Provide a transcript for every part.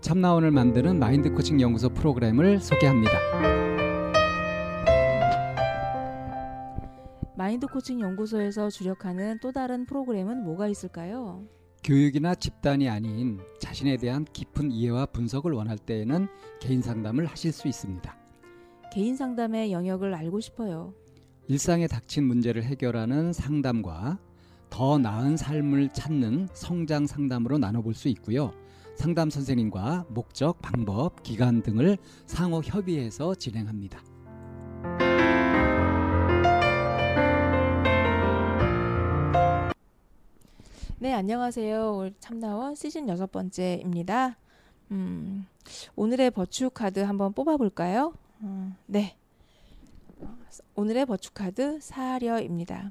참나원을 만드는 마인드 코칭 연구소 프로그램을 소개합니다. 마인드 코칭 연구소에서 주력하는 또 다른 프로그램은 뭐가 있을까요? 교육이나 집단이 아닌 자신에 대한 깊은 이해와 분석을 원할 때에는 개인 상담을 하실 수 있습니다. 개인 상담의 영역을 알고 싶어요. 일상에 닥친 문제를 해결하는 상담과 더 나은 삶을 찾는 성장 상담으로 나눠볼 수 있고요. 상담 선생님과 목적, 방법, 기간 등을 상호 협의해서 진행합니다. 네, 안녕하세요. 올 참나원 시즌 여섯 번째입니다. 음, 오늘의 버추 카드 한번 뽑아볼까요? 음, 네. 오늘의 버추 카드 사려입니다.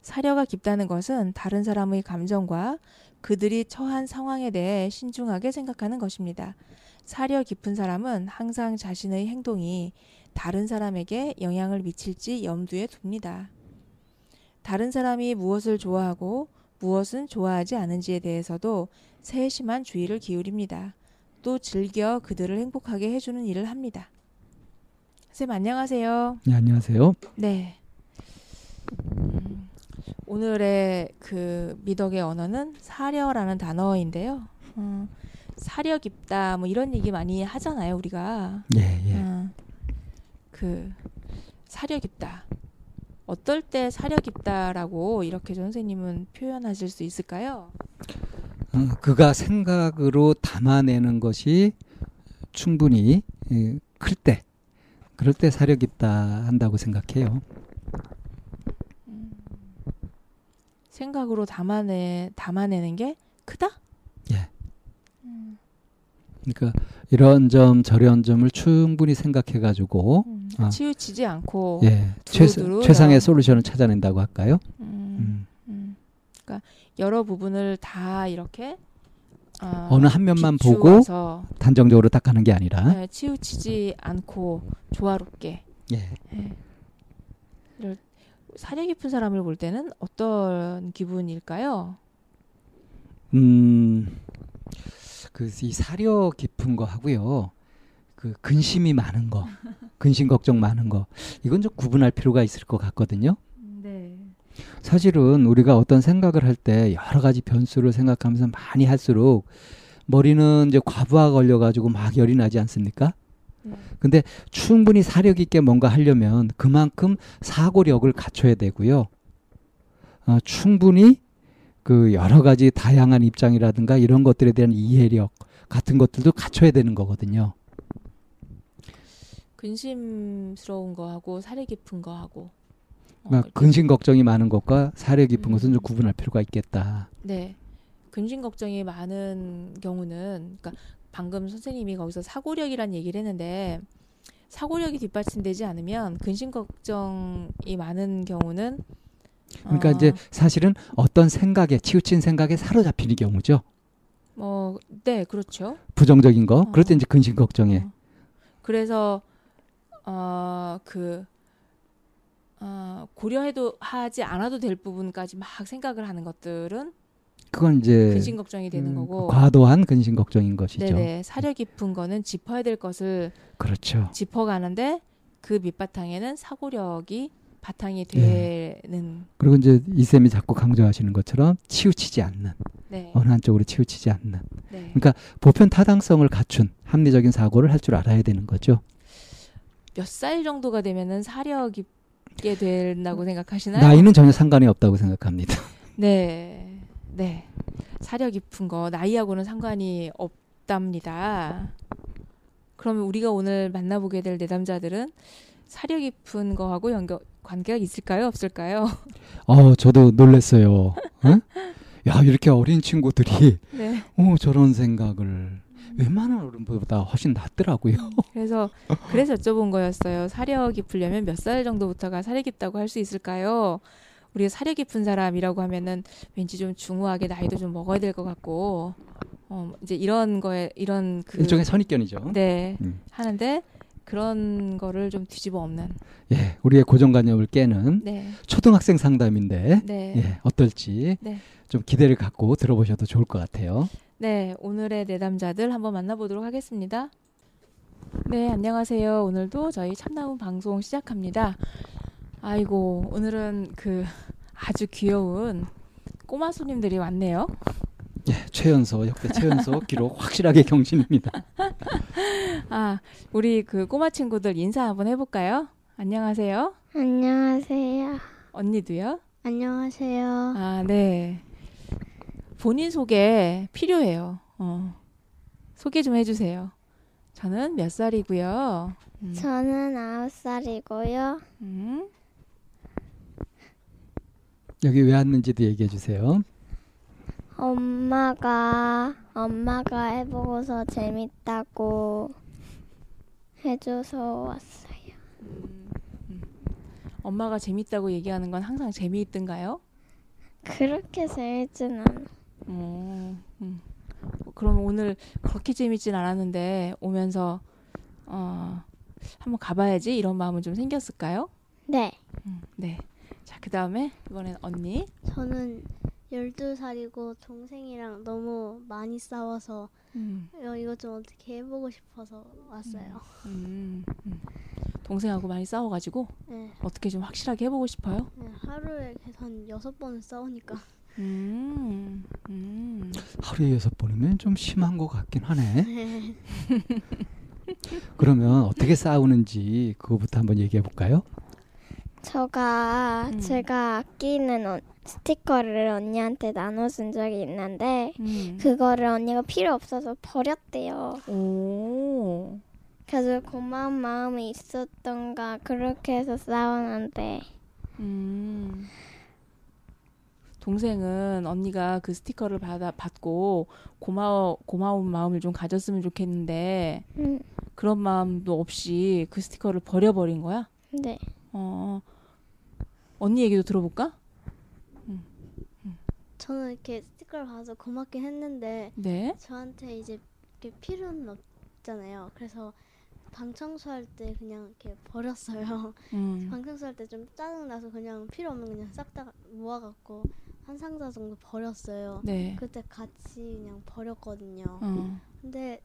사려가 깊다는 것은 다른 사람의 감정과 그들이 처한 상황에 대해 신중하게 생각하는 것입니다. 사려 깊은 사람은 항상 자신의 행동이 다른 사람에게 영향을 미칠지 염두에 둡니다. 다른 사람이 무엇을 좋아하고 무엇은 좋아하지 않은지에 대해서도 세심한 주의를 기울입니다. 또 즐겨 그들을 행복하게 해주는 일을 합니다. 쌤 안녕하세요. 네, 안녕하세요. 네. 음, 오늘의 그 미덕의 언어는 사려라는 단어인데요. 음, 사려 깊다 뭐 이런 얘기 많이 하잖아요 우리가. 예, 예. 음, 그 사려 깊다. 어떨 때 사려 깊다라고 이렇게 선생님은 표현하실 수 있을까요? 어, 그가 생각으로 담아내는 것이 충분히 예, 클 때, 그럴 때 사력 있다 한다고 생각해요. 생각으로 담아내 담아내는 게 크다? 예. 그러니까 이런 점 저런 점을 충분히 생각해 가지고 음, 아. 치우치지 않고 예, 두루 최, 두루 최상의 다- 솔루션을 찾아낸다고 할까요? 음, 음. 음. 그러니까 여러 부분을 다 이렇게 어, 어느 한 면만 보고 단정적으로 딱 가는 게 아니라 네, 치우치지 않고 조화롭게 예. 예. 사려 깊은 사람을 볼 때는 어떤 기분일까요? 음, 그 이 사려 깊은 거 하고요. 그 근심이 많은 거, 근심 걱정 많은 거, 이건 좀 구분할 필요가 있을 것 같거든요. 네. 사실은 우리가 어떤 생각을 할 때 여러 가지 변수를 생각하면서 많이 할수록 머리는 이제 과부하 걸려가지고 막 열이 나지 않습니까? 네. 근데 충분히 사력 있게 뭔가 하려면 그만큼 사고력을 갖춰야 되고요. 어, 충분히 그 여러 가지 다양한 입장이라든가 이런 것들에 대한 이해력 같은 것들도 갖춰야 되는 거거든요. 근심스러운 거하고 사려 깊은 거하고 어, 그러니까 근심 걱정이 많은 것과 사력 깊은 음. 것은 좀 구분할 필요가 있겠다. 네. 근심 걱정이 많은 경우는 그러니까 방금 선생님이 거기서 사고력이란 얘기를 했는데 사고력이 뒷받침되지 않으면 근심 걱정이 많은 경우는 그러니까 어, 이제 사실은 어떤 생각에 치우친 생각에 사로잡히는 경우죠. 뭐, 네, 그렇죠. 부정적인 거. 어. 그럴 때 이제 근심 걱정에. 어. 그래서 어, 그 어, 고려해도 하지 않아도 될 부분까지 막 생각을 하는 것들은 그건 이제 근심 걱정이 되는 음, 거고 과도한 근심 걱정인 것이죠. 네네 사려 깊은 거는 짚어야 될 것을 그렇죠. 짚어가는데 그 밑바탕에는 사고력이 바탕이 네. 되는 그리고 이제 이쌤이 자꾸 강조하시는 것처럼 치우치지 않는 네. 어느 한쪽으로 치우치지 않는 네. 그러니까 보편 타당성을 갖춘 합리적인 사고를 할 줄 알아야 되는 거죠. 몇 살 정도가 되면은 사려 깊게 된다고 생각하시나요? 나이는 전혀 상관이 없다고 생각합니다. 네. 네. 사려 깊은 거 나이하고는 상관이 없답니다. 그러면 우리가 오늘 만나보게 될 내담자들은 사려 깊은 거하고 연결 관계가 있을까요? 없을까요? 어, 저도 놀랐어요. 응? 야, 이렇게 어린 친구들이 네. 어, 저런 생각을 웬만한 어른보다 훨씬 낫더라고요. 그래서 그래서 여쭤본 거였어요. 사려 깊으려면 몇 살 정도부터가 사려 깊다고 할 수 있을까요? 우리가 사려 깊은 사람이라고 하면은 왠지 좀 중후하게 나이도 좀 먹어야 될 것 같고 어 이제 이런 거에 이런 그 일종의 선입견이죠. 네 음. 하는데 그런 거를 좀 뒤집어 엎는 예, 우리의 고정관념을 깨는 네 초등학생 상담인데 네. 예, 어떨지 네. 좀 기대를 갖고 들어보셔도 좋을 것 같아요. 네, 오늘의 내담자들 한번 만나보도록 하겠습니다. 네, 안녕하세요. 오늘도 저희 참나무 방송 시작합니다. 아이고, 오늘은 그 아주 귀여운 꼬마 손님들이 왔네요. 예, 최연소 역대 최연소 기록 확실하게 경신입니다. 아, 우리 그 꼬마 친구들 인사 한번 해볼까요? 안녕하세요. 안녕하세요. 언니도요? 안녕하세요. 아, 네. 본인 소개 필요해요. 어. 소개 좀 해주세요. 저는 몇 살이고요. 음. 저는 아홉 살이고요. 음. 여기 왜 왔는지도 얘기해 주세요. 엄마가 엄마가 해보고서 재밌다고 해줘서 왔어요. 음, 음. 엄마가 재밌다고 얘기하는 건 항상 재미있던가요? 그렇게 재밌진 않아. 어, 음. 그럼 오늘 그렇게 재밌진 않았는데 오면서 어, 한번 가봐야지 이런 마음은 좀 생겼을까요? 네. 음, 네. 자, 그 다음에 이번엔 언니. 저는 12살이고 동생이랑 너무 많이 싸워서 음, 어, 이거 좀 어떻게 해보고 싶어서 왔어요. 음, 음. 동생하고 많이 싸워가지고 네, 어떻게 좀 확실하게 해보고 싶어요? 네, 하루에 한 여섯 번은 싸우니까 음, 음. 하루에 여섯 번이면 좀 심한 것 같긴 하네. 네. 그러면 어떻게 싸우는지 그거부터 한번 얘기해 볼까요? 저가 음. 제가 아끼는 어- 스티커를 언니한테 나눠준 적이 있는데 음. 그거를 언니가 필요 없어서 버렸대요. 오. 그래서 고마운 마음이 있었던가 그렇게 해서 싸웠는데 음. 동생은 언니가 그 스티커를 받아 받고 고마워 고마운 마음을 좀 가졌으면 좋겠는데 음, 그런 마음도 없이 그 스티커를 버려버린 거야? 네. 어. 언니 얘기도 들어볼까? 저는 이렇게 스티커를 받아서 고맙긴 했는데 네. 저한테 이제 이렇게 필요는 없잖아요. 그래서 방 청소할 때 그냥 이렇게 버렸어요. 음. 방 청소할 때 좀 짜증 나서 그냥 필요 없는 그냥 싹 다 모아갖고 한 상자 정도 버렸어요. 네. 그때 같이 그냥 버렸거든요. 어. 근데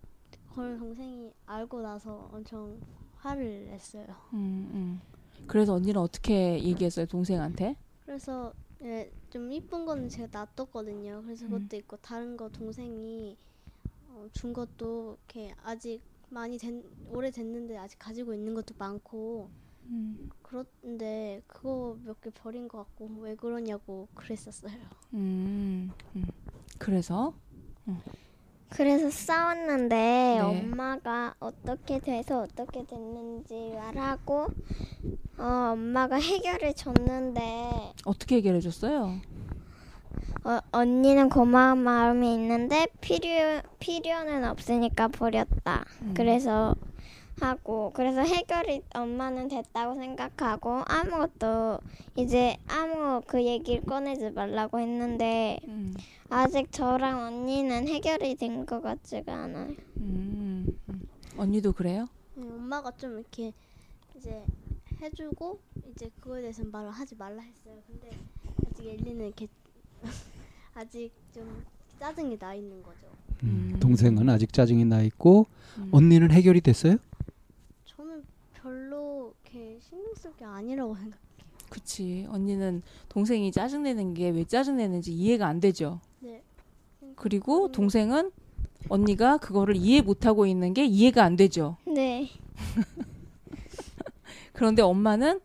그걸 동생이 알고 나서 엄청 화를 냈어요. 음, 음. 그래서 언니는 어떻게 얘기했어요, 동생한테? 그래서 예, 좀 이쁜 거는 제가 놔뒀거든요. 그래서 음. 그것도 있고 다른 거 동생이 어, 준 것도 이렇게 아직 많이 된 오래 됐는데 아직 가지고 있는 것도 많고 음. 그런데 그거 몇 개 버린 것 같고 왜 그러냐고 그랬었어요. 음. 음. 그래서 그래서 싸웠는데 네. 엄마가 어떻게 돼서 어떻게 됐는지 말하고 어, 엄마가 해결해 줬는데 어떻게 해결해 줬어요? 어, 언니는 고마운 마음이 있는데 필요 필요는 없으니까 버렸다. 음. 그래서 하고 그래서 해결이 엄마는 됐다고 생각하고 아무것도 이제 아무 그 얘기를 꺼내지 말라고 했는데 음. 아직 저랑 언니는 해결이 된 것 같지가 않아요. 음. 음. 언니도 그래요? 네, 엄마가 좀 이렇게 이제 해주고 이제 그거에 대해서는 말을 하지 말라 했어요. 근데 아직 엘리는 이렇게 아직 좀 짜증이 나 있는 거죠. 음, 음. 동생은 아직 짜증이 나 있고 음. 언니는 해결이 됐어요? 별로 이렇게 신경 쓸 게 아니라고 생각. 그치. 언니는 동생이 짜증내는 게 왜 짜증내는지 이해가 안 되죠. 네. 그리고 동생은 언니가 그거를 이해 못하고 있는 게 이해가 안 되죠. 네. 그런데 엄마는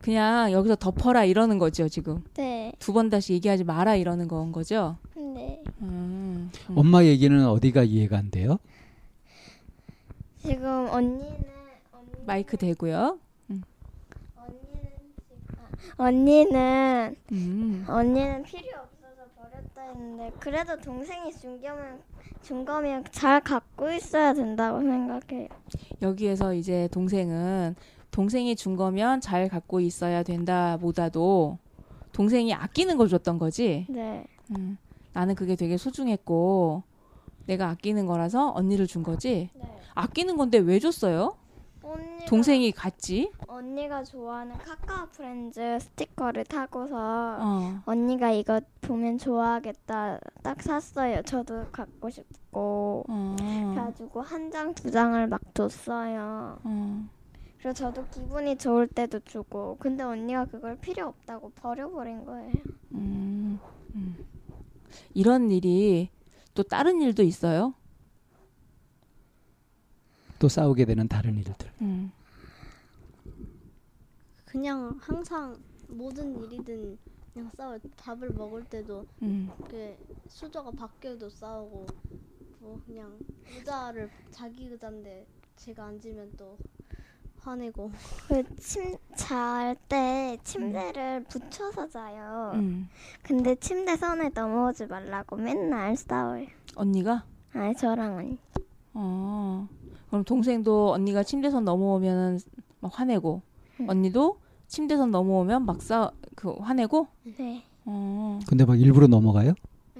그냥 여기서 덮어라 이러는 거죠, 지금. 네. 두 번 다시 얘기하지 마라 이러는 건 거죠. 네. 음. 음. 엄마 얘기는 어디가 이해가 안 돼요? 지금 언니는 언니, 마이크 대고요. 언니는 지금- 아, 언니는 음. 언니는 필요 없어서 버렸다 했는데 그래도 동생이 준 거면 준 거면 잘 갖고 있어야 된다고 생각해요. 여기에서 이제 동생은 동생이 준 거면 잘 갖고 있어야 된다보다도 동생이 아끼는 걸 줬던 거지. 네. 음. 나는 그게 되게 소중했고 내가 아끼는 거라서 언니를 준 거지. 네. 아끼는 건데 왜 줬어요? 언니가, 동생이 갔지. 언니가 좋아하는 카카오 프렌즈 스티커를 타고서 어. 언니가 이거 보면 좋아하겠다 딱 샀어요. 저도 갖고 싶고 어. 그래가지고 한 장 두 장을 막 줬어요. 어. 그래서 저도 기분이 좋을 때도 주고 근데 언니가 그걸 필요 없다고 버려버린 거예요. 음. 음. 이런 일이 또 다른 일도 있어요. 또 싸우게 되는 다른 일들. 음. 그냥 항상 모든 일이든 그냥 싸워요. 밥을 먹을 때도 음. 그 수저가 바뀌어도 싸우고 뭐 그냥 의자를 자기 의자인데 제가 앉으면 또 화내고 그침잘 때 침대를 붙여서 자요. 음. 근데 침대 선에 넘어오지 말라고 맨날 싸워요. 언니가 아니 저랑 언니. 어. 그럼 동생도 언니가 침대선 넘어오면은 막 화내고 응. 언니도 침대선 넘어오면 막싸그 화내고 네. 어. 근데 막 일부러 넘어가요?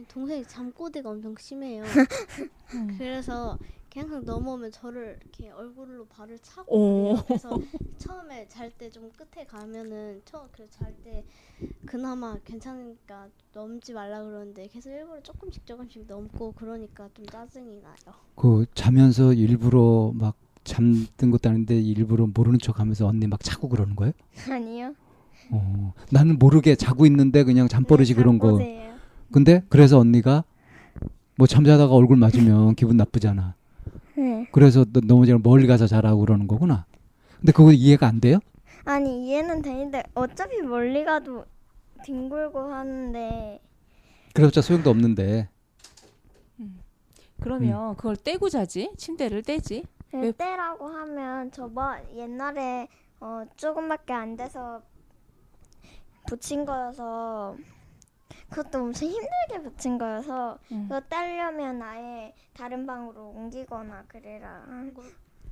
동생이 잠꼬대가 엄청 심해요. 음. 그래서 이렇게 항상 넘어오면 저를 이렇게 얼굴로 발을 차고 오. 그래요. 그래서 처음에 잘 때 좀 끝에 가면은 처음 그잘때 그나마 괜찮으니까 넘지 말라 그러는데 계속 일부러 조금씩 조금씩 넘고 그러니까 좀 짜증이 나요. 그 자면서 일부러 막 잠든 것도 아닌데 일부러 모르는 척 하면서 언니 막 차고 그러는 거예요? 아니요. 어. 나는 모르게 자고 있는데 그냥 잠버릇이 네, 그런 거. 근데 그래서 언니가 뭐 잠자다가 얼굴 맞으면 기분 나쁘잖아. 네. 그래서 너, 넘어지면 멀리 가서 자라고 그러는 거구나. 근데 그거 이해가 안 돼요? 아니 이해는 되는데 어차피 멀리 가도 뒹굴고 하는데 그래봤자 소용도 없는데. 그러면 그걸 떼고 자지 침대를 떼지 왜- 때라고 하면 저번 옛날에 어 조금밖에 안 돼서 붙인 거여서 그것도 엄청 힘들게 붙인 거여서 음. 그거 떼려면 아예 다른 방으로 옮기거나 그래라.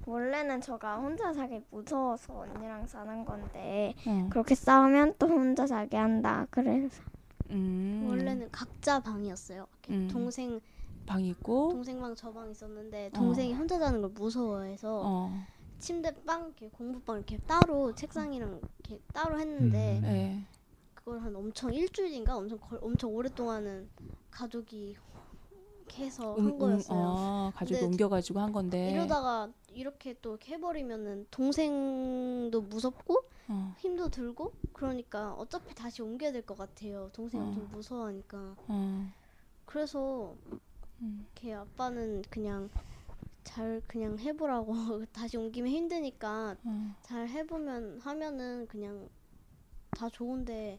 원래는 저가 혼자 자기 무서워서 언니랑 사는 건데 어. 그렇게 싸우면 또 혼자 자게 한다. 그래서 음. 원래는 각자 방이었어요. 음. 동생 방 있고 동생 방 저 방 있었는데 동생이 혼자 자는 걸 무서워해서 어. 침대 빵 이렇게 공부방 이렇게 따로 책상이랑 이렇게 따로 했는데 음. 예. 그걸 한 엄청 일주일인가 엄청 걸, 엄청 오랫동안은 가족이 해서 한 음, 음, 거였어요. 어, 가지고 근데 옮겨가지고 한 건데. 이러다가 이렇게 또 해버리면은 동생도 무섭고 어, 힘도 들고 그러니까 어차피 다시 옮겨야 될 것 같아요. 동생 어. 엄청 무서워하니까. 어, 그래서 음. 걔 아빠는 그냥 잘 그냥 해보라고 다시 옮기면 힘드니까 어. 잘 해보면 하면은 그냥 다 좋은데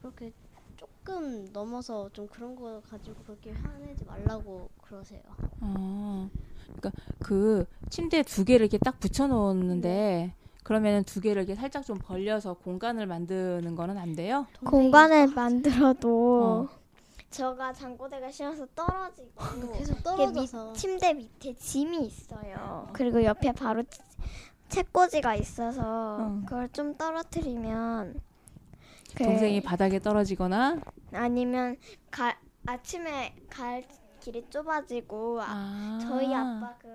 그렇게 조금 넘어서 좀 그런 거 가지고 그렇게 화내지 말라고 그러세요. 어. 그러니까 그 침대 두 개를 이렇게 딱 붙여놓는데 그러면은 두 개를 이렇게 살짝 좀 벌려서 공간을 만드는 거는 안 돼요? 공간을 만들어도 어. 저가 잠꼬대가 싫어서 떨어지고 계속 이게 밑- 떨어져서 침대 밑에 짐이 있어요. 그리고 옆에 바로 치- 책꽂이가 있어서 어. 그걸 좀 떨어뜨리면 그- 동생이 바닥에 떨어지거나 아니면 가, 아침에 갈 길이 좁아지고 아, 아. 저희 아빠 그,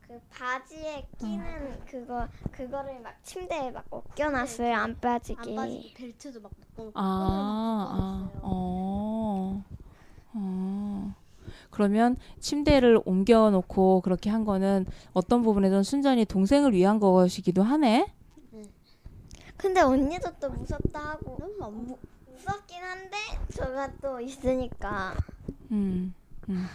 그 바지에 끼는 그거 그거를 막 침대에 막 옮겨놨어요 안 빠지게. 안 빠지게 벨트도 막 아, 아, 아, 어, 어. 그러면 침대를 옮겨놓고 그렇게 한 거는 어떤 부분에선 순전히 동생을 위한 것이기도 하네. 근데 언니도 또 무섭다 하고. 무, 무섭긴 한데 저가 또 있으니까. 음, 음,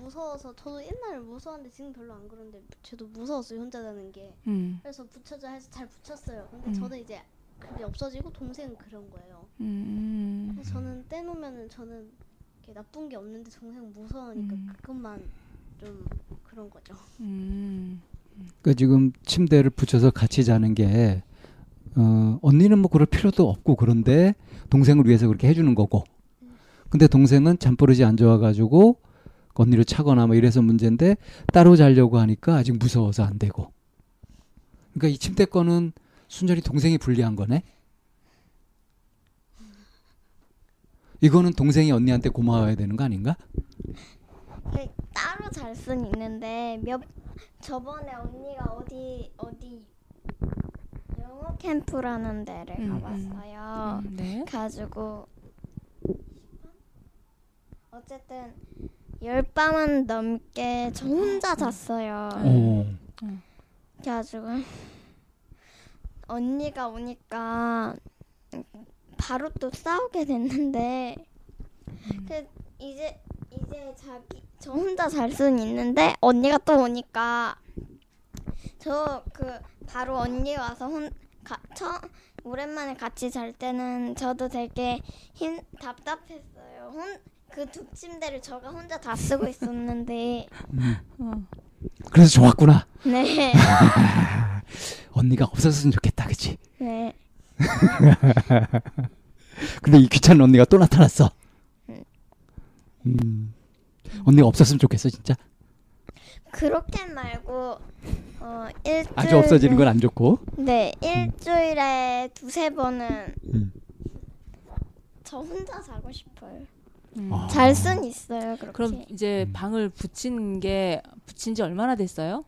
무서워서 저도 옛날에 무서웠는데 지금 별로 안 그런데 저도 무서웠어요 혼자 자는 게. 음, 그래서 붙여자 해서 잘 붙였어요. 근데 음. 저는 이제 그게 없어지고 동생은 그런 거예요. 음, 그래서 저는 떼놓으면은 저는 이렇게 나쁜 게 없는데 동생은 무서우니까 음. 그것만 좀 그런 거죠. 음, 그 지금 침대를 붙여서 같이 자는 게 어, 언니는 뭐 그럴 필요도 없고 그런데 동생을 위해서 그렇게 해주는 거고. 근데 동생은 잠버릇이 안 좋아가지고 언니를 차거나 뭐 이래서 문제인데 따로 자려고 하니까 아직 무서워서 안 되고. 그러니까 이 침대 거는 순전히 동생이 불리한 거네. 이거는 동생이 언니한테 고마워야 되는 거 아닌가? 그 따로 잘 순 있는데 몇 저번에 언니가 어디 어디 영어 캠프라는 데를 음, 가봤어요. 음, 네. 가지고 어쨌든 열 밤은 넘게 저 혼자 잤어요. 어. 그래가지고 언니가 오니까 바로 또 싸우게 됐는데 그 이제 이제 자기 저 혼자 잘 수는 있는데 언니가 또 오니까 저 그 바로 언니 와서 혼 가, 처 오랜만에 같이 잘 때는 저도 되게 힘 답답했어요. 그두 침대를 저가 혼자 다 쓰고 있었는데 음. 어. 그래서 좋았구나. 네. 언니가 없었으면 좋겠다, 그치? 네. 근데 이 귀찮은 언니가 또 나타났어. 음. 언니가 없었으면 좋겠어, 진짜. 그렇게 말고 어 일주일 아주 없어지는 건 안 좋고. 네 일주일에 두세 번은 음. 저 혼자 자고 싶어요. 음. 아. 잘 순 있어요 그렇게. 그럼 이제 음. 방을 붙인 게 붙인 지 얼마나 됐어요?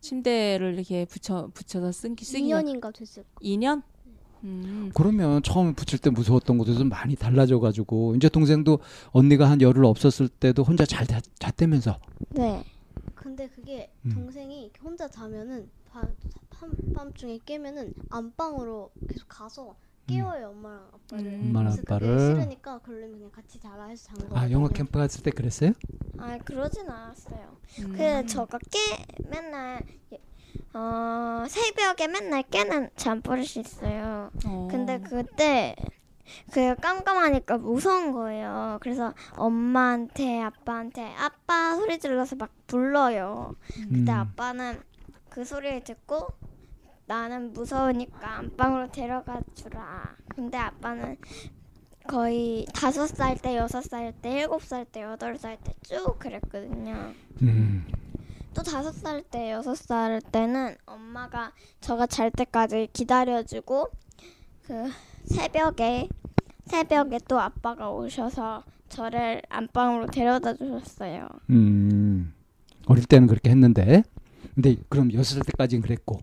침대를 이렇게 붙여 붙여서 쓴기 쓰기가 2년인가 됐을 거 2년? 음. 그러면 처음에 붙일 때 무서웠던 것도 좀 많이 달라져 가지고 이제 동생도 언니가 한 열흘 없었을 때도 혼자 잘 자, 잤다면서. 네. 근데 그게 음. 동생이 혼자 자면은 밤, 밤, 밤중에 깨면은 안방으로 계속 가서 깨워요 엄마랑 아빠를 음. 엄마랑 아빠를. 싫으니까 그러면 그냥 같이 자라 해서 잔 거예요 아 영어 캠프 갔을 때 그랬어요? 아 그러진 않았어요. 음. 그 저가 깨 맨날 어 새벽에 맨날 깨는 잠버릇이 있어요. 어. 근데 그때 그 깜깜하니까 무서운 거예요. 그래서 엄마한테 아빠한테 아빠 소리 질러서 막 불러요. 근데 음. 아빠는 그 소리를 듣고 나는 무서우니까 안방으로 데려가 주라. 근데 아빠는 거의 다섯 살 때, 여섯 살 때, 일곱 살 때, 여덟 살 때 쭉 그랬거든요. 음. 또 다섯 살 때, 여섯 살 때는 엄마가 저가 잘 때까지 기다려주고 그 새벽에 새벽에 또 아빠가 오셔서 저를 안방으로 데려다 주셨어요. 음. 어릴 때는 그렇게 했는데. 근데 그럼 여섯 살 때까지는 그랬고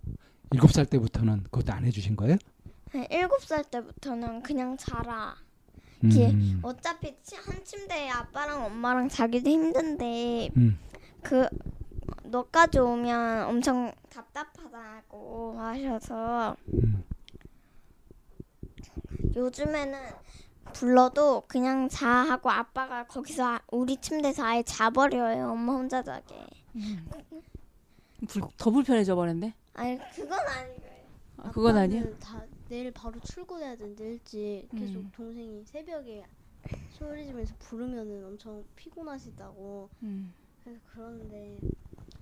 일곱 살 때부터는 그것도 안 해주신 거예요? 네, 일곱 살 때부터는 그냥 자라. 이렇게 음. 어차피 치- 한 침대에 아빠랑 엄마랑 자기도 힘든데 음. 그 너까지 오면 엄청 답답하다고 하셔서 음. 요즘에는 불러도 그냥 자 하고 아빠가 거기서 아- 우리 침대에서 아예 자버려요 엄마 혼자 자게 불, 더 불편해져 버렸네. 아니 그건 아니고요 아, 그건 아니야. 다 내일 바로 출근해야 되는데 일찍 계속 음. 동생이 새벽에 소리 지면서 부르면은 엄청 피곤하시다고 음. 그래서 그러는데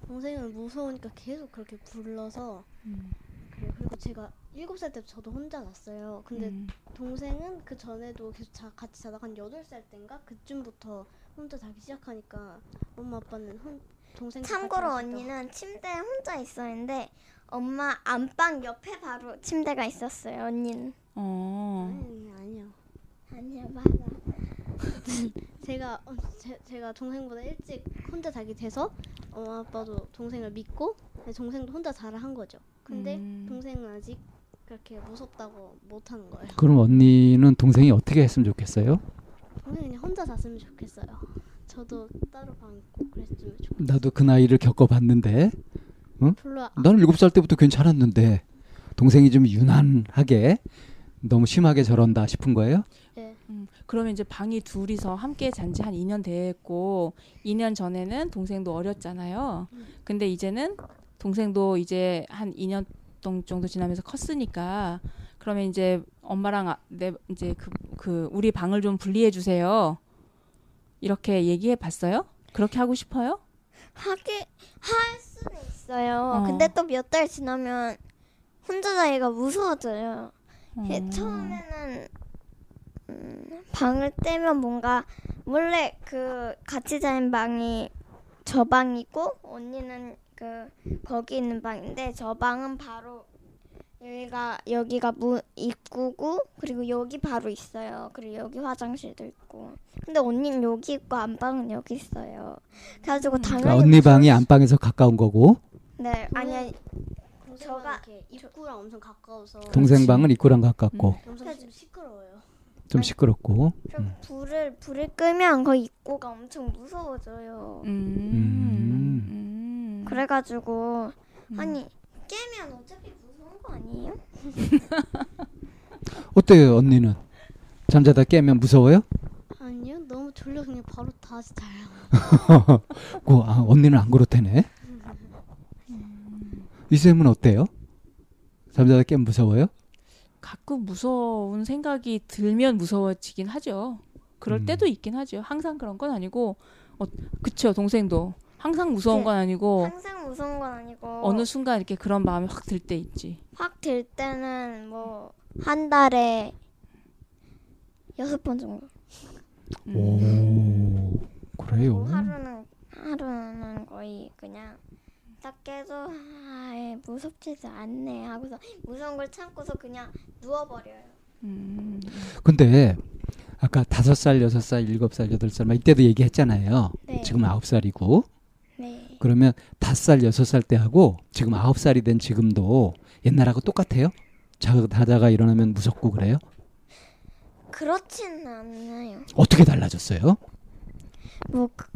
동생은 무서우니까 계속 그렇게 불러서 음. 그래요. 그리고 제가 일곱 살 때 저도 혼자 잤어요. 근데 음. 동생은 그 전에도 계속 자, 같이 자다가 한 여덟 살 때인가 그쯤부터 혼자 자기 시작하니까 엄마 아빠는 혼, 동생 참고로 언니는 침대에 혼자 있었는데 엄마 안방 옆에 바로 침대가 있었어요 언니는 어. 아니 아니요. 아니야 맞아 제가 어, 제, 제가 동생보다 일찍 혼자 자게 돼서 엄마 아빠도 동생을 믿고 동생도 혼자 자라 한 거죠. 근데 음. 동생은 아직 그렇게 무섭다고 못 하는 거예요. 그럼 언니는 동생이 어떻게 했으면 좋겠어요? 동생이 그냥 혼자 잤으면 좋겠어요. 저도 따로 방 있고 그랬으면 좋겠어요. 나도 그 나이를 겪어봤는데 별로 아, 나는 일곱 살 때부터 괜찮았는데 동생이 좀 유난하게 너무 심하게 저런다 싶은 거예요? 네. 음, 그러면 이제 방이 둘이서 함께 잔 지 한 2년 됐고 2년 전에는 동생도 어렸잖아요. 음. 근데 이제는 동생도 이제 한 2년 동- 정도 지나면서 컸으니까 그러면 이제 엄마랑 아, 내 이제 그, 그 우리 방을 좀 분리해 주세요. 이렇게 얘기해 봤어요? 그렇게 하고 싶어요? 하게 할 수는 있어요. 어. 근데 또 몇 달 지나면 혼자 자기가 무서워져요. 예, 음. 처음에는 음, 방을 떼면 뭔가 원래 그 같이 자는 방이 저 방이고 언니는 그 거기 있는 방인데 저 방은 바로 여기가 여기가 문 입구고 그리고 여기 바로 있어요. 그리고 여기 화장실도 있고. 근데 언니는 여기 있고 안방은 여기 있어요. 그래가지고 음. 당연히 그러니까 언니 방이 수- 안방에서 가까운 거고 네 아니 저가- 이렇게 입구랑 엄청 가까워서 동생 방은 입구랑 가깝고 엄청 좀 시끄러워요. 좀 시끄럽고 저 음. 불을 불을 끄면 그 입구가 엄청 무서워져요. 음. 음. 음. 그래가지고 음. 아니 깨면 어차피 무서운 거 아니에요? 어때요 언니는 잠자다 깨면 무서워요? 아니요, 너무 졸려 그냥 바로 다시 자요. 그, 아, 언니는 안 그렇다네 이쌤은 어때요? 잠자다 깨면 무서워요? 가끔 무서운 생각이 들면 무서워지긴 하죠. 그럴 음. 때도 있긴 하죠. 항상 그런 건 아니고, 어, 그쵸, 동생도. 항상 무서운 네. 건 아니고, 항상 무서운 건 아니고 어. 어느 순간 이렇게 그런 마음이 확 들 때 있지. 확 들 때는 뭐 한 달에 여섯 번 정도. 음. 오 그래요 뭐 하루는 하루는 거의 그냥 딱 깨도 아 무섭지도 않네 하고서 무서운 걸 참고서 그냥 누워버려요. 음. 근데 아까 다섯 살 여섯 살 일곱 살 여덟 살 막 이때도 얘기했잖아요 네. 지금 아홉 살이고 네. 그러면 다섯 살 여섯 살 때 하고 지금 아홉 살이 된 지금도 옛날하고 똑같아요? 자다가 일어나면 무섭고 그래요? 그렇지는 않아요. 어떻게 달라졌어요? 뭐 그-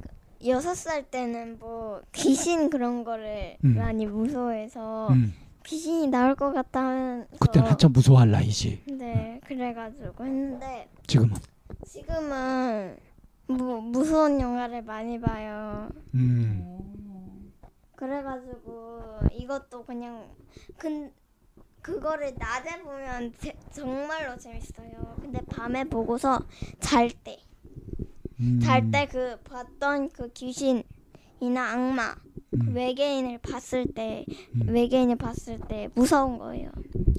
여섯 살 때는 뭐 귀신 그런 거를 음. 많이 무서워해서 음, 귀신이 나올 것 같다 하면서 그때는 한참 무서워할 나이지 네 그래가지고 했는데 지금은 지금은 뭐 무서운 영화를 많이 봐요. 음, 그래가지고 이것도 그냥 근 그거를 낮에 보면 제- 정말로 재밌어요. 근데 밤에 보고서 잘 때. 음, 잘때 그 봤던 그 귀신이나 악마 그 음, 외계인을 봤을 때 음. 외계인을 봤을 때 무서운 거예요.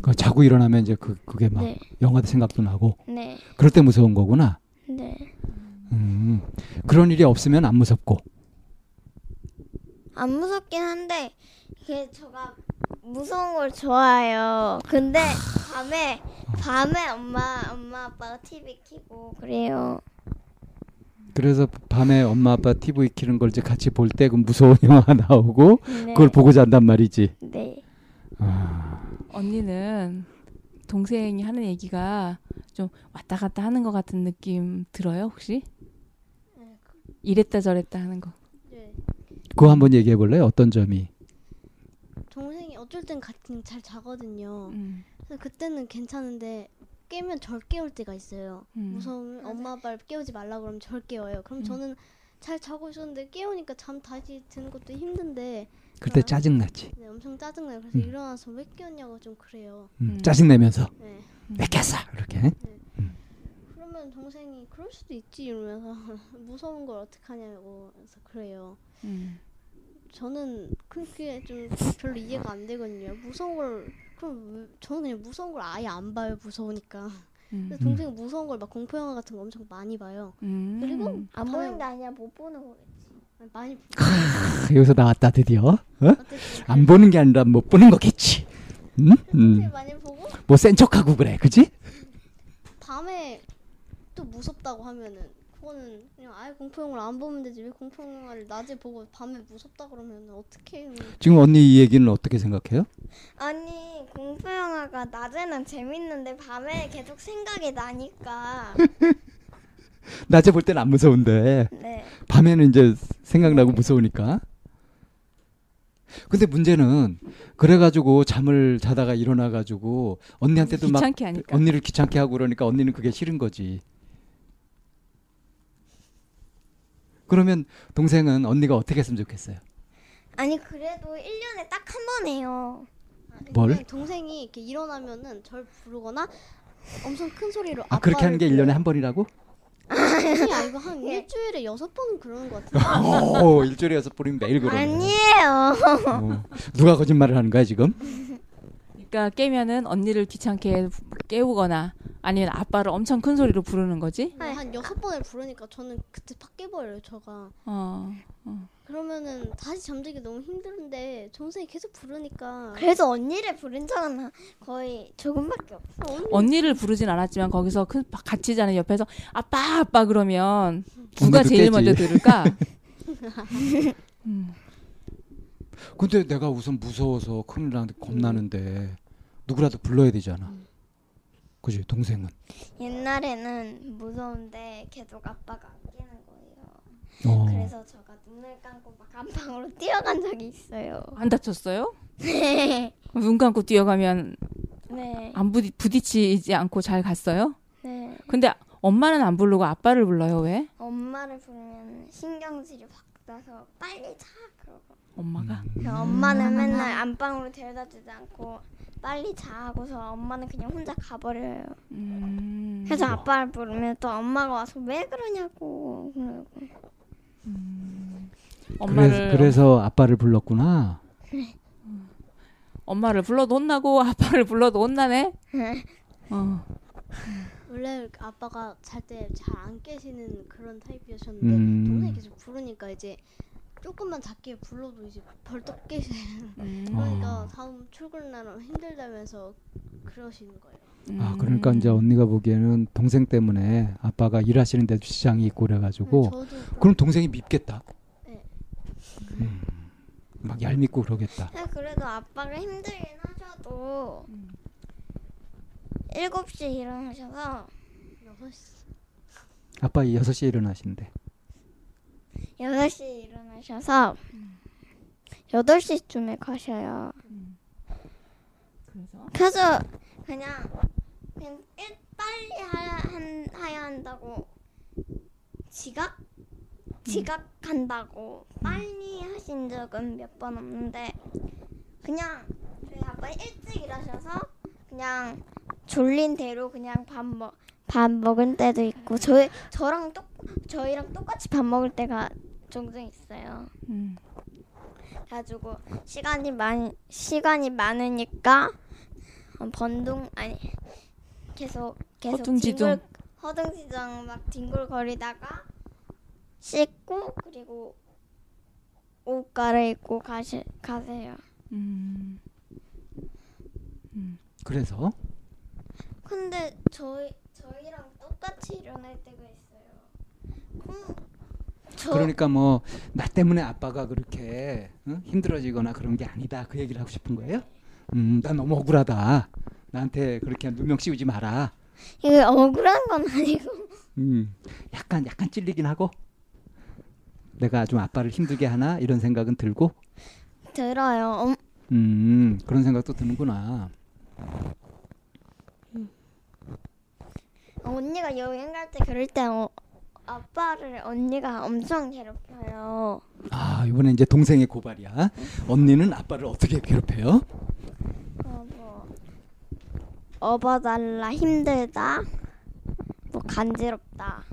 그 자고 일어나면 이제 그 그게 막 네, 영화 생각도 나고 네, 그럴 때 무서운 거구나. 네. 음, 그런 일이 없으면 안 무섭고 안 무섭긴 한데 이게 저가 무서운 걸 좋아해요. 근데 밤에 밤에 엄마 엄마 아빠가 TV 켜고 그래요. 그래서 밤에 엄마 아빠 TV 키는 걸 이제 같이 볼 때 그 무서운 영화가 나오고 네. 그걸 보고 잔단 말이지. 네. 아, 언니는 동생이 하는 얘기가 좀 왔다 갔다 하는 것 같은 느낌 들어요, 혹시? 네, 그- 이랬다 저랬다 하는 거. 네. 그거 한번 얘기해 볼래요? 어떤 점이? 동생이 어쩔 땐 같이 잘 자거든요. 음. 그래서 그때는 괜찮은데 깨면 절 깨울 때가 있어요. 음. 무서우면 엄마 아빠를 깨우지 말라 그러면 절 깨워요. 그럼 음. 저는 잘 자고 있었는데 깨우니까 잠 다시 드는 것도 힘든데 그때 아. 짜증 났지. 네, 엄청 짜증 나요. 그래서 음. 일어나서 왜 깨웠냐고 좀 그래요. 음, 음. 짜증 내면서 네. 왜 깼어? 이렇게. 그 러면 동생이 그럴 수도 있지 이러면서 무서운 걸 어떻게 하냐고 그래서 그래요. 음. 저는 그렇게 좀 별로 이해가 안 되거든요. 무서운 걸 그럼 왜- 저는 그냥 무서운 걸 아예 안 봐요. 무서우니까. 음. 근데 동생은 무서운 걸 막 공포 영화 같은 거 엄청 많이 봐요. 음. 그리고 안 보는 게 아니라 못 보는 거겠지. 많이 아, 여기서 나왔다 드디어. 어? 어쨌든 안 보는 게 아니라 못 보는 거겠지. 음? 동생이 음. 많이 보고 뭐 센 척하고 그래, 그지? 또 무섭다고 하면은 거는 그냥 아예 공포 영화를 안 보면 되지 왜 공포 영화를 낮에 보고 밤에 무섭다 그러면 어떻게 해요? 지금 언니 이 얘기는 어떻게 생각해요? 아니 공포 영화가 낮에는 재밌는데 밤에 계속 생각이 나니까 낮에 볼 때는 안 무서운데 네 밤에는 이제 생각나고 무서우니까. 근데 문제는 그래가지고 잠을 자다가 일어나가지고 언니한테도 막 귀찮게 하니까. 언니를 귀찮게 하고 그러니까 언니는 그게 싫은 거지. 그러면 동생은 언니가 어떻게 했으면 좋겠어요? 아니 그래도 1년에 딱 한 번 해요 뭘? 동생이 이렇게 일어나면은 절 부르거나 엄청 큰 소리로 아 그렇게 하는 게 아빠를 1년에 한 번이라고? 아니 아니고 한 예. 일주일에 여섯 번은 그러는 것 같아요. 오, 일주일에 여섯 번이면 매일 그러네. 아니에요 어. 누가 거짓말을 하는 거야 지금? 그러니까 깨면은 언니를 귀찮게 깨우거나 아니면 아빠를 엄청 큰 소리로 부르는 거지. 네, 한 여섯 번을 부르니까 저는 그때 팍 깨버려요. 저가 어. 그러면은 다시 잠들기 너무 힘든데 동생이 계속 부르니까 그래서 언니를 부른 적은 거의 조금밖에 없어 언니 언니를 부르진 않았지만 거기서 큰 같이 자는 옆에서 아빠 아빠 그러면 누가 언니도 제일 깨지. 먼저 들을까? 음. 근데 내가 우선 무서워서 큰일 나는데 겁나는데 누구라도 불러야 되잖아. 그지 동생은. 옛날에는 무서운데 계속 아빠가 안 깨는 거예요 어. 그래서 제가 눈을 감고 막 안방으로 뛰어간 적이 있어요 안 다쳤어요? 네 눈 감고 뛰어가면 네. 안 부딪, 부딪히지 않고 잘 갔어요? 네. 근데 엄마는 안 부르고 아빠를 불러요 왜? 엄마를 부르면 신경질이 확 나서 빨리 자 그러고 엄마가 음. 엄마는 맨날 안방으로 데려다 주지 않고 빨리 자 하고서 엄마는 그냥 혼자 가버려요 음. 그래서 아빠를 부르면 또 엄마가 와서 왜 그러냐고 그러고 엄마를 그래서, 그래서 아빠를 불렀구나. 엄마를 불러도 혼나고 아빠를 불러도 혼나네. 어. 원래 아빠가 잘 때 잘 안 깨시는 그런 타입이셨는데 음. 동생이 계속 부르니까 이제 조금만 작게 불러도 이제 벌떡 깨시는 음. 그러니까 어. 다음 출근 날은 힘들다면서 그러시는 거예요. 아 그러니까 이제 음. 언니가 보기에는 동생 때문에 아빠가 일하시는 데도 지장이 있고 그래가지고 저도 그럼 동생이 밉겠다. 네. 음. 막 얄밉고 그러겠다. 네, 그래도 아빠가 힘들긴 하셔도 음. 7시에 일어나셔서 여섯 시 아빠 6시에 일어나신대. 6시에 일어나셔서 8시쯤에 가셔요. 그래서? 그래서 그냥 그냥 일, 빨리 하야, 한, 해야 한다고. 지각? 지각한다고. 빨리 하신 적은 몇 번 없는데 그냥 저희 아빠 일찍 일하셔서 그냥 졸린 대로 그냥 밥 먹, 밥 먹을 때도 있고 저희 저랑 똑 저희랑 똑같이 밥 먹을 때가 종종 있어요. 음. 가지고 시간이 많 시간이 많으니까 어, 번둥 아니 계속 계속 허둥지둥. 뒹굴 허둥지둥 막 뒹굴거리다가 씻고 그리고 옷 갈아입고 가시 가세요. 음. 그래서 근데 저희 저희랑 똑같이 일어날 때가 있어요. 그, 저 그러니까 뭐 나 때문에 아빠가 그렇게 응? 힘들어지거나 그런 게 아니다 그 얘기를 하고 싶은 거예요? 음, 나 너무 억울하다. 나한테 그렇게 누명 씌우지 마라. 이게 억울한 건 아니고 음, 약간 약간 찔리긴 하고 내가 좀 아빠를 힘들게 하나 이런 생각은 들고 들어요. 엄, 음, 그런 생각도 드는구나. 언니가 여행 갈 때 그럴 때 어, 아빠를 언니가 엄청 괴롭혀요. 아, 이번에 이제 동생의 고발이야. 언니는 아빠를 어떻게 괴롭혀요? 어, 뭐 업어달라 힘들다 뭐 간지럽다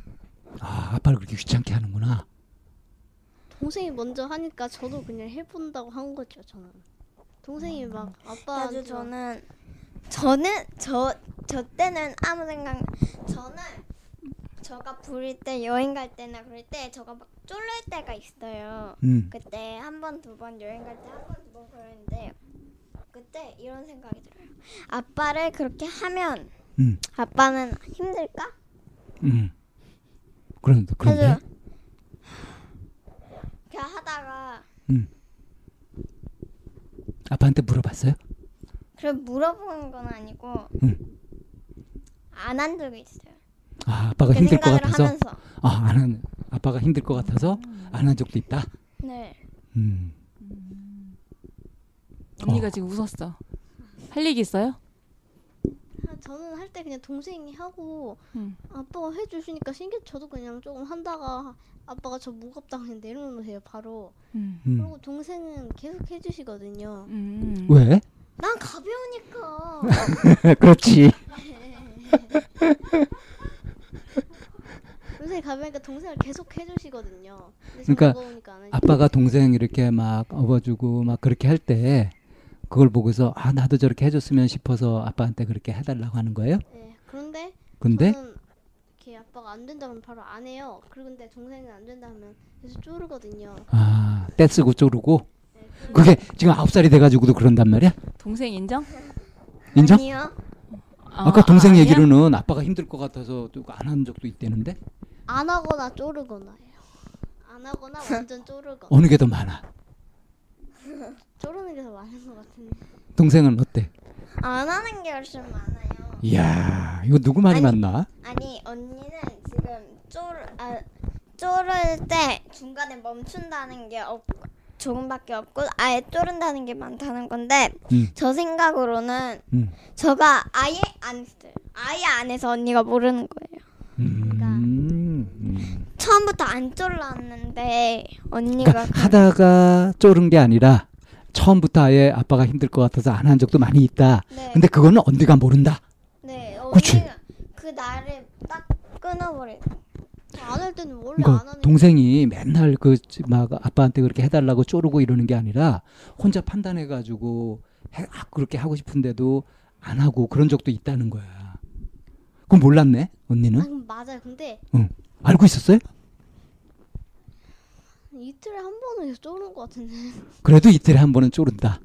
아, 아빠를 그렇게 귀찮게 하는구나. 동생이 먼저 하니까 저도 그냥 해본다고 한 거죠 저는. 동생이 막 아빠 그래서 저는 저는 저 저 때는 아무 생각 저는 저가 부릴 때 여행 갈 때나 그럴 때 저가 막 쫄릴 때가 있어요. 음, 그때 한 번 두 번 여행 갈 때 한 번 두 번 그러는데 그때 이런 생각이 들어요. 아빠를 그렇게 하면 음, 아빠는 힘들까? 음. 그런데 그런데 그냥 하다가 아빠한테 물어봤어요? 그래 물어보는 건 아니고 응. 안한 적이 있어요. 아 아빠가 그 힘들 것 같아서 하면서 아안 한 아빠가 힘들 것 같아서 안 한 적도 있다. 네. 음. 언니가 어. 지금 웃었어. 할 얘기 있어요? 아, 저는 할 때 그냥 동생이 하고 음. 아빠가 해주시니까 신기 저도 그냥 조금 한다가 아빠가 저 무겁다 그냥 내려놓으세요 바로 음. 음. 그리고 동생은 계속 해주시거든요 음. 왜? 난 가벼우니까. 그렇지. 동생이 가보니까 동생을 계속 해주시거든요 그러니까 아빠가 동생 이렇게 막 업어주고 막 그렇게 할 때 그걸 보고서 아 나도 저렇게 해줬으면 싶어서 아빠한테 그렇게 해달라고 하는 거예요? 네, 그런데 근데 저는 이렇게 아빠가 안 된다면 바로 안 해요 그리고 근데 동생은 안 된다면 계속 쪼르거든요 아 떼쓰고 쪼르고 네, 그게 지금 아홉 살이 돼가지고도 그런단 말이야? 동생 인정? 인정? 아니요. 아까 동생 아니야? 얘기로는 아빠가 힘들 것 같아서 안 한 적도 있대는데 안 하거나 쪼르거나요 안 하거나 완전 쪼르거나 어느 게 더 많아? 쪼르는 게 더 많은 것 같은데 동생은 어때? 안 하는 게 훨씬 많아요. 이야 이거 누구 말이 아니. 맞나? 아니 언니는 지금 쪼르 아 쪼를 때 중간에 멈춘다는 게 없, 조금밖에 없고 아예 쪼른다는 게 많다는 건데 음. 저 생각으로는 음. 저가 아예 안 했어요. 아예 안 해서 언니가 모르는 거예요. 음. 음. 처음부터 안 쫄랐는데 언니가 그러니까 하다가 쪼른 게 아니라 처음부터 아예 아빠가 힘들 것 같아서 안 한 적도 많이 있다. 네, 근데 그거는 언니가 모른다. 네 그치. 언니가 그 날을 딱 끊어버려. 안할 때는 원래 안 그러니까 하는 동생이 맨날 그 막 아빠한테 그렇게 해달라고 쪼르고 이러는 게 아니라 혼자 판단해가지고 해, 아, 그렇게 하고 싶은데도 안 하고 그런 적도 있다는 거야. 그건 몰랐네 언니는 아, 맞아요 근데 알고 있었어요? 이틀에 한 번은 계속 쪼르는 것 같은데 그래도 이틀에 한 번은 쪼른다.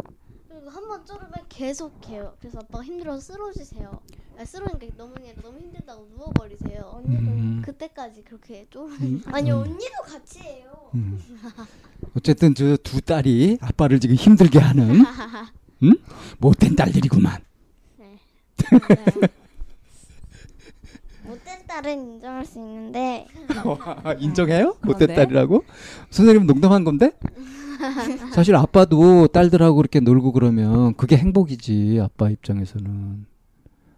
그리고 한 번 쪼르면 계속 해요 그래서 아빠가 힘들어서 쓰러지세요 아, 쓰러니까 너무 너무 힘들다고 누워버리세요 음. 그때까지 그렇게 쪼르는 음. 아니 음. 언니도 같이 해요. 음. 어쨌든 저 두 딸이 아빠를 지금 힘들게 하는 음? 못된 딸들이구만. 네. 딸은 인정할 수 있는데 인정해요? 어, 못된 네. 딸이라고? 선생님 농담한 건데? 사실 아빠도 딸들하고 그렇게 놀고 그러면 그게 행복이지 아빠 입장에서는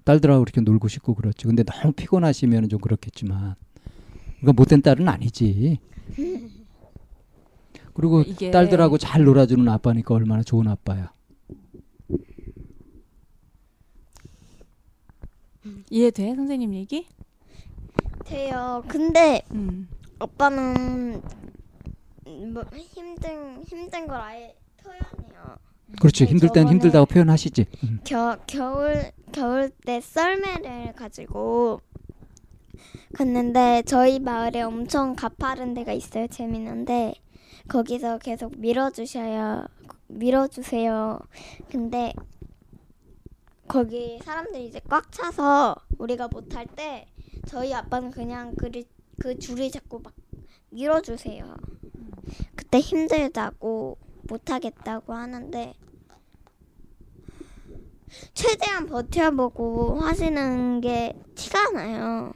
딸들하고 이렇게 놀고 싶고 그렇지. 근데 너무 피곤하시면 좀 그렇겠지만 그러니까 못된 딸은 아니지. 그리고 이게- 딸들하고 잘 놀아주는 아빠니까 얼마나 좋은 아빠야. 이해돼 선생님 얘기? 돼요. 근데 음. 오빠는 뭐 힘든 힘든 걸 아예 표현해요. 그렇지. 네, 힘들 땐 힘들다고 표현하시지. 음. 겨 겨울 겨울 때 썰매를 가지고 갔는데 저희 마을에 엄청 가파른 데가 있어요. 재밌는데 거기서 계속 밀어주셔야 밀어주세요. 근데 거기 사람들이 이제 꽉 차서 우리가 못할 때 저희 아빠는 그냥 그리, 그 줄을 잡고 막 밀어주세요. 그때 힘들다고 못하겠다고 하는데 최대한 버텨보고 하시는 게 티가 나요.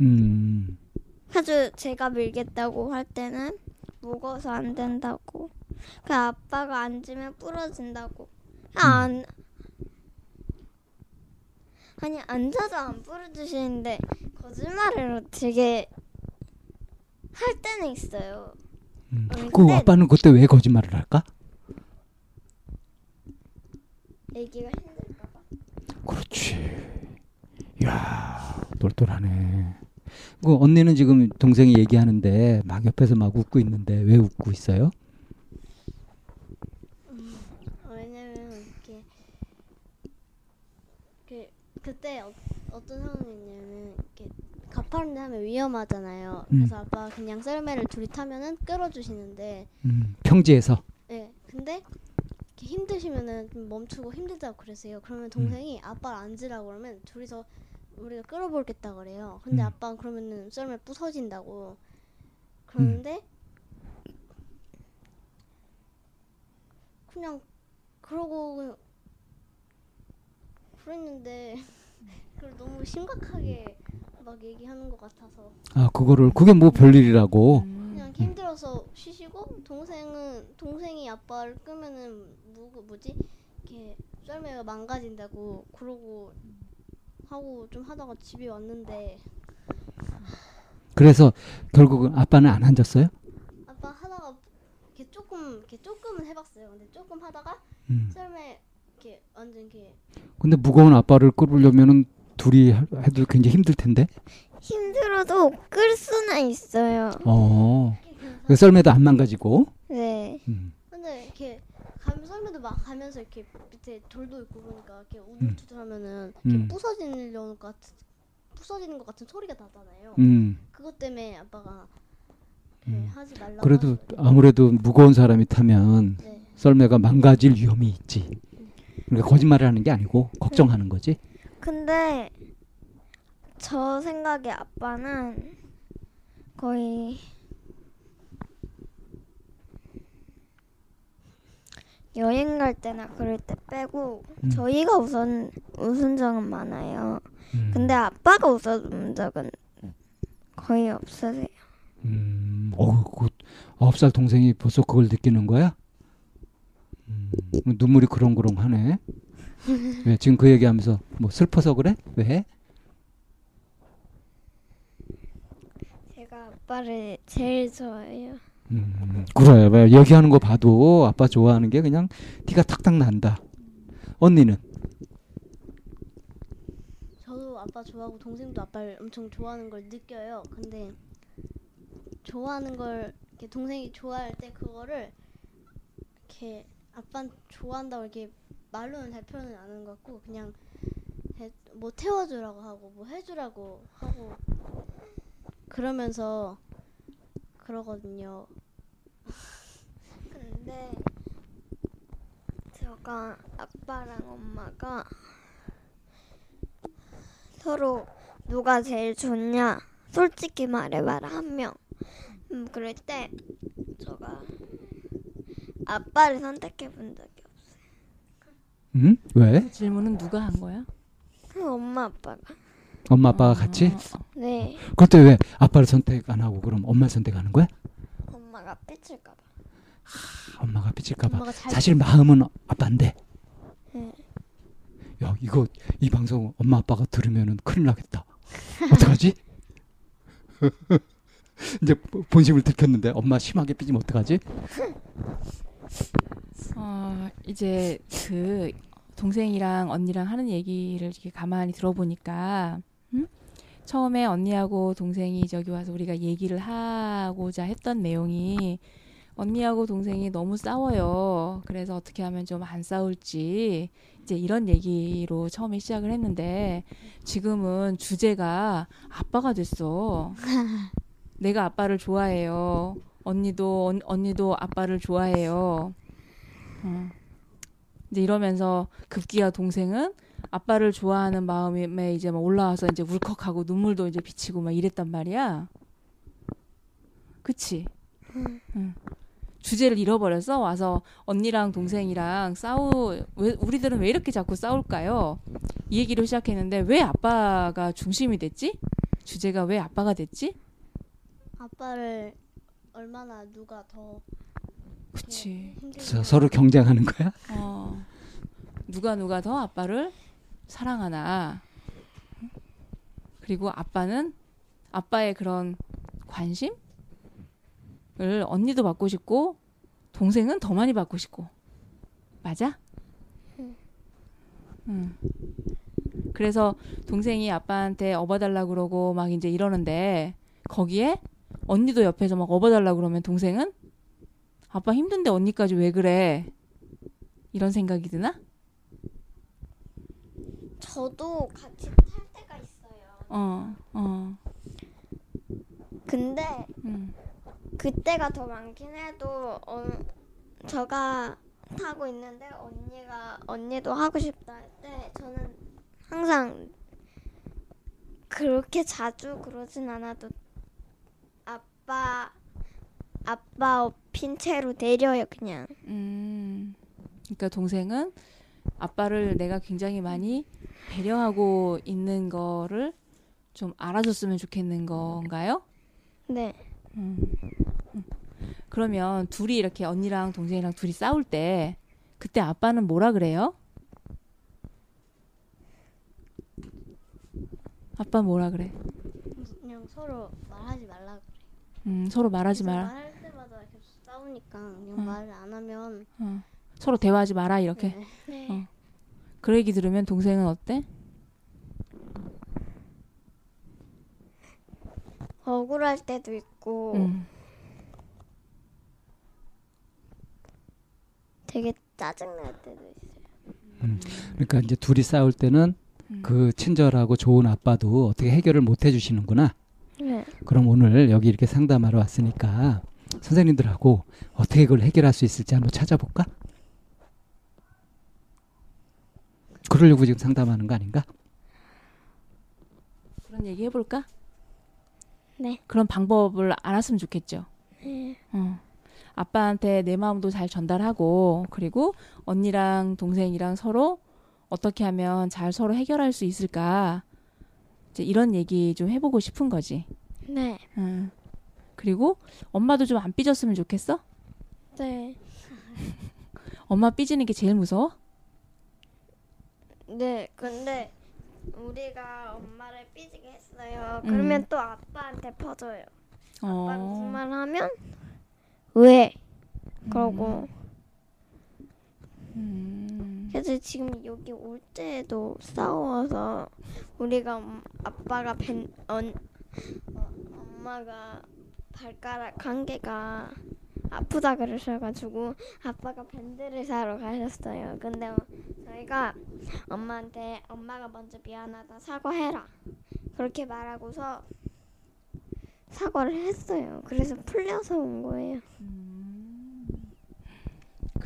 음. 아주 제가 밀겠다고 할 때는 무거워서 안 된다고. 그 아빠가 앉으면 부러진다고. 안 아니 앉아도 안 부러지시는데 거짓말을 되게 할 때는 있어요. 음. 음, 그 아빠는 그때 왜 거짓말을 할까? 애기가 힘들까봐. 그렇지. 야 똘똘하네. 그 언니는 지금 동생이 얘기하는데 막 옆에서 막 웃고 있는데 왜 웃고 있어요? 왜냐면 이렇게 그 그때 어, 어떤 상황이냐면 이렇게 가파른데 하면 위험하잖아요. 음. 그래서 아빠가 그냥 썰매를 둘이 타면은 끌어주시는데, 음, 평지에서. 예. 근데 이렇게 힘드시면은 좀 멈추고 힘들다고. 음. 그러면 동생이 아빠를 앉으라고 그러면 둘이서 우리가 끌어볼겠다 그래요. 근데 음. 아빠는 그러면은 썰매 부서진다고. 그런데 그냥 그러고 그랬는데 그걸 너무 심각하게 막 얘기하는 것 같아서 아 그거를 그게 뭐 별일이라고. 음. 그냥 힘들어서 쉬시고 동생은 동생이 아빠를 끄면은 뭐 뭐지 이렇게 썰매가 망가진다고 그러고 하고 좀 하다가 집에 왔는데 그래서 결국은 아빠는 안 앉았어요? 아빠 하다가 이렇게 조금 이렇게 조금은 해봤어요. 근데 조금 하다가 음. 썰매 이렇게 완전 이렇게 근데 무거운 아빠를 끌으려면은 둘이 하- 해도 굉장히 힘들 텐데. 힘들어도 끌 수는 있어요. 어. 그 썰매도 안 망가지고. 네. 음. 근데 이렇게 가면 썰매도 막 가면서 이렇게 밑에 돌도 있고 그러니까 이렇게 우물투들하면은 이렇게 음. 부서지는 것 같은 부서지는 것 같은 소리가 나잖아요. 음. 그것 때문에 아빠가 이렇게 음. 하지 말라고. 그래도 하셔요. 아무래도 무거운 사람이 타면 네. 썰매가 망가질 위험이 있지. 그러니까 거짓말을 하는 게 아니고 걱정하는 거지. 근데 저 생각에 아빠는 거의 여행 갈 때나 그럴 때 빼고 음. 저희가 우선 웃은 적은 많아요. 음. 근데 아빠가 웃은 적은 거의 없으세요. 음. 어우, 그 아홉 살 동생이 벌써 그걸 느끼는 거야? 음. 눈물이 그렁그렁하네. 왜 지금 그 얘기하면서 뭐 슬퍼서 그래? 왜? 제가 아빠를 제일 좋아해요. 음, 그래. 왜 얘기하는 거 봐도 아빠 좋아하는 게 그냥 티가 탁탁 난다. 언니는? 저도 아빠 좋아하고 동생도 아빠를 엄청 좋아하는 걸 느껴요. 근데 좋아하는 걸 이렇게 동생이 좋아할 때 그거를 이렇게 아빠 좋아한다고 이렇게 말로는 잘 표현은 안 하는 것 같고 그냥 해- 뭐 태워주라고 하고 뭐 해주라고 하고 그러면서 그러거든요. 근데 제가 아빠랑 엄마가 서로 누가 제일 좋냐 솔직히 말해봐라 한 명. 음, 그럴 때 제가 아빠를 선택해 본 적이 없어요. 응? 왜? 그 질문은 누가 한 거야? 그 엄마 아빠가. 엄마 아빠가 같이? 어, 네. 그때 왜 아빠를 선택 안 하고 그럼 엄마를 선택하는 거야? 엄마가 삐칠까 봐. 아, 엄마가 삐질까봐. 엄마가 잘 사실 마음은 아빠인데. 네. 야 이거 이 방송 엄마 아빠가 들으면은 큰일 나겠다. 어떡하지? 이제 본심을 들켰는데 엄마 심하게 삐지면 어떡하지? 어, 이제 그 동생이랑 언니랑 하는 얘기를 이렇게 가만히 들어보니까 음? 처음에 언니하고 동생이 저기 와서 우리가 얘기를 하고자 했던 내용이 언니하고 동생이 너무 싸워요. 그래서 어떻게 하면 좀 안 싸울지 이제 이런 얘기로 처음에 시작을 했는데 지금은 주제가 아빠가 됐어. 내가 아빠를 좋아해요. 언니도 언, 언니도 아빠를 좋아해요. 어. 이제 이러면서 급기야 동생은 아빠를 좋아하는 마음에 이제 막 올라와서 이제 울컥하고 눈물도 이제 비치고 막 이랬단 말이야. 그치? 응. 주제를 잃어버려서 와서 언니랑 동생이랑 싸우 왜 우리들은 왜 이렇게 자꾸 싸울까요? 이 얘기를 시작했는데 왜 아빠가 중심이 됐지? 주제가 왜 아빠가 됐지? 아빠를 얼마나 누가 더 그치. 힘들게 서, 서로 경쟁하는 거야? 어, 누가 누가 더 아빠를 사랑하나. 그리고 아빠는 아빠의 그런 관심을 언니도 받고 싶고 동생은 더 많이 받고 싶고. 맞아? 응. 그래서 동생이 아빠한테 업어달라 그러고 막 이제 이러는데 거기에 언니도 옆에서 막 업어달라 그러면 동생은 아빠 힘든데 언니까지 왜 그래? 이런 생각이 드나? 저도 같이 탈 때가 있어요. 어, 어, 근데 음, 그때가 더 많긴 해도 어, 저가 타고 있는데 언니가 언니도 하고 싶다 할 때 저는 항상 그렇게 자주 그러진 않아도 아빠 아빠 업힌 채로 내려요 그냥. 음. 그러니까 동생은 아빠를 내가 굉장히 많이 배려하고 있는 거를 좀 알아줬으면 좋겠는 건가요? 네. 음. 음. 그러면 둘이 이렇게 언니랑 동생이랑 둘이 싸울 때 그때 아빠는 뭐라 그래요? 아빠 뭐라 그래? 그냥 서로 말하지 말라고. 음, 서로 말하지 마라. 말할 때마다 계속 싸우니까 그냥 응. 말을 안 하면 어. 서로 대화하지 마라 이렇게. 네. 네. 어. 그 얘기 들으면 동생은 어때? 억울할 때도 있고 음. 되게 짜증날 때도 있어요. 그러니까 이제 둘이 싸울 때는 음. 그 친절하고 좋은 아빠도 어떻게 해결을 못 해주시는구나. 네. 그럼 오늘 여기 이렇게 상담하러 왔으니까 선생님들하고 어떻게 그걸 해결할 수 있을지 한번 찾아볼까? 그러려고 지금 상담하는 거 아닌가? 그런 얘기 해볼까? 네. 그런 방법을 알았으면 좋겠죠. 네. 어. 아빠한테 내 마음도 잘 전달하고 그리고 언니랑 동생이랑 서로 어떻게 하면 잘 서로 해결할 수 있을까 이제 이런 얘기 좀 해보고 싶은 거지. 네. 응. 그리고 엄마도 좀 안 삐졌으면 좋겠어? 네. 엄마 삐지는 게 제일 무서워? 네. 근데 우리가 엄마를 삐지게 했어요. 음. 그러면 또 아빠한테 퍼져요. 어. 아빠 무슨 말 하면 왜? 그러고 음. 그래서 지금 여기 올 때도 싸워서 우리가 엄- 아빠가 벤 언, 어, 엄마가 발가락 한 개가 아프다 그러셔가지고 아빠가 밴드를 사러 가셨어요. 근데 어, 저희가 엄마한테 엄마가 먼저 미안하다 사과해라 그렇게 말하고서 사과를 했어요. 그래서 풀려서 온 거예요. 음.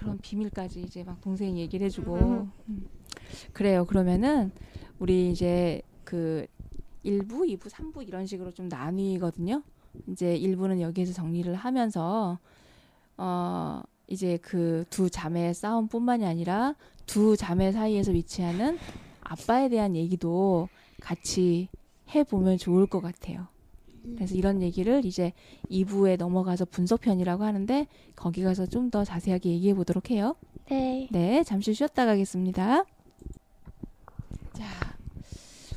그런 비밀까지 이제 막 동생이 얘기를 해주고 음. 음. 그래요. 그러면은 우리 이제 그 1부, 2부, 3부 이런 식으로 좀 나뉘거든요. 이제 1부는 여기에서 정리를 하면서 어 이제 그 두 자매의 싸움뿐만이 아니라 두 자매 사이에서 위치하는 아빠에 대한 얘기도 같이 해 보면 좋을 것 같아요. 그래서 이런 얘기를 이제 2부에 넘어가서 분석편이라고 하는데 거기 가서 좀 더 자세하게 얘기해 보도록 해요. 네. 네, 잠시 쉬었다 가겠습니다. 자,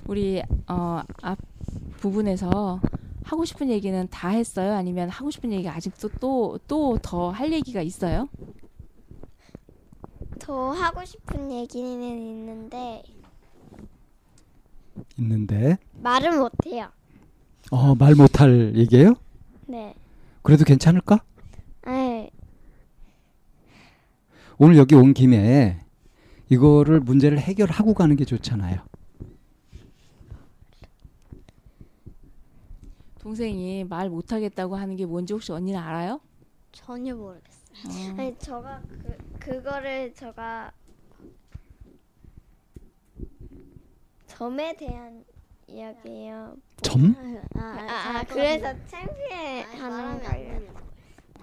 우리 어, 앞 부분에서 하고 싶은 얘기는 다 했어요? 아니면 하고 싶은 얘기가 아직도 또 또 더 할 얘기가 있어요? 더 하고 싶은 얘기는 있는데 있는데 말은 못해요. 어, 말 못할 얘기예요? 네. 그래도 괜찮을까? 네. 오늘 여기 온 김에 이거를 문제를 해결하고 가는 게 좋잖아요. 동생이 말 못하겠다고 하는 게 뭔지 혹시 언니는 알아요? 전혀 모르겠어요. 어, 아니 저가 그 그거를 저가 점에 대한 이야기예요. 점? 아, 아, 아, 잘 그래서 것 같은데. 창피해하는 말하면 안 거예요.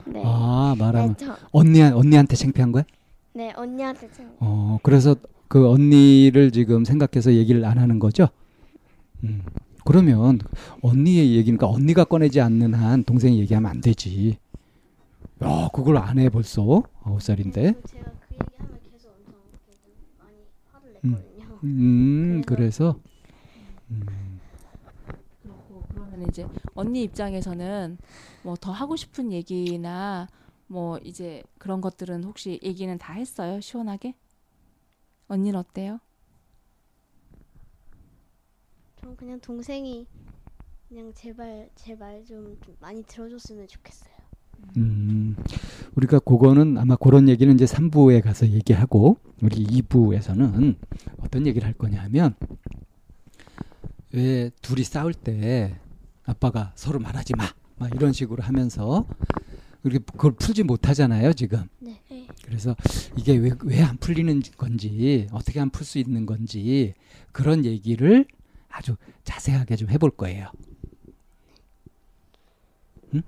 네. 아, 말하면 네, 저, 언니 언니한테 창피한 거야? 네 언니한테 창. 어, 그래서 그 언니를 지금 생각해서 얘기를 안 하는 거죠? 음. 그러면 언니의 얘기니까 언니가 꺼내지 않는 한 동생이 얘기하면 안 되지. 야, 그걸 안 해 벌써 아홉 살인데. 제가 그 얘기하면 계속 엄청 많이 화를 음. 냈거든요. 음, 그래서- 그래서 음, 그렇고 그러면 이제 언니 입장에서는 뭐 더 하고 싶은 얘기나 뭐 이제 그런 것들은 혹시 얘기는 다 했어요? 시원하게? 언니는 어때요? 저는 그냥 동생이 그냥 제발 제발 좀, 좀 많이 들어줬으면 좋겠어요. 음, 우리가 그거는 아마 그런 얘기는 이제 3부에 가서 얘기하고 우리 2부에서는 어떤 얘기를 할 거냐면 왜 둘이 싸울 때 아빠가 서로 말하지 마, 막 이런 식으로 하면서 우리 그걸 풀지 못하잖아요 지금. 네. 그래서 이게 왜 왜 안 풀리는 건지 어떻게 하면 풀수 있는 건지 그런 얘기를 아주 자세하게 좀 해볼 거예요. 음?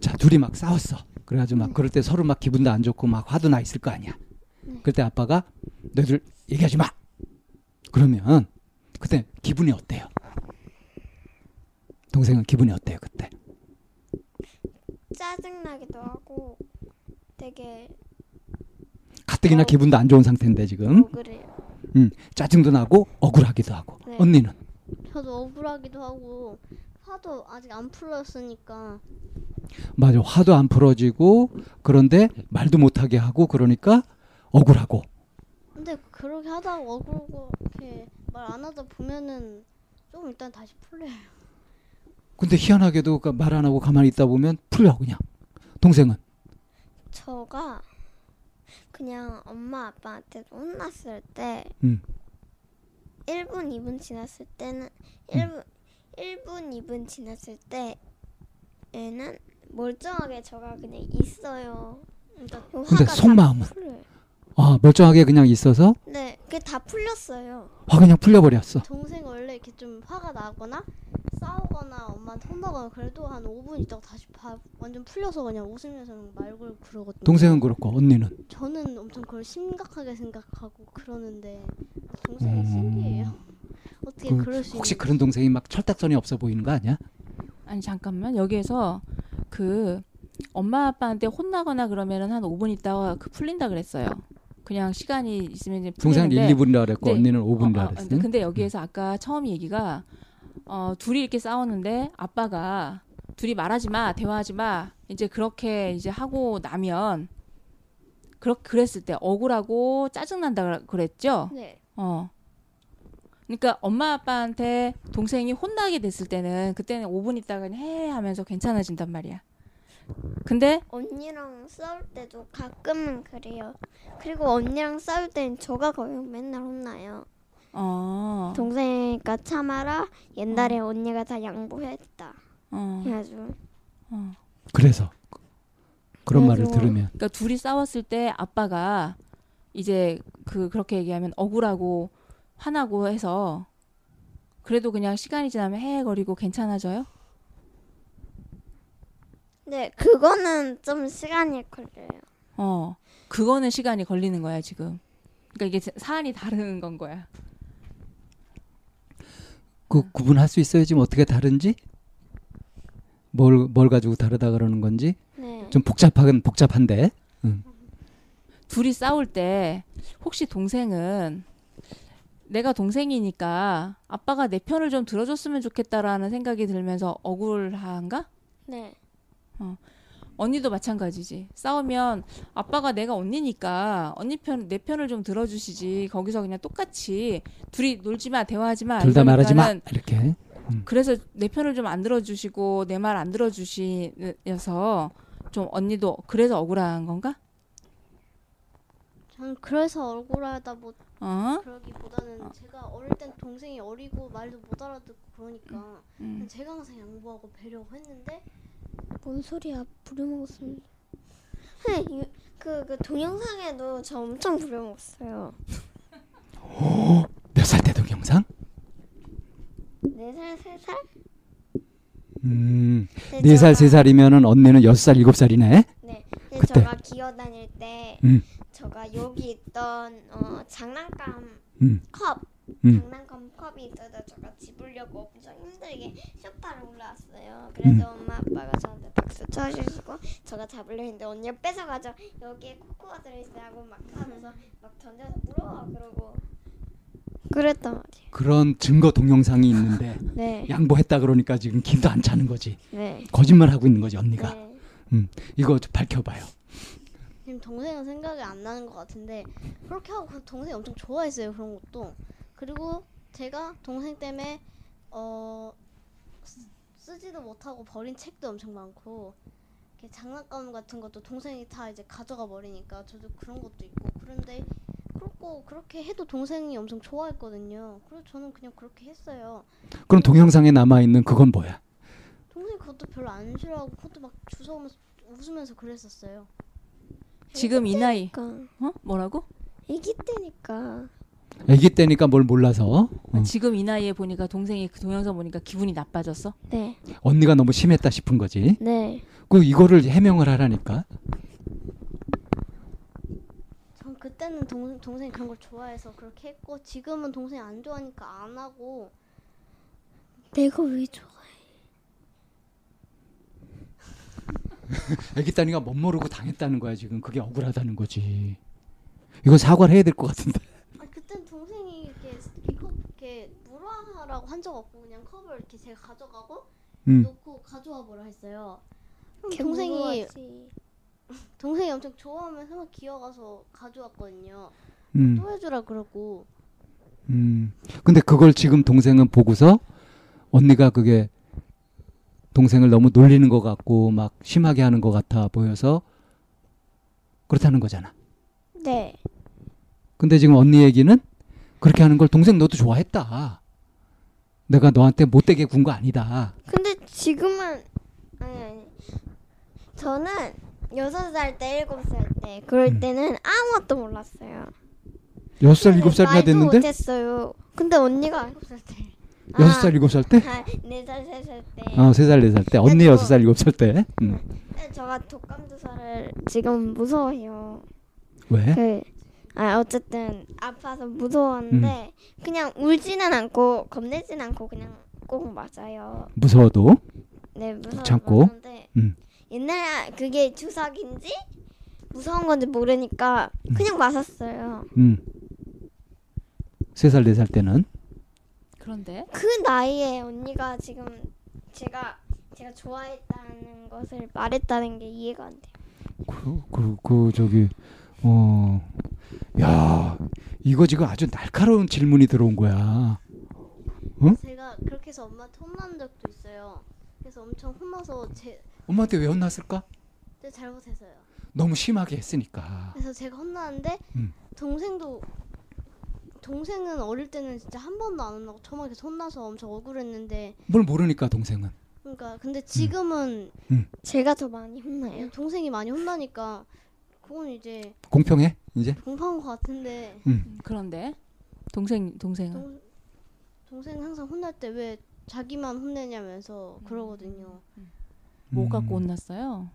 자 둘이 막 싸웠어. 그래가지고 막 그럴 때 서로 막 기분도 안 좋고 막 화도 나 있을 거 아니야. 그럴 때 아빠가 너희들 얘기하지 마. 그러면 그때 기분이 어때요? 동생은 기분이 어때요 그때? 짜증나기도 하고 되게 가뜩이나 어. 기분도 안 좋은 상태인데 지금 억울해요. 짜증도 나고 억울하기도 하고 네. 언니는 저도 억울하기도 하고 화도 아직 안 풀렸으니까 맞아 화도 안 풀어지고 그런데 말도 못하게 하고 그러니까 억울하고 근데 그렇게 하다가 억울하고 이렇게 말 안 하다 보면은 좀 일단 다시 풀려요. 근데 희한하게도 그말안 하고 가만히 있다 보면 풀려 그냥 동생은 저가 그냥 엄마 아빠한테 혼났을 때 음. 1분 2분 지났을 때는 1분 1분 2분 지났을 때에는 멀쩡하게 저가 그냥 있어요. 그러니까 근데 다 속마음은? 풀려요. 아 멀쩡하게 그냥 있어서 네, 그게 다 풀렸어요. 화 그냥 풀려버렸어 동생 원래 이렇게 좀 화가 나거나 싸우거나 엄마한테 혼나거나 그래도 한 5분 있다가 다시 바, 완전 풀려서 그냥 웃으면서 말 걸고 그러거든요. 동생은 그렇고 언니는 저는 엄청 그걸 심각하게 생각하고 그러는데 동생이 음. 신기해요. 어떻게 그 그, 럴수 있는 혹시 그런 동생이 막 철딱선이 없어 보이는 거 아니야? 아니 잠깐만 여기에서 그 엄마 아빠한테 혼나거나 그러면은 한 5분 있다가 그 풀린다 그랬어요. 그냥 시간이 있으면 이제 동생은 풀리는데 1, 2분이라 그랬고 네. 언니는 5분이라 어, 어, 그랬어. 근데, 근데 여기에서 아까 처음 얘기가 어, 둘이 이렇게 싸웠는데 아빠가 둘이 말하지 마, 대화하지 마. 이제 그렇게 이제 하고 나면 그렇 그랬을 때 억울하고 짜증 난다 그랬죠? 네. 어. 그러니까 엄마 아빠한테 동생이 혼나게 됐을 때는 그때는 5분 있다가 해 하면서 괜찮아진단 말이야. 근데 언니랑 싸울 때도 가끔은 그래요. 그리고 언니랑 싸울 때는 저가 거의 맨날 혼나요. 어. 동생이니까 참아라. 옛날에 언니가 다 양보했다. 어. 해가지고 어. 그래서 그런 말을 그래서- 들으면 그러니까 둘이 싸웠을 때 아빠가 이제 그 그렇게 얘기하면 억울하고 화나고 해서 그래도 그냥 시간이 지나면 헤헤거리고 괜찮아져요? 네, 그거는 좀 시간이 걸려요. 어. 그거는 시간이 걸리는 거야, 지금. 그러니까 이게 사안이 다른 건 거야. 그 구분할 수 있어요 지금 어떻게 다른지? 뭘, 뭘 가지고 다르다 그러는 건지 네. 좀 복잡한 복잡한데 둘이 싸울 때 혹시 동생은 내가 동생이니까 아빠가 내 편을 좀 들어줬으면 좋겠다라는 생각이 들면서 억울한가? 네. 언니도 마찬가지지. 싸우면 아빠가 내가 언니니까 언니 편 내 편을 좀 들어주시지. 거기서 그냥 똑같이 둘이 놀지 마, 대화하지 마. 둘 다 말하지 마 이렇게 그래서 내 편을 좀 안 들어주시고 내 말 안 들어주시여서 좀 언니도 그래서 억울한 건가? 저는 그래서 억울하다 뭐 어? 그러기보다는 어. 제가 어릴 땐 동생이 어리고 말도 못 알아듣고 그러니까 음. 그냥 제가 항상 양보하고 배려고 했는데 뭔 소리야? 부려먹었습니다. 네, 이- 그, 그 동영상에도 저 엄청 부려먹었어요. 몇 살 때 동영상? 네 살, 세 살? 음, 네, 네 살, 저가- 세 살이면은 언니는 여섯 살, 일곱 살이네. 네, 근데 그때. 저가 기어 다닐 때 음. 저가 여기 있던 어, 장난감 음, 컵, 음. 장난감 컵이 있어서 저가 집으려고 힘들게 소파를 올라왔어요. 그래서 음. 엄마 아빠가 저한테 박수 쳐주시고 저가 잡으려 했는데 언니가 뺏어가죠. 여기에 코코가 들어있어요 막 하면서 막 던져서 물어 그러고 그랬단 말이에요. 그런 증거 동영상이 있는데 네, 양보했다 그러니까 지금 기도 안 차는 거지. 네, 거짓말 하고 있는 거지 언니가. 네. 이거 좀 밝혀봐요. 지금 동생은 생각이 안 나는 것 같은데 그렇게 하고 그 동생이 엄청 좋아했어요 그런 것도 그리고 제가 동생 때문에 어 쓰- 쓰지도 못하고 버린 책도 엄청 많고 이렇게 장난감 같은 것도 동생이 다 이제 가져가 버리니까 저도 그런 것도 있고 그런데 그렇고 그렇게 해도 동생이 엄청 좋아했거든요 그래서 저는 그냥 그렇게 했어요 그럼 동영상에 남아 있는 그건 뭐야? 동생 그것도 별로 안 싫어하고 그것도 막 주워오면서 웃으면서 그랬었어요 지금 이 나이 그러니까 어? 뭐라고? 아기 때니까 아기 때니까 뭘 몰라서 어. 지금 이 나이에 보니까 동생이 그 동영상 보니까 기분이 나빠졌어? 네, 언니가 너무 심했다 싶은 거지. 네, 그 이거를 해명을 하라니까. 전 그때는 동, 동생이 그런 걸 좋아해서 그렇게 했고 지금은 동생이 안 좋아하니까 안 하고 내가 왜 좋아? 애기 딸이가 못 모르고 당했다는 거야 지금. 그게 억울하다는 거지. 이건 사과를 해야 될 것 같은데. 아 그땐 동생이 이렇게 이거 이렇게 물어하라고 한 적 없고 그냥 컵을 이렇게 제가 가져가고 음. 놓고 가져와 보라 했어요. 그럼 걔 동생이 무서워하지. 동생이 엄청 좋아하면서 막 기어가서 가져왔거든요. 음. 또 해주라 그러고 음. 근데 그걸 지금 동생은 보고서 언니가 그게 동생을 너무 놀리는 것 같고 막 심하게 하는 것 같아 보여서 그렇다는 거잖아. 네. 근데 지금 언니 얘기는 그렇게 하는 걸 동생 너도 좋아했다. 내가 너한테 못되게 군 거 아니다. 근데 지금은 아니 아니. 저는 여섯 살 때, 일곱 살 때, 그럴 음. 때는 아무것도 몰랐어요. 여섯 살 일곱 살이나 됐는데 못했어요. 근데 언니가 일곱 살 때. 여섯 살 일곱 살 때? 아, 네살 세 살 때. 어, 세살 네 살 때. 언니 여섯 살 일곱 살 때. 음. 근데 저가 독감 주사를 지금 무서워해요. 왜? 그, 아 어쨌든 아파서 무서웠는데 그냥 울지는 않고 겁내지는 않고 그냥 꼭 맞아요. 무서워도. 네 무서워. 참고. 데 음. 옛날에 그게 주사기인지 무서운 건지 모르니까 그냥 맞았어요. 음. 세살네 살 때는. 그런데 그 나이에 언니가 지금 제가 제가 좋아했다는 것을 말했다는 게 이해가 안 돼요. 그, 그, 그, 저기, 어, 야, 이거 지금 아주 날카로운 질문이 들어온 거야. 제가 그렇게 해서 엄마한테 혼난 적도 있어요. 그래서 엄청 혼나서 제, 엄마한테 왜 혼났을까? 제 잘못해서요. 너무 심하게 했으니까. 그래서 제가 혼나는데 음. 동생도 동생은 어릴 때는 진짜 한 번도 안 혼나고 저만 계속 혼나서 엄청 억울했는데 뭘 모르니까, 동생은. 그러니까 근데 지금은 제가 더 많이 혼나요. 동생이 많이 혼나니까 그건 이제 공평해, 이제? 공평한 것 같은데 음, 그런데 동생 동생은 동, 동생 항상 혼날 때 왜 자기만 혼내냐면서 그러거든요. 뭐 음. 갖고 혼났어요?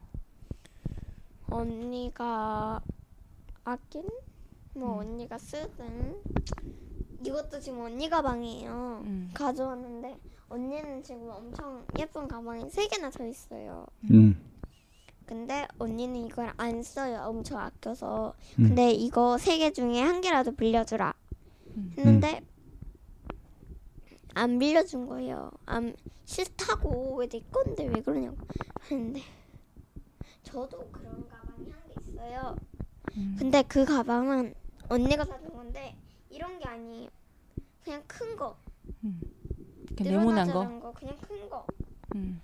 언니가 아낀 뭐 음. 언니가 쓰든 이것도 지금 언니 가방이에요. 음. 가져왔는데 언니는 지금 엄청 예쁜 가방이 세 개나 더 있어요. 음. 근데 언니는 이걸 안 써요. 엄청 아껴서. 음. 근데 이거 세 개 중에 한 개라도 빌려주라 음. 했는데 안 빌려준 거예요. 안 싫다고 왜 내 건데 왜 그러냐고 했는데 저도 그런 가방이 한 개 있어요. 음. 근데 그 가방은 언니가 사준 건데 이런 게 아니에요. 그냥 큰 거. 이렇게 네모난 거. 거 그냥 큰 거. 음.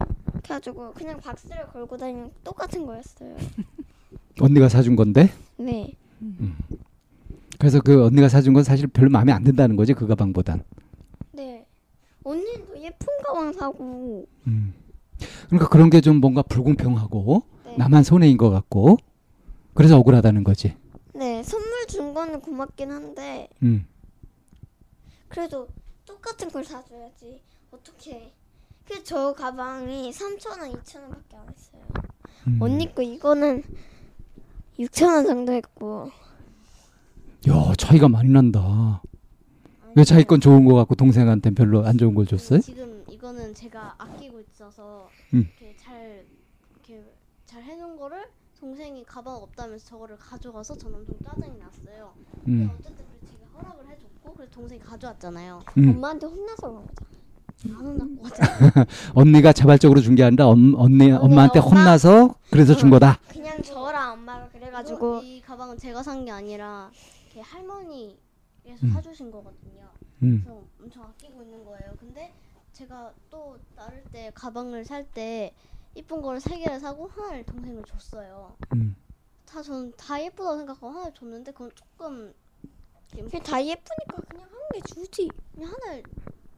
그래가지고 그냥 박스를 걸고 다니면 똑같은 거였어요. 언니가 사준 건데? 네. 그래서 그 언니가 사준 건 사실 별로 마음에 안 든다는 거지, 그 가방보단. 네. 언니는 더 예쁜 가방 사고. 음. 그러니까 그런 게 좀 뭔가 불공평하고, 네. 나만 손해인 것 같고, 그래서 억울하다는 거지. 네. 선물 준 거는 고맙긴 한데 음. 그래도 똑같은 걸 사줘야지. 어떻게? 그 저 가방이 3,000원, 2,000원밖에 안 했어요. 음. 언니 거 이거는 6,000원 정도 했고. 야, 차이가 많이 난다. 왜 자기 건 좋은 거 같고 동생한테 별로 안 좋은 걸 줬어요? 지금 이거는 제가 아끼고 있어서 음. 이렇게 잘 이렇게 잘 해놓은 거를 동생이 가방 없다면서 저거를 가져가서 저는 좀 짜증이 났어요. 근데 음. 어쨌든 그래서 제가 허락을 해줬고 그래서 동생이 가져왔잖아요. 음. 엄마한테 혼나서 그런 거죠. 어쨌든 언니가 자발적으로 준 게 아니라 엄, 언니 엄마한테 엄마- 혼나서 그래서 준 거다. 그냥 저랑 엄마가 그래가지고 이거- 이 가방은 제가 산 게 아니라 이렇게 할머니께서 음. 사주신 거거든요. 음. 그래서 엄청 아끼고 있는 거예요. 근데 제가 또 나를 때 가방을 살 때 이쁜 거를 세 개를 사고 하나를 동생을 줬어요. 음. 다 저는 다 예쁘다고 생각하고 하나를 줬는데 그건 조금 그냥 다 예쁘니까 그냥 한 개 주지. 그냥 하나를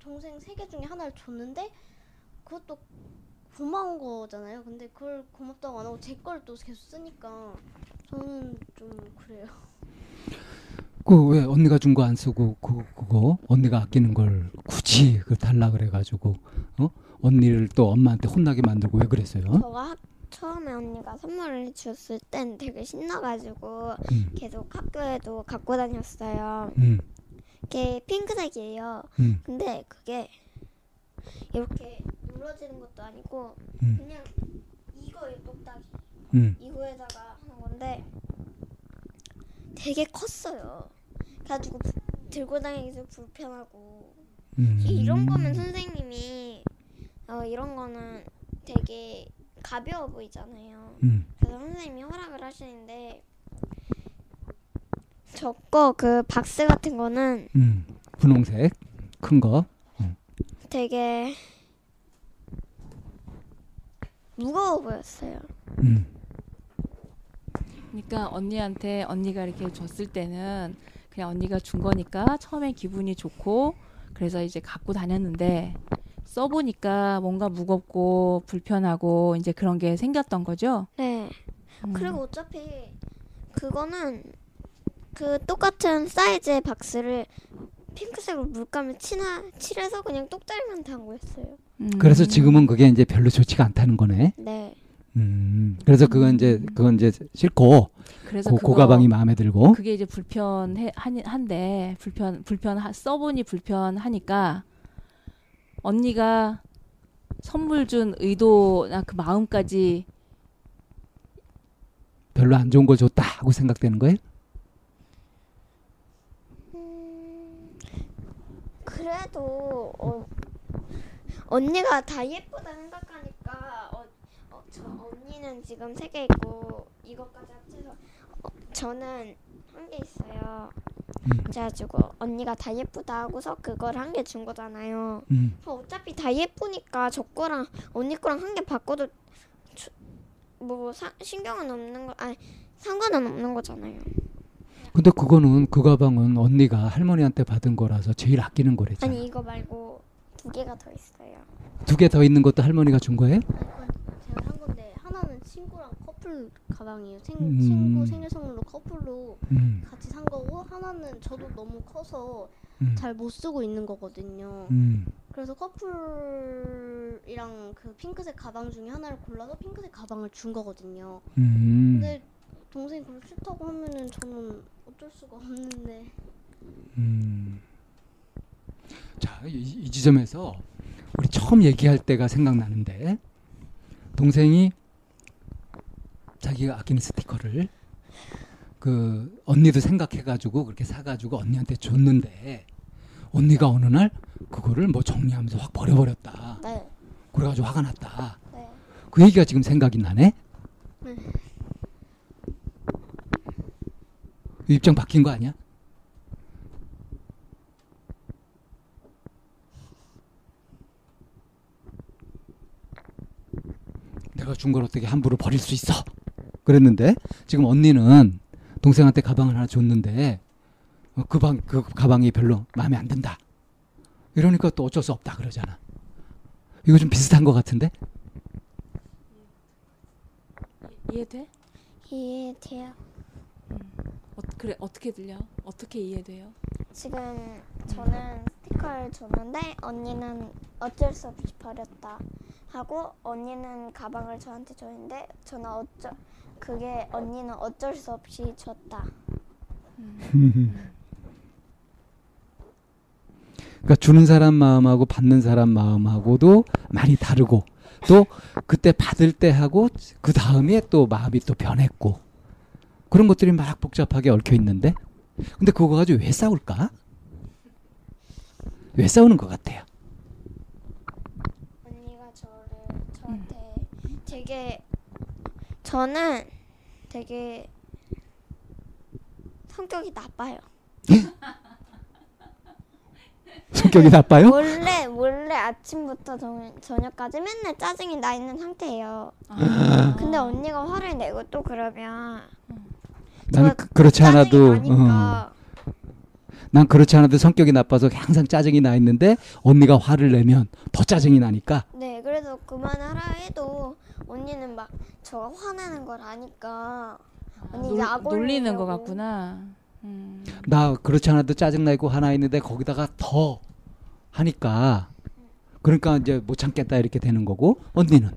동생 세 개 중에 하나를 줬는데 그것도 고마운 거잖아요. 근데 그걸 고맙다고 안 하고 제 걸 또 계속 쓰니까 저는 좀 그래요. 그 왜 언니가 준 거 안 쓰고 그 그거 언니가 아끼는 걸 굳이 그 달라 그래 가지고 어? 언니를 또 엄마한테 혼나게 만들고 왜 그랬어요? 저가 학, 처음에 언니가 선물을 줬을 땐 되게 신나가지고 음, 계속 학교에도 갖고 다녔어요. 음, 이게 핑크색이에요. 음, 근데 그게 이렇게 눌러지는 것도 아니고 음, 그냥 이거에 똑딱이 음. 이거에다가 하는 건데 되게 컸어요. 그래가지고 부- 들고 다니기도 불편하고 음. 이런 거면 선생님이 어, 이런 거는 되게 가벼워 보이잖아요. 음, 그래서 선생님이 허락을 하시는데 저거 그 박스 같은 거는 음. 분홍색 큰 거. 되게 무거워 보였어요. 음, 그러니까 언니한테 언니가 이렇게 줬을 때는 그냥 언니가 준 거니까 처음에 기분이 좋고 그래서 이제 갖고 다녔는데 써보니까 뭔가 무겁고 불편하고 이제 그런 게 생겼던 거죠. 네. 음. 그리고 어차피 그거는 그 똑같은 사이즈의 박스를 핑크색으로 물감을 칠하, 칠해서 그냥 단 거였어요. 음. 그래서 지금은 그게 이제 별로 좋지가 않다는 거네. 네. 음, 그래서 그건 이제 그건 이제 싫고 그래서 고, 그거 그 가방이 마음에 들고. 그게 이제 불편해 한- 한데 불편 불편 하- 써보니 불편하니까 언니가 선물 준 의도나 그 마음까지 별로 안 좋은 걸 줬다 하고 생각되는 거예요? 그래도 어, 언니가 다 예쁘다 생각하니까 어, 어, 저 언니는 지금 세 개 있고 이것까지 합쳐서 어, 저는 한 개 있어요. 음. 그래가지고 언니가 다 예쁘다 하고서 그걸 한 개 준 거잖아요. 음. 어차피 다 예쁘니까 저 거랑 언니 거랑 한 개 바꿔도 주- 뭐 사, 신경은 없는 거 아니 상관은 없는 거잖아요. 근데 그거는 그 가방은 언니가 할머니한테 받은 거라서 제일 아끼는 거랬잖아. 아니 이거 말고 두 개가 더 있어요. 두 개 더 있는 것도 할머니가 준 거예요? 제가 산 건데 하나는 친구랑 커플 가방이에요. 생, 음. 친구 생일 선물로 커플로 음. 같이 산 거고 하나는 저도 너무 커서 음. 잘못 쓰고 있는 거거든요. 음. 그래서 커플이랑 그 핑크색 가방 중에 하나를 골라서 핑크색 가방을 준 거거든요. 음. 근데 동생이 그걸 싫다고 하면은 저는 어쩔 수가 없는데 음. 자, 이, 이 지점에서 우리 처음 얘기할 때가 생각나는데 동생이 자기가 아끼는 스티커를 그 언니도 생각해가지고 그렇게 사가지고 언니한테 줬는데 언니가 어느 날 그거를 뭐 정리하면서 확 버려버렸다. 네. 그래가지고 화가 났다. 네. 그 얘기가 지금 생각이 나네. 네. 입장 바뀐 거 아니야? 내가 준 걸 어떻게 함부로 버릴 수 있어? 그랬는데 지금 언니는 동생한테 가방을 하나 줬는데 어, 그, 방, 그 가방이 별로 마음에 안 든다. 이러니까 또 어쩔 수 없다 그러잖아. 이거 좀 비슷한 것 같은데? 이해돼? 이해돼요. 어, 그래 어떻게 들려? 어떻게 이해돼요? 지금 저는 스티커를 줬는데 언니는 어쩔 수 없이 버렸다 하고 언니는 가방을 저한테 줬는데 저는 어쩔 그게 언니는 어쩔 수 없이 줬다. 그러니까 주는 사람 마음하고 받는 사람 마음하고도 많이 다르고 또 그때 받을 때 하고 그 다음에 또 마음이 또 변했고 그런 것들이 막 복잡하게 얽혀 있는데 근데 그거 가지고 왜 싸울까? 왜 싸우는 것 같아요? 언니가 저를 저한테 되게 저는 되게 성격이 나빠요. 성격이 나빠요? 원래 원래 아침부터 저, 저녁까지 맨날 짜증이 나 있는 상태예요. 아. 근데 언니가 화를 내고 또 그러면 나는 저 그, 그렇지 않아도 어, 난 그렇지 않아도 성격이 나빠서 항상 짜증이 나 있는데 언니가 화를 내면 더 짜증이 나니까 네 그래서 그만하라 해도 언니는 막 저가 화내는 걸 아니까 언니 놀, 약 놀리는 것. 같구나. 음. 나 그렇지 않아도 짜증 나고 화나 있는데 거기다가 더 하니까 그러니까 이제 못 참겠다 이렇게 되는 거고 언니는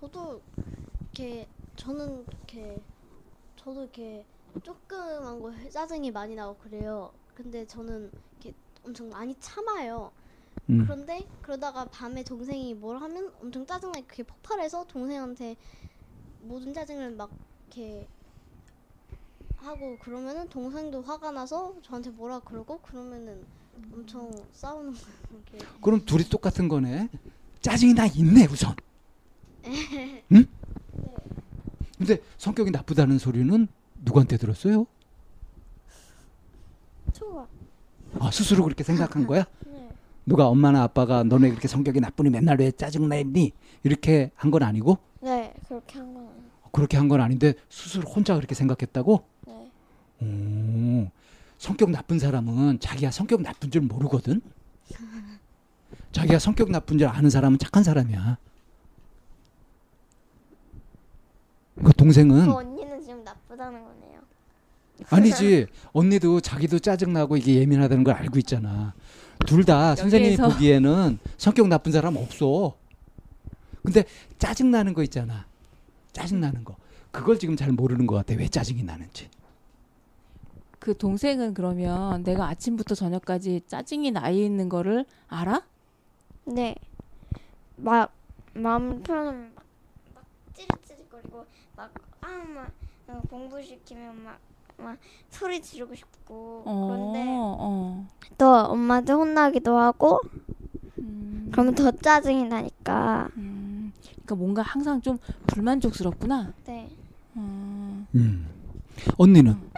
저도 이렇게 저는 저도 이렇게 조그만 거 짜증이 많이 나고 그래요. 근데 저는 이렇게 엄청 많이 참아요. 음. 그런데 그러다가 밤에 동생이 뭘 하면 엄청 짜증나게 그게 폭발해서 동생한테 모든 짜증을 막 이렇게 하고 그러면은 동생도 화가 나서 저한테 뭐라 그러고 그러면은 엄청 싸우는 거예요. 그럼 둘이 똑같은 거네. 짜증이 나 있네 우선. 응? 근데 성격이 나쁘다는 소리는 누구한테 들었어요? 좋아. 아 스스로 그렇게 생각한 거야? 네. 누가 엄마나 아빠가 너네 그렇게 성격이 나쁘니 맨날 왜 짜증 내니 이렇게 한 건 아니고 네, 그렇게 한 건. 그렇게 한 건 아닌데 스스로 혼자 그렇게 생각했다고? 네. 오, 성격 나쁜 사람은 자기가 성격 나쁜 줄 모르거든. 자기가 성격 나쁜 줄 아는 사람은 착한 사람이야. 그 동생은 그 언니는 지금 나쁘다는 거네요. 아니지. 언니도 자기도 짜증 나고 이게 예민하다는 걸 알고 있잖아. 둘 다 선생님이 여기에서- 보기에는 성격 나쁜 사람 없어. 근데 짜증 나는 거 있잖아. 짜증 나는 거. 그걸 지금 잘 모르는 것 같아. 왜 짜증이 나는지. 그 동생은 그러면 내가 아침부터 저녁까지 짜증이 나 있는 거를 알아? 네. 막 마음 편하면 막, 막 찌릿찌릿거리고 막 아막 공부 시키면 막, 막 소리 지르고 싶고 그런데 어. 또 엄마한테 혼나기도 하고 음, 그러면 더 짜증이 나니까 음, 그러니까 뭔가 항상 좀 불만족스럽구나. 네. 음, 음. 언니는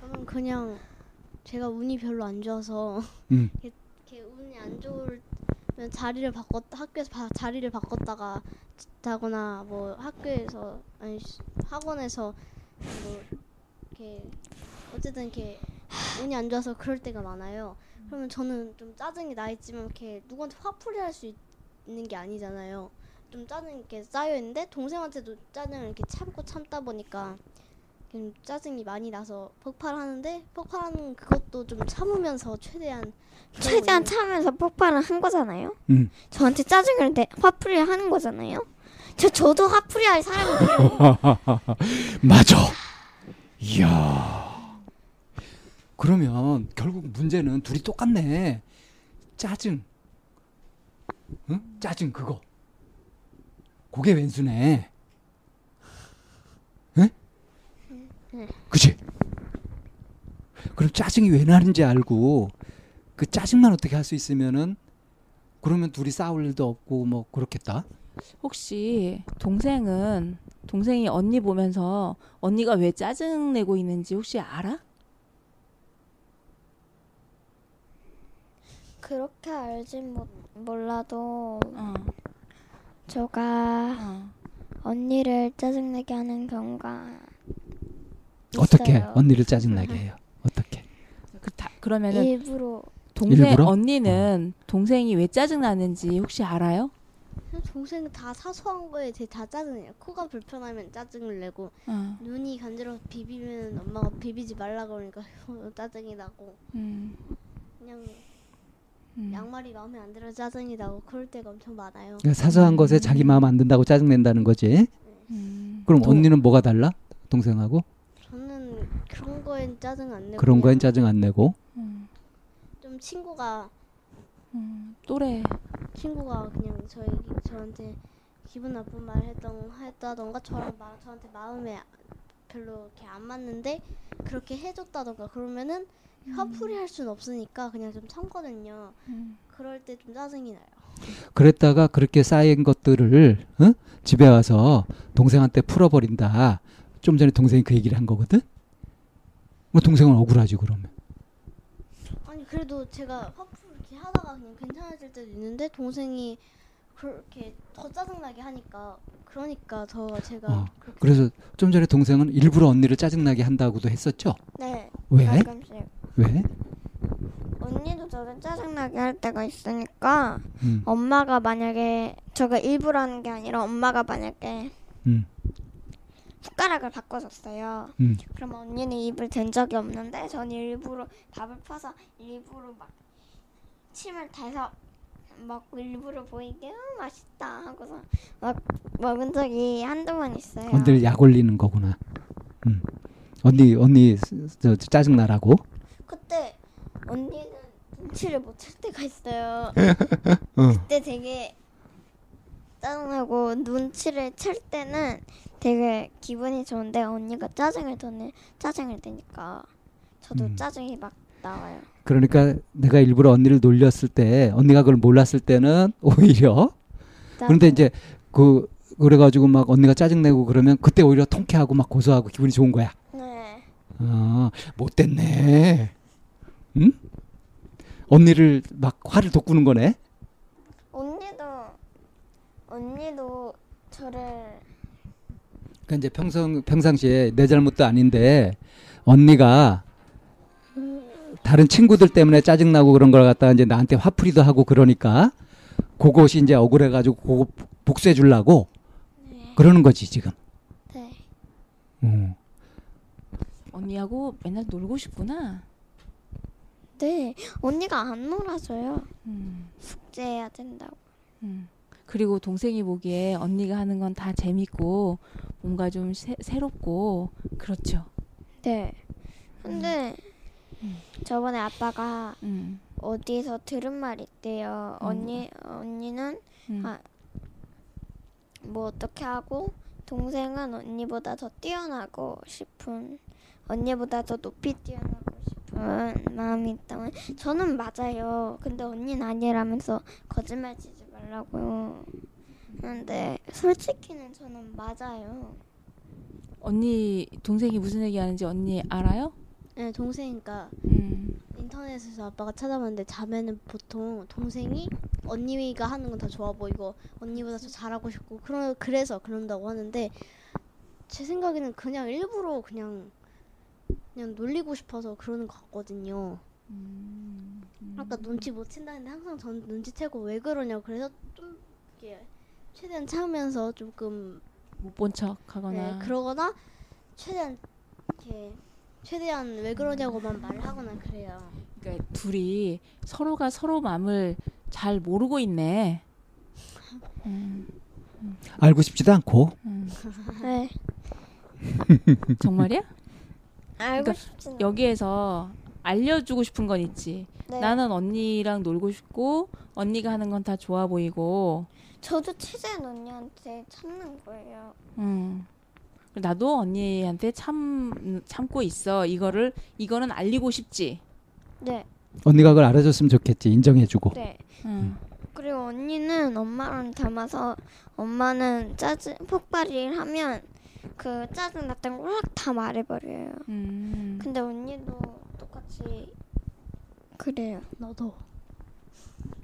저는 그냥 제가 운이 별로 안 좋아서 음. 이렇게 운이 안 좋으면 자리를 바꿨 학교에서 바, 자리를 바꿨다가 다거나 뭐 학교에서 아니 시- 학원에서 뭐 이렇게 어쨌든 이렇게 운이 안 좋아서 그럴 때가 많아요. 그러면 저는 좀 짜증이 나 있지만 이렇게 누구한테 화풀이 할 수 있는 게 아니잖아요. 좀 짜증이 이렇게 쌓여 있는데 동생한테도 짜증을 이렇게 참고 참다 보니까 좀 짜증이 많이 나서 폭발하는데 폭발하는 그것도 좀 참으면서 최대한 최대한 참으면서 폭발을 한 거잖아요. 음. 저한테 짜증을 내 화풀이 하는 거잖아요. 저 저도 화풀이 할 사람이 필요해요. 맞아. 이야. 그러면 결국 문제는 둘이 똑같네. 짜증. 응? 짜증 그거. 그게 왼수네. 응? 그치? 그럼 짜증이 왜 나는지 알고 그 짜증만 어떻게 할 수 있으면은 그러면 둘이 싸울 일도 없고 뭐 그렇겠다. 혹시 동생은 동생이 언니 보면서 언니가 왜 짜증 내고 있는지 혹시 알아? 그렇게 알진 못, 몰라도 어, 저가 어. 언니를 짜증내게 하는 경우가 어떻게. 언니를 짜증나게 해요? 어떻게? 그 다, 그러면은 일부러 동생 일부러? 언니는 동생이 왜 짜증 나는지 혹시 알아요? 동생은 다 사소한 거에 되게 다 짜증내요. 코가 불편하면 짜증을 내고 어, 눈이 간지러서 비비면 엄마가 비비지 말라 그러니까 짜증이 나고 음, 그냥 음. 양말이 마음에 안 들어 짜증이 나고 그럴 때가 엄청 많아요. 그러니까 사소한 것에 자기 마음 안 든다고 짜증 낸다는 거지. 음. 그럼 동- 언니는 뭐가 달라? 동생하고 그런 거엔 짜증 안 내고 그런 거엔 짜증 안 내고. 음, 좀 친구가 음, 또래 친구가 그냥 저희 저한테 기분 나쁜 말 했던 했다던가 저랑 마, 저한테 마음에 별로 이렇게 안 맞는데 그렇게 해줬다던가 그러면은 화풀이 할 수는 없으니까 그냥 좀 참거든요. 음. 그럴 때 좀 짜증이 나요. 그랬다가 그렇게 쌓인 것들을 어? 집에 와서 동생한테 풀어버린다. 좀 전에 동생이 그 얘기를 한 거거든. 뭐 동생은 억울하지 그러면. 아니 그래도 제가 화풀이 이렇게 하다가 그냥 괜찮아질 때도 있는데 동생이 그렇게 더 짜증나게 하니까 그러니까 더 제가 어, 그래서 좀 전에 동생은 일부러 언니를 짜증나게 한다고도 했었죠. 네 왜? 가끔씩 왜? 언니도 저를 짜증나게 할 때가 있으니까 음, 엄마가 만약에 저가 일부러 하는 게 아니라 엄마가 만약에 음, 숟가락을 바꿔줬어요. 음. 그러면 언니는 입을 댄 적이 없는데 전 일부러 밥을 퍼서 일부러 막 침을 대서 막 일부러 보이게 어, 맛있다 하고서 막 먹은 적이 한두 번 있어요. 언니를 약 올리는 거구나. 음. 언니 언니 저, 저 짜증 나라고. 그때 언니는 눈치를 못 챌 때가 있어요. 어. 그때 되게 짜증나고 눈치를 챌 때는 되게 기분이 좋은데 언니가 짜증을 더내 짜증을 내니까 저도 음. 짜증이 막 나와요. 그러니까 내가 일부러 언니를 놀렸을 때 언니가 그걸 몰랐을 때는 오히려 그런데 짜증. 이제 그 그래가지고 막 언니가 짜증 내고 그러면 그때 오히려 통쾌하고 막 고소하고 기분이 좋은 거야. 네. 아 못됐네. 응? 언니를 막 화를 돋구는 거네. 언니도 저를 그러니까 이제 평상 평상시에 내 잘못도 아닌데 언니가 다른 친구들 때문에 짜증 나고 그런 걸 갖다가 이제 나한테 화풀이도 하고 그러니까 그것이 이제 억울해 가지고 그거 복수해 주려고 네. 그러는 거지 지금. 네. 음. 언니하고 맨날 놀고 싶구나. 네. 언니가 안 놀아줘요. 음, 숙제해야 된다고. 음. 그리고 동생이 보기에 언니가 하는 건 다 재밌고 뭔가 좀 새, 새롭고 그렇죠. 네. 근데 음. 저번에 아빠가 음, 어디서 들은 말 있대요. 음. 언니 언니는 음. 아. 뭐 어떻게 하고 동생은 언니보다 더 뛰어나고 싶은 언니보다 더 높이 뛰어나고 싶은 마음이 있다면 저는 맞아요. 근데 언니는 아니라면서 거짓말 치지 말라고요. 근데 솔직히는 저는 맞아요. 언니 동생이 무슨 얘기하는지 언니 알아요? 네, 동생이니까 음, 인터넷에서 아빠가 찾아봤는데 자매는 보통 동생이 언니가 하는 건더 좋아 보이고 언니보다 더 잘하고 싶고 그러, 그래서 그런다고 하는데 제 생각에는 그냥 일부러 그냥 그냥 놀리고 싶어서 그러는 것 같거든요. 음, 음. 아까 눈치 못 챈다는데 항상 전 눈치채고 왜 그러냐고 그래서 좀 이렇게 최대한 참으면서 조금 못 본 척하거나 네, 그러거나 최대한 이렇게 최대한 왜 그러냐고만 말하거나 그래요. 그러니까 둘이 서로가 서로 마음을 잘 모르고 있네. 음, 알고 싶지도 않고. 음. 네. 정말이야? 알고 그러니까 않- 여기에서 알려주고 싶은 건 있지. 네. 나는 언니랑 놀고 싶고 언니가 하는 건 다 좋아 보이고. 저도 최대한 언니한테 참는 거예요. 음. 나도 언니한테 참 참고 있어. 이거를 이거는 알리고 싶지. 네. 언니가 그걸 알아줬으면 좋겠지. 인정해주고. 네. 음. 그리고 언니는 엄마랑 닮아서 엄마는 짜증 폭발을 하면 그 짜증 났던 걸 확 다 말해버려요. 음. 근데 언니도 똑 같이 그래요. 너도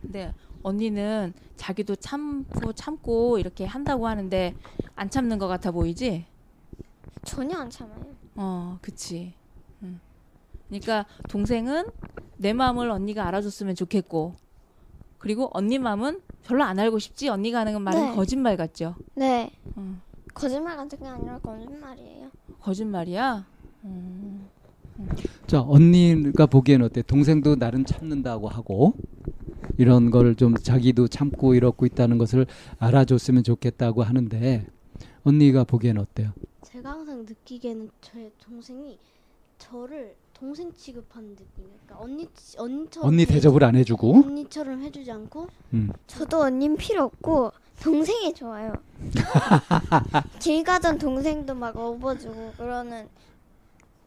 근데 언니는 자기도 참고 참고 이렇게 한다고 하는데 안 참는 것 같아 보이지? 전혀 안 참아요. 어, 그치. 음. 그러니까 동생은 내 마음을 언니가 알아줬으면 좋겠고, 그리고 언니 마음은 별로 안 알고 싶지. 언니가 하는 말은 네. 거짓말 같죠. 네. 음. 거짓말 같은 게 아니라 거짓말이에요. 거짓말이야. 음. 자, 언니가 보기엔 어때? 동생도 나름 참는다고 하고 이런 걸 좀 자기도 참고 이렇고 있다는 것을 알아줬으면 좋겠다고 하는데 언니가 보기엔 어때요? 제가 항상 느끼기에는 제 동생이 저를 동생 취급하는 느낌이에요. 그러니까 언니 언니처럼 언니 대- 대접을 안 해주고 언니처럼 해주지 않고 음. 저도 언니는 필요 없고 동생이 좋아요. 길 가던 동생도 막 업어주고 그러는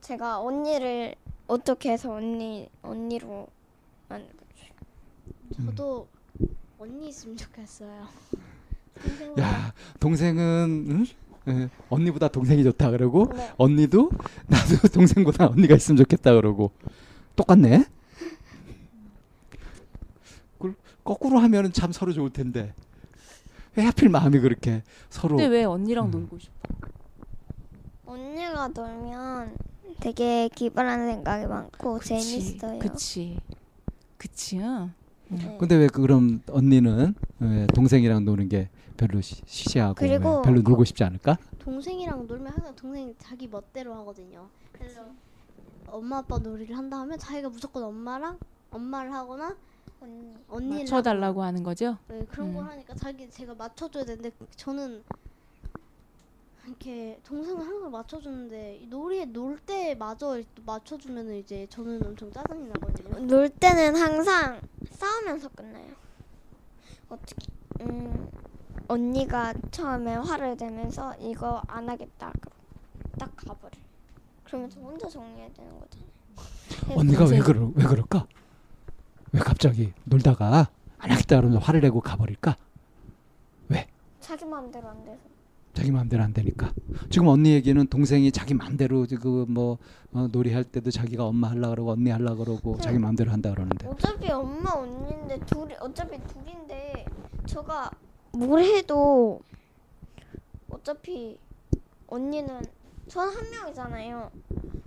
제가 언니를 어떻게 해서 언니 언니로 만들어줘요. 저도 언니 있으면 좋겠어요. 동생보다 야 동생은 응? 예, 언니보다 동생이 좋다 그러고 네. 언니도 나도 동생보다 언니가 있으면 좋겠다 그러고 똑같네. 그걸 거꾸로 하면은 참 서로 좋을 텐데 왜 하필 마음이 그렇게 서로 근데 왜 언니랑 음. 놀고 싶어? 언니가 놀면 되게 기발한 생각이 많고 그치, 재밌어요. 그치. 그치. 응. 네. 근데 왜 그럼 언니는 왜 동생이랑 노는 게 별로 시- 시시하고 그리고 별로 놀고 싶지 않을까? 동생이랑 놀면 항상 동생이 자기 멋대로 하거든요. 그래서 엄마 아빠 놀이를 한다 하면 자기가 무조건 엄마랑 엄마를 하거나 언니. 언니 맞춰달라고 하는 거죠? 네, 그런 걸 음. 하니까 자기 제가 맞춰줘야 되는데 저는 이렇게 동생은 항상 맞춰주는데 이 놀이에 놀 때 마저 또 맞춰주면은 이제 저는 엄청 짜증이 나거든요. 놀 때는 항상 싸우면서 끝나요. 어떻게? 음 언니가 처음에 화를 내면서 이거 안 하겠다. 딱 가버려. 그러면 저 혼자 정리해야 되는 거잖아요. 언니가 왜 그러 왜 그럴까? 왜 갑자기 놀다가 안 하겠다 그러면서 화를 내고 가버릴까? 자기 마음대로 안 돼서. 자기 마음대로 안 되니까. 지금 언니 얘기는 동생이 자기 마음대로 그뭐 어, 놀이할 때도 자기가 엄마 하려 그러고 언니 하려 그러고 네. 자기 마음대로 한다 그러는데. 어차피 엄마 언니인데 둘이 어차피 둘인데 저가 뭘 해도 어차피 언니는 전 한 명이잖아요.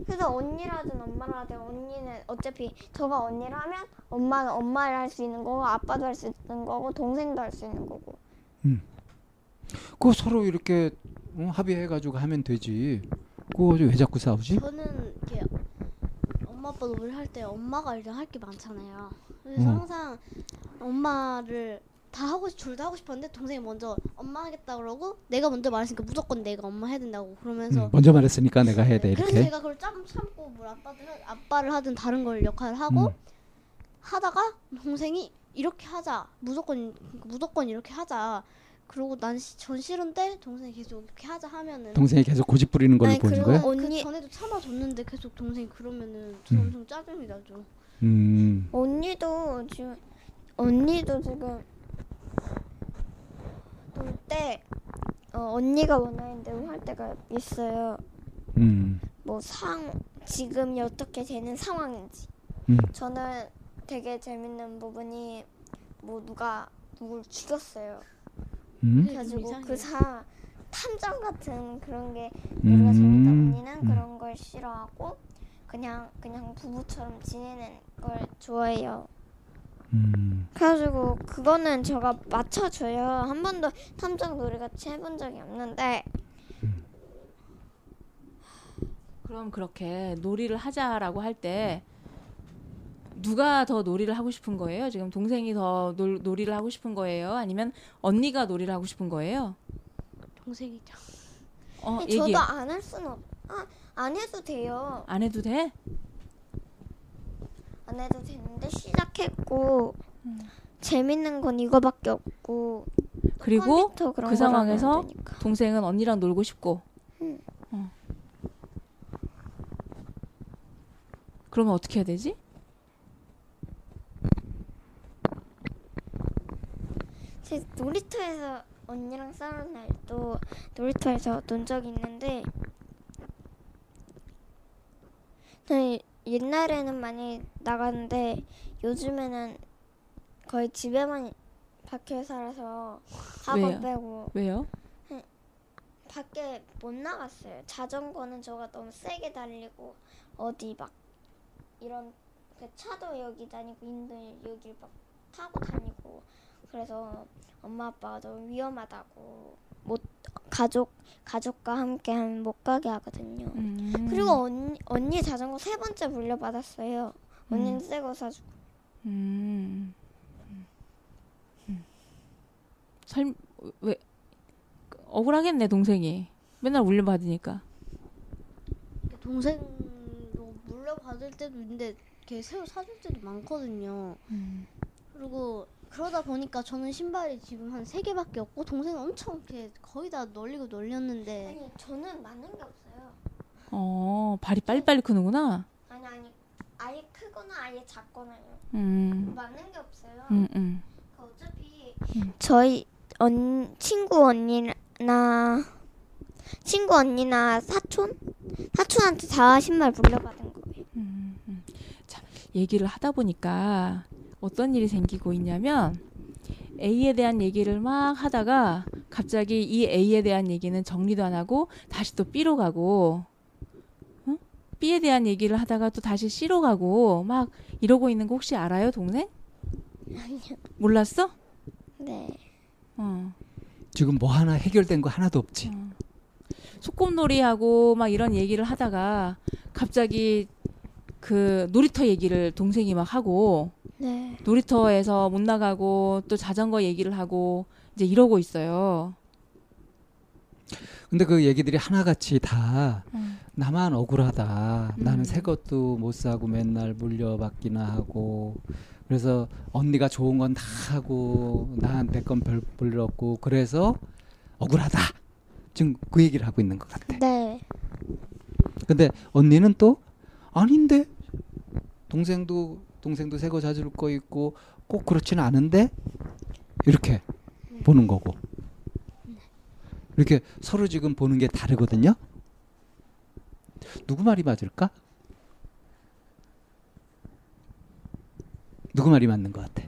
그래서 언니라든 엄마라든 언니는 어차피 저가 언니를 하면 엄마는 엄마를 할 수 있는 거고 아빠도 할 수 있는 거고 동생도 할 수 있는 거고. 그거 서로 이렇게 어, 합의해가지고 하면 되지. 그거 왜 자꾸 싸우지? 저는 이렇게 엄마 아빠 놀이 할때 엄마가 일단 할 게 많잖아요. 그래서 음. 항상 엄마를 다 하고 둘 다 하고 싶었는데 동생이 먼저 엄마 하겠다 그러고 내가 먼저 말했으니까 무조건 내가 엄마 해야 된다고 그러면서 음, 먼저 말했으니까 내가 해야 돼 네, 그래서 이렇게. 제가 그걸 참 참고 뭘 아빠들 하- 아빠를 하든 다른 걸 역할을 하고 음. 하다가 동생이 이렇게 하자 무조건 무조건 이렇게 하자 그러고 난 전 싫은데 동생이 계속 이렇게 하자 하면은 동생이 계속 고집 부리는 걸로 아니, 그리고 거야? 언니- 그 전에도 참아줬는데 계속 동생이 그러면은 저 음. 엄청 짜증이 나죠. 음, 언니도 지금 언니도 지금 놀 때 어, 언니가 원하는 대로 할 때가 있어요. 음, 뭐 상 지금이 어떻게 되는 상황인지. 음. 저는 되게 재밌는 부분이 뭐 누가 누굴 죽였어요. 음, 그래가지고 이상해요. 그사 탐정 같은 그런 게 우리가 재밌다. 음, 언니는 음. 그런 걸 싫어하고 그냥 그냥 부부처럼 지내는 걸 좋아해요. 음. 그래가지고 그거는 제가 맞춰줘요. 한 번도 탐정 놀이 같이 해본 적이 없는데 그럼 그렇게 놀이를 하자라고 할 때 누가 더 놀이를 하고 싶은 거예요? 지금 동생이 더 놀, 놀이를 하고 싶은 거예요? 아니면 언니가 놀이를 하고 싶은 거예요? 동생이죠. 어, 근데 얘기 저도 안 할 수는 없. 아, 안 해도 돼요. 안 해도 돼? 안 해도 되는데 시작했고 음. 재밌는 건 이거밖에 없고 그리고 컴퓨터 그런 그안 상황에서 되니까. 동생은 언니랑 놀고 싶고. 응. 어. 그러면 어떻게 해야 되지? 제 놀이터에서 언니랑 싸우는 날도 놀이터에서 논 적이 있는데 저희 옛날에는 많이 나갔는데 요즘에는 거의 집에만 밖에 살아서 학원 왜요? 빼고 왜요? 밖에 못 나갔어요. 자전거는 저가 너무 세게 달리고 어디 막 이런 그 차도 여기 다니고 인도 여기 막 타고 다니고 그래서 엄마 아빠가 너무 위험하다고 못 가족 가족과 함께 못 가게 하거든요. 음. 그리고 언니 언니 자전거 세 번째 물려받았어요. 언니는 음. 새거 사주고. 음. 음. 삶, 왜, 억울하겠네, 동생이. 맨날 물려받으니까. 동생도 물려받을 때도 있는데 이렇게 새우 사줄 때도 많거든요. 음. 그리고 그러다 보니까 저는 신발이 지금 한 세 개밖에 없고 동생은 엄청 이렇게 거의 다 널리고 널렸는데 아니 저는 많은 게 없어요. 어, 발이 빨리빨리 크는구나. 아니 아니 아예 크거나 아예 작거나요. 음. 많은 게 없어요. 음, 음. 그 어차피 음. 저희 언 친구 언니나 친구 언니나 사촌 사촌한테 다 신발 물려받은 거예요. 음, 음. 자, 얘기를 하다 보니까 어떤 일이 생기고 있냐면 A에 대한 얘기를 막 하다가 갑자기 이 A에 대한 얘기는 정리도 안 하고 다시 또 B로 가고 응? B에 대한 얘기를 하다가 또 다시 C로 가고 막 이러고 있는 거 혹시 알아요, 동생? 몰랐어? 네. 어. 지금 뭐 하나 해결된 거 하나도 없지. 어. 소꿉놀이하고 막 이런 얘기를 하다가 갑자기 그 놀이터 얘기를 동생이 막 하고 네. 놀이터에서 못 나가고 또 자전거 얘기를 하고 이제 이러고 있어요. 근데 그 얘기들이 하나같이 다 음. 나만 억울하다. 음. 나는 새 것도 못 사고 맨날 물려받기나 하고 그래서 언니가 좋은 건 다 하고 나한테 건별 볼일 없고 그래서 억울하다. 지금 그 얘기를 하고 있는 것 같아. 네. 근데 언니는 또 아닌데 동생도 동생도 새거 사줄 거 있고 꼭 그렇지는 않은데 이렇게 보는 거고 이렇게 서로 지금 보는 게 다르거든요. 누구 말이 맞을까? 누구 말이 맞는 것 같아?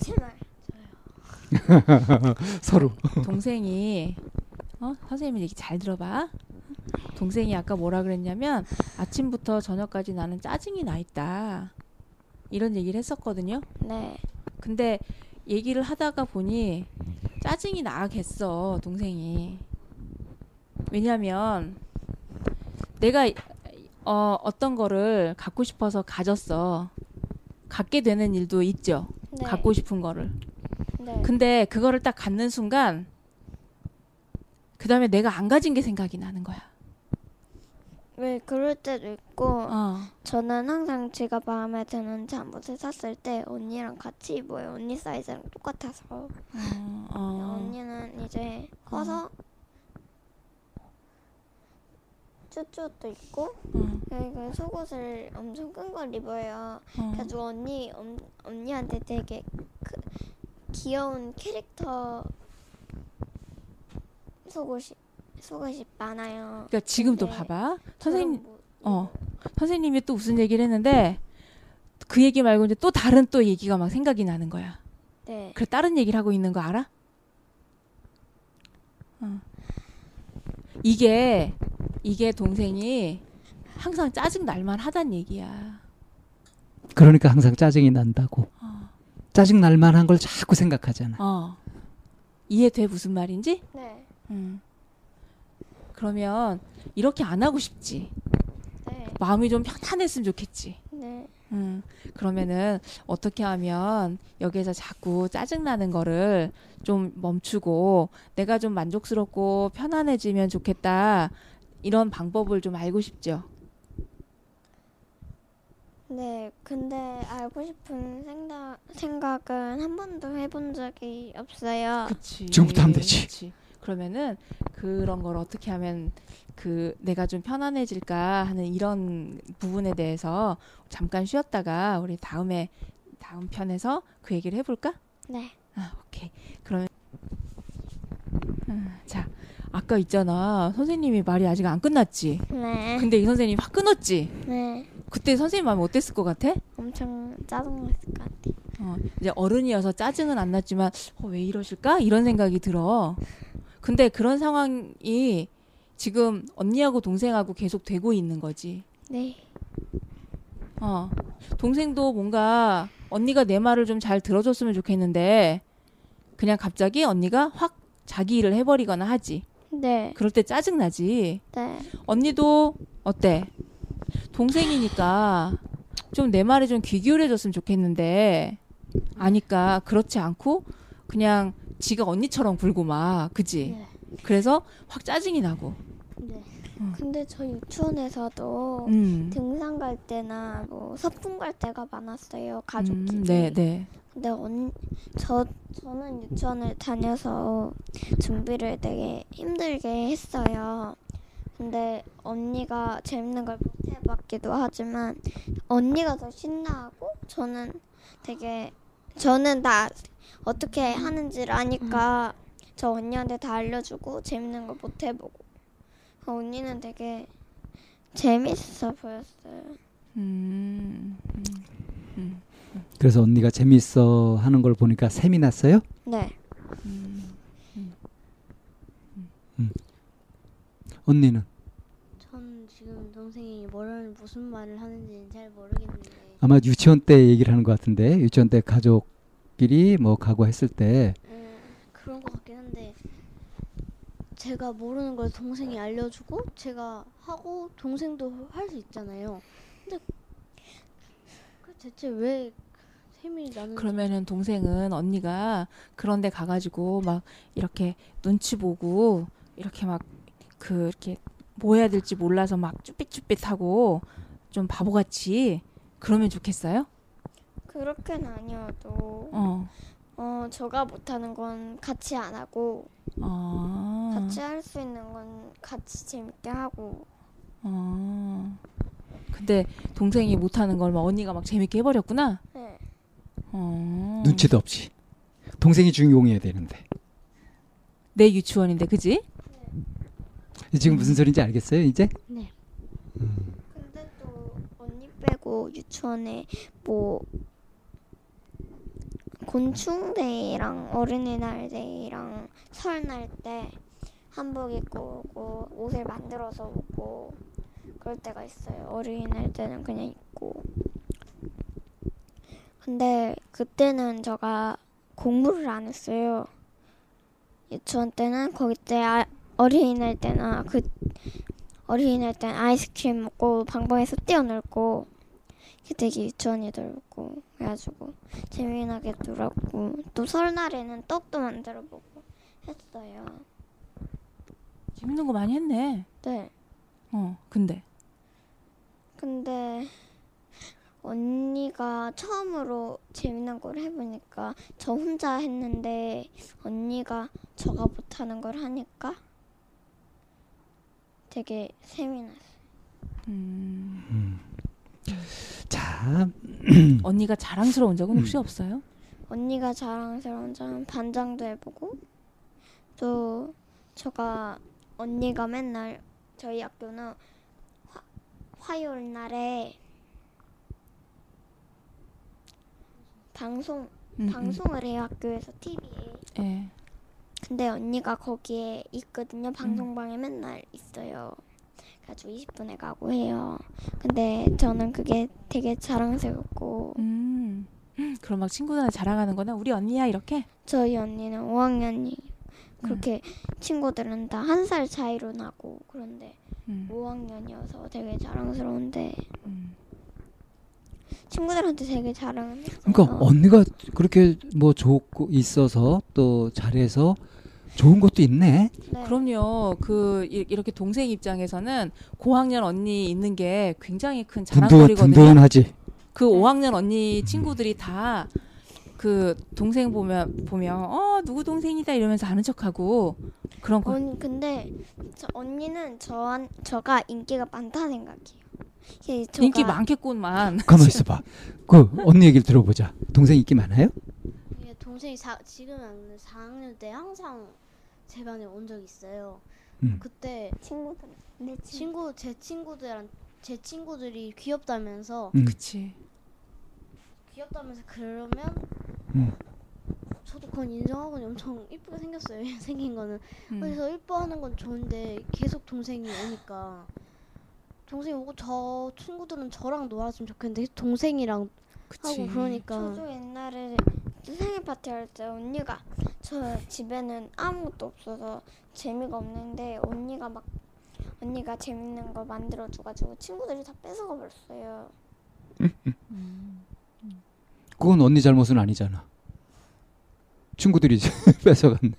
제 말. 서로. 동생이 어 선생님 얘기 잘 들어봐. 동생이 아까 뭐라 그랬냐면 아침부터 저녁까지 나는 짜증이 나 있다. 이런 얘기를 했었거든요. 네. 근데 얘기를 하다가 보니 짜증이 나겠어 동생이. 왜냐면 내가 어, 어떤 거를 갖고 싶어서 가졌어. 갖게 되는 일도 있죠. 네. 갖고 싶은 거를. 네. 근데 그거를 딱 갖는 순간 그 다음에 내가 안 가진 게 생각이 나는 거야. 왜 그럴 때도 있고 어. 저는 항상 제가 마음에 드는 잠옷을 샀을 때 언니랑 같이 입어요. 언니 사이즈랑 똑같아서. 어, 어. 언니는 이제 커서 쭈쭈도 있고 어, 그리고 속옷을 엄청 큰 걸 입어요. 어. 그래서 언니 언, 언니한테 되게 그, 귀여운 캐릭터 속옷이 속옷이 많아요. 그러니까 지금도 근데 봐봐. 선생님, 저런 뭐- 어. 선생님이 또 무슨 얘기를 했는데 그 얘기 말고 이제 또 다른 또 얘기가 막 생각이 나는 거야. 네. 그래 다른 얘기를 하고 있는 거 알아? 어. 이게 이게 동생이 항상 짜증 날만 하단 얘기야. 그러니까 항상 짜증이 난다고. 어. 짜증 날 만한 걸 자꾸 생각하잖아. 어. 이해돼 무슨 말인지? 네. 음. 그러면 이렇게 안 하고 싶지. 네. 마음이 좀 편안했으면 좋겠지. 네. 음. 그러면은 어떻게 하면 여기에서 자꾸 짜증 나는 거를 좀 멈추고 내가 좀 만족스럽고 편안해지면 좋겠다. 이런 방법을 좀 알고 싶죠. 네. 근데 알고 싶은 생각 생각은 한 번도 해본 적이 없어요. 그치. 지금부터 하면 되지. 그치. 그러면은 그런 걸 어떻게 하면 그 내가 좀 편안해질까 하는 이런 부분에 대해서 잠깐 쉬었다가 우리 다음에 다음 편에서 그 얘기를 해볼까? 네. 아, 오케이. 그러면 음, 자, 아까 있잖아. 선생님이 말이 아직 안 끝났지. 네. 근데 이 선생님 확 끊었지. 네. 그때 선생님 마음이 어땠을 것 같아? 엄청 짜증났을 것 같아요. 어, 이제 어른이어서 짜증은 안 났지만 어, 왜 이러실까 이런 생각이 들어. 근데 그런 상황이 지금 언니하고 동생하고 계속 되고 있는 거지. 네. 어, 동생도 뭔가 언니가 내 말을 좀 잘 들어줬으면 좋겠는데 그냥 갑자기 언니가 확 자기 일을 해버리거나 하지. 네. 그럴 때 짜증 나지. 네. 언니도 어때? 동생이니까 좀 내 말에 좀 귀 기울여줬으면 좋겠는데 아니까 그렇지 않고 그냥 지가 언니처럼 굴고 막 그지? 네. 그래서 확 짜증이 나고. 네. 근데 저 유치원에서도 음. 등산 갈 때나 뭐 서풍 갈 때가 많았어요. 가족끼리. 음, 네, 네. 근데 언, 저, 저는 유치원을 다녀서 준비를 되게 힘들게 했어요. 근데 언니가 재밌는 걸 못 해봤기도 하지만 언니가 더 신나하고 저는 되게 저는 다 어떻게 하는지를 아니까 저 언니한테 다 알려주고 재밌는 걸못 해보고 그 언니는 되게 재밌어 보였어요. 음. 음. 음. 그래서 언니가 재밌어 하는 걸 보니까 샘이 났어요? 네. 음. 언니는 전 지금 동생이 뭐라는 무슨 말을 하는지는 잘 모르겠는데 아마 유치원 때 얘기를 하는 것 같은데 유치원 때 가족끼리 뭐 가고 했을 때 음, 그런 것 같긴 한데 제가 모르는 걸 동생이 알려주고 제가 하고 동생도 할 수 있잖아요. 근데 그 대체 왜 힘이 나는. 그러면은 동생은 언니가 그런데 가가지고 막 이렇게 눈치 보고 이렇게 막 그 이렇게 뭐 해야 될지 몰라서 막 쭈삣쭈삣하고 좀 바보같이 그러면 좋겠어요? 그렇게는 아니어도 어. 어 저가 못하는 건 같이 안 하고 어. 같이 할 수 있는 건 같이 재밌게 하고 어. 근데 동생이 못하는 걸 막 언니가 막 재밌게 해버렸구나. 네. 어. 눈치도 없이. 동생이 주인공이어야 되는데. 내 유치원인데 그지? 지금 무슨 소리인지 알겠어요, 이제? 네. 또 빼고 유치원에 뭐 곤충데이랑 어린이날 데이랑 설날 때 한복 입고 오고 옷을 만들어서 오고 그럴 때가 있어요. 어린이날 때는 그냥 입고. 근데 그때는 제가 공부를 안 했어요. 유치원 때는 거기 때 아, 어린이날 때나 그 어린이날 땐 아이스크림 먹고 방방에서 뛰어놀고 되게 유치원이 놀고 그래가지고 재미나게 놀았고 또 설날에는 떡도 만들어 보고 했어요. 재밌는 거 많이 했네. 네. 어. 근데 근데 언니가 처음으로 재미난 걸 해보니까 저 혼자 했는데 언니가 저가 못하는 걸 하니까 되게 재미났어요. 음. 자, 언니가 자랑스러운 적은 음. 혹시 없어요? 언니가 자랑스러운 점은 반장도 해보고 또 저가 언니가 맨날 저희 학교는 화, 화요일 날에 방송 음, 방송을 해요 학교에서 TV에 음. 예. 근데 언니가 거기에 있거든요 방송방에 맨날 있어요 그래가지고 20분에 가고 해요 근데 저는 그게 되게 자랑스럽고 음. 그럼 막 친구들한테 자랑하는 거나 우리 언니야 이렇게? 저희 언니는 5학년이 그렇게 친구들은 다 한 살 차이로 나고 그런데 음. 5학년이어서 되게 자랑스러운데 음. 친구들한테 되게 자랑을 했어요. 그러니까 언니가 그렇게 뭐 좋고 있어서 또 잘해서 좋은 것도 있네. 네. 그럼요. 그 이- 이렇게 동생 입장에서는 고학년 언니 있는 게 굉장히 큰 든든, 자랑거리거든요. 든든하지. 그 5학년 언니 친구들이 다 그 동생 보면 보면 어 누구 동생이다 이러면서 아는 척하고 그런 거. 언니 근데 저 언니는 저한 저가 인기가 많다 생각해요. 이게 저가 인기 많겠구만. 가만 있어봐. 그 언니 얘기를 들어보자. 동생 인기 많아요? 이게 동생이 사, 지금은 4학년 때 항상 제 반에 온 적 있어요. 음. 그때 친구들 내 친구 친구 제 친구들한 제 친구들이 귀엽다면서 음. 그치. 귀엽다면서 그러면 음. 저도 그건 인정하고 엄청 이쁘게 생겼어요. 생긴 거는 음. 그래서 이뻐하는 건 좋은데 계속 동생이 오니까 동생이 오고 저 친구들은 저랑 놀았으면 좋겠는데 동생이랑 그치. 하고 그러니까 저도 옛날에 생일 파티 할 때 언니가 저 집에는 아무것도 없어서 재미가 없는데 언니가 막 언니가 재밌는 걸 만들어 줘가지고 친구들이 다 뺏어가 버렸어요. 음. 그건 언니 잘못은 아니잖아. 친구들이 뺏어갔네.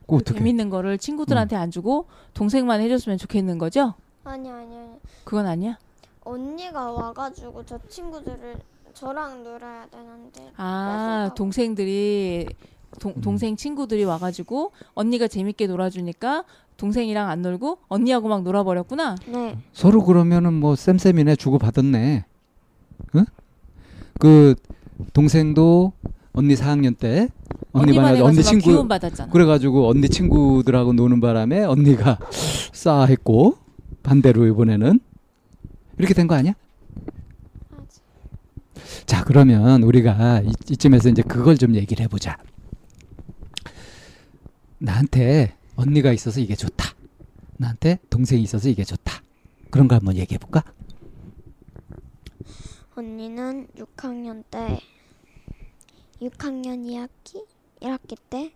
그그 어떻게? 재밌는 거를 친구들한테 안 주고 동생만 해줬으면 좋겠는 거죠? 아니 아니 아니 그건 아니야. 언니가 와가지고 저 친구들을 저랑 놀아야 되는데 아. 동생들이 동, 음. 동생 친구들이 와가지고 언니가 재밌게 놀아주니까 동생이랑 안 놀고 언니하고 막 놀아버렸구나. 네 서로 그러면은 뭐 쌤쌤이네 주고 받았네. 응? 그 동생도 언니 4학년 때 언니, 반에 반에 언니 친구. 그래가지고 언니 친구들하고 노는 바람에 언니가 싸했고 반대로 이번에는 이렇게 된 거 아니야? 자 그러면 우리가 이, 이쯤에서 이제 그걸 좀 얘기를 해보자. 나한테 언니가 있어서 이게 좋다. 나한테 동생이 있어서 이게 좋다. 그런 거 한번 얘기해 볼까? 언니는 6학년 때 6학년 2학기 1학기 때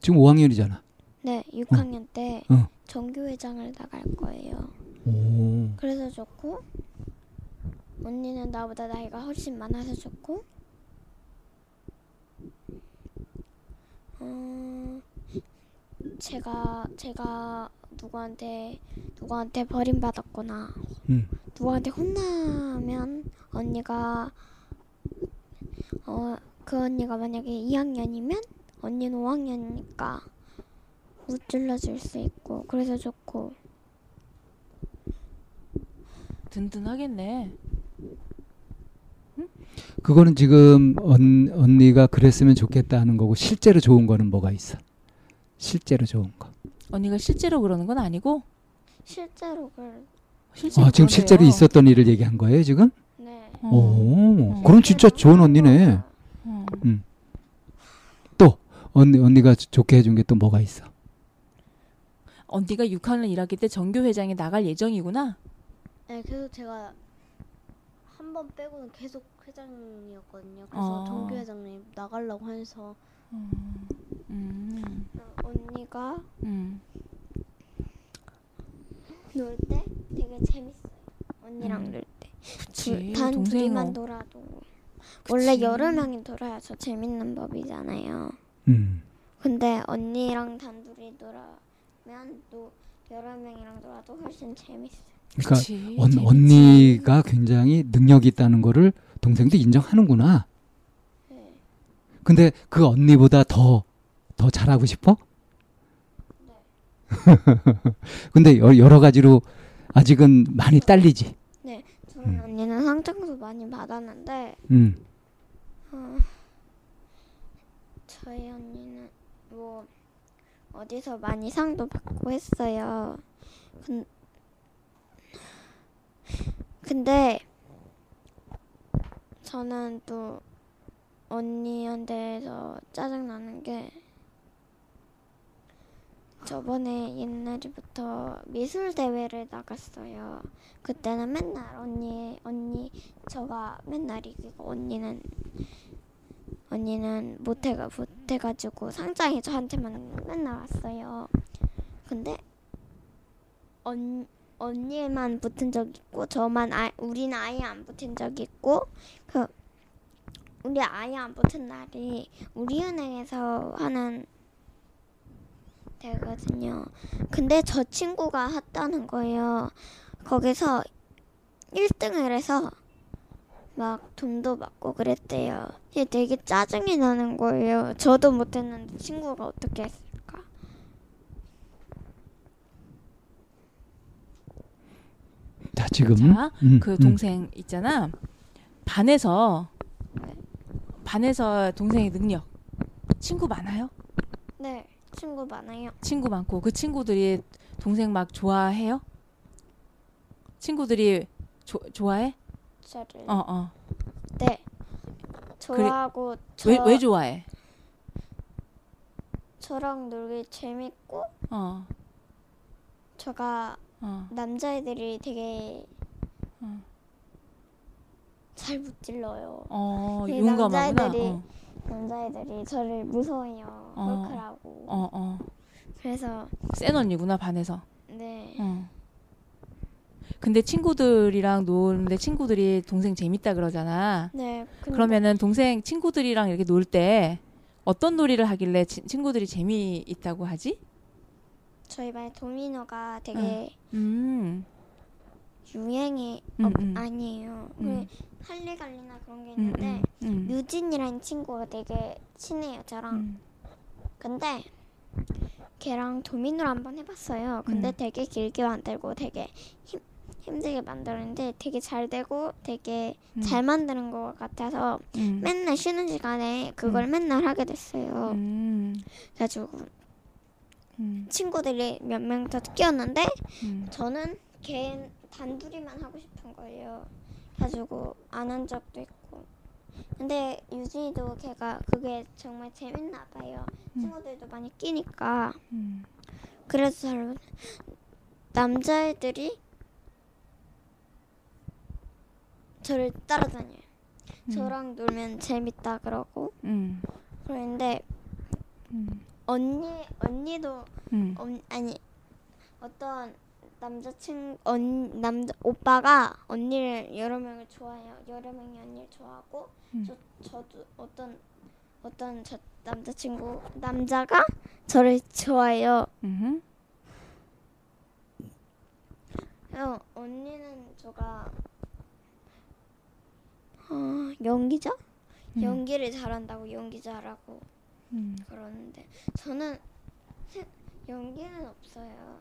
지금 5학년이잖아. 네, 6학년 때 어. 정교회장을 나갈 거예요. 오. 그래서 좋고 언니는 나보다 나이가 훨씬 많아서 좋고 음, 제가 제가 누구한테 누구한테 버림받았거나 음. 누구한테 혼나면 언니가 어 그 언니가 만약에 2학년이면 언니는 5학년이니까 무찔러 줄 수 있고 그래서 좋고 든든하겠네. 그거는 지금 언, 언니가 그랬으면 좋겠다 하는 거고 실제로 좋은 거는 뭐가 있어? 실제로 좋은 거. 언니가 실제로 그러는 건 아니고 실제로 그걸 실제로 아, 지금 그러네요. 실제로 있었던 일을 얘기한 거예요, 지금? 네 어. 오, 그럼 진짜 좋은 언니네. 어. 또 언니 언니가 좋- 좋게 해준 게 또 뭐가 있어? 언니가 6학년 1학기 때 정교 회장에 나갈 예정이구나. 네, 계속 제가 한 번 빼고는 계속 회장이었거든요. 그래서 어. 정규 회장님 나가려고 해서 음. 언니가 음. 놀 때 되게 재밌어요 언니랑 음. 놀때 그치. 단 동생은 둘이만 놀아도 원래 여러 명이 놀아야 더 재밌는 법이잖아요 음. 근데 언니랑 단둘이 놀아면 또 여러 명이랑 놀아도 훨씬 재밌어요. 그러니까 그치, 언. 언니가 굉장히 능력이 있다는 거를 동생도 인정하는구나. 네. 근데 그 언니보다 더, 더 잘하고 싶어? 근데 여- 여러 가지로 아직은 많이 딸리지. 저희 음. 언니는 상장도 많이 받았는데 음. 어, 저희 언니는 뭐 어디서 많이 상도 받고 했어요. 근, 근데 저는 또 언니한테서 짜증 나는 게 저번에 옛날부터 미술 대회를 나갔어요. 그때는 맨날 언니 언니 저가 맨날 이기고 언니는 언니는 못해가 못해가지고 상장이 저한테만 맨날 왔어요. 근데 언 언니만 붙은 적 있고 저만 아, 우리는 아예 안 붙은 적 있고 그 우리 아예 안 붙은 날이 우리은행에서 하는 되거든요. 근데 저 친구가 했다는 거예요. 거기서 1등을 해서 막 돈도 받고 그랬대요. 되게 짜증이 나는 거예요. 저도 못했는데 친구가 어떻게 했을까? 자, 지금. 자, 음, 그 음. 동생 있잖아. 반에서 반에서 동생의 능력 친구 많아요? 네, 친구 많아요. 친구 많고 그 친구들이 동생 막 좋아해요? 친구들이 조, 좋아해? 저를 어 어. 네 좋아하고 저왜 왜 좋아해? 저랑 놀기 재밌고 어. 저가 어. 남자애들이 되게 어. 잘 무찔러요. 어, 그 용감하구나. 남자애들이 어. 남자애들이 저를 무서워요. 어. 헐크라고. 어, 어. 그래서 센 언니구나 반에서. 네. 어. 근데 친구들이랑 노는데 친구들이 동생 재밌다 그러잖아. 네. 그러면은 동생 친구들이랑 이렇게 놀 때 어떤 놀이를 하길래 치- 친구들이 재미있다고 하지? 저희 반 도미노가 되게 음. 유행이 음, 어, 음. 아니에요. 음. 그 할리갈리나 그런 게 음, 있는데 음, 음. 유진이라는 친구가 되게 친해요 저랑. 음. 근데 걔랑 도미노를 한번 해봤어요. 근데 음. 되게 길게 만들고 되게 힘, 힘들게 만들었는데 되게 잘 되고 되게 음. 잘 만드는 것 같아서 음. 맨날 쉬는 시간에 그걸 음. 맨날 하게 됐어요. 음. 그래가지고 음. 친구들이 몇 명 더 끼었는데 음. 저는 걔 단둘이만 하고 싶은 거예요. 그래가지고 안 한 적도 있고. 근데 유진이도 걔가 그게 정말 재밌나 봐요. 음. 친구들도 많이 끼니까. 음. 그래서 잘 남자애들이 저를 따라다녀요. 음. 저랑 놀면 재밌다 그러고 음. 그런데 음. 언니 언니도 음. 언, 아니 어떤 남자친 언 남자 오빠가 언니를 여러 명을 좋아해요. 여러 명이 언니를 좋아하고 음. 저 저도 어떤 어떤 저 남자친구 남자가 저를 좋아해요. 음. 어, 언니는 저가 어, 연기자? 음. 연기를 잘한다고 연기자라고 음. 그러는데 저는 세- 연기는 없어요.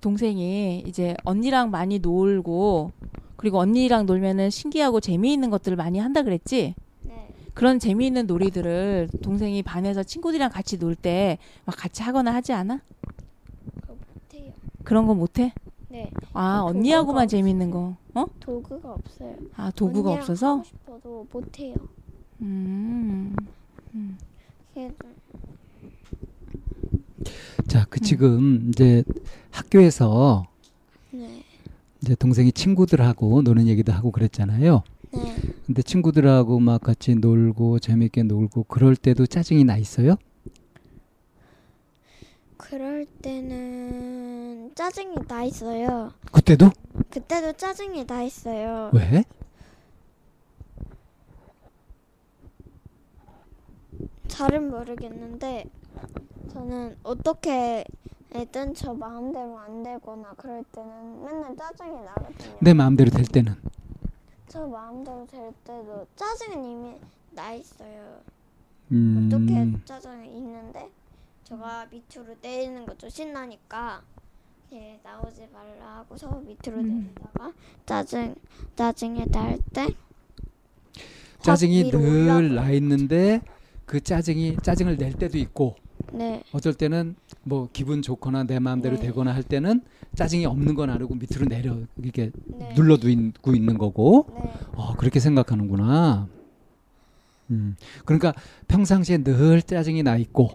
동생이 이제 언니랑 많이 놀고 그리고 언니랑 놀면은 신기하고 재미있는 것들을 많이 한다 그랬지? 네. 그런 재미있는 놀이들을 동생이 반에서 친구들이랑 같이 놀 때 막 같이 하거나 하지 않아? 그거 못해요. 그런 거 못해? 네. 아 언니하고만 재미있는 거. 어? 도구가 없어요. 아 도구가 없어서? 하고 싶어도 못해요. 음. 좀 자, 그 지금 이제 학교에서 네. 이제 동생이 친구들하고 노는 얘기도 하고 그랬잖아요. 네. 근데 친구들하고 막 같이 놀고 재밌게 놀고 그럴 때도 짜증이 나 있어요? 그럴 때는 짜증이 나 있어요. 그때도? 그때도 짜증이 나 있어요. 왜? 잘은 모르겠는데 저는 어떻게든 저 마음대로 안 되거나 그럴 때는 맨날 짜증이 나거든요. 내 마음대로 될 때는. 저 마음대로 될 때도 짜증은 이미 나 있어요. 음, 어떻게 짜증이 있는데 제가 밑으로 내리는 것도 신나니까 예, 나오지 말라 하고서 밑으로 음. 내리다가 짜증 짜증이 날 때 짜증이 늘. 나 있는데 그 짜증이 짜증을 낼 때도 있고 네, 어쩔 때는 뭐 기분 좋거나 내 마음대로 네. 되거나 할 때는 짜증이 없는 건 아니고 밑으로 내려 이렇게 네. 눌러두고 있는 거고 네, 어, 그렇게 생각하는구나. 음, 그러니까 평상시에 늘 짜증이 나 있고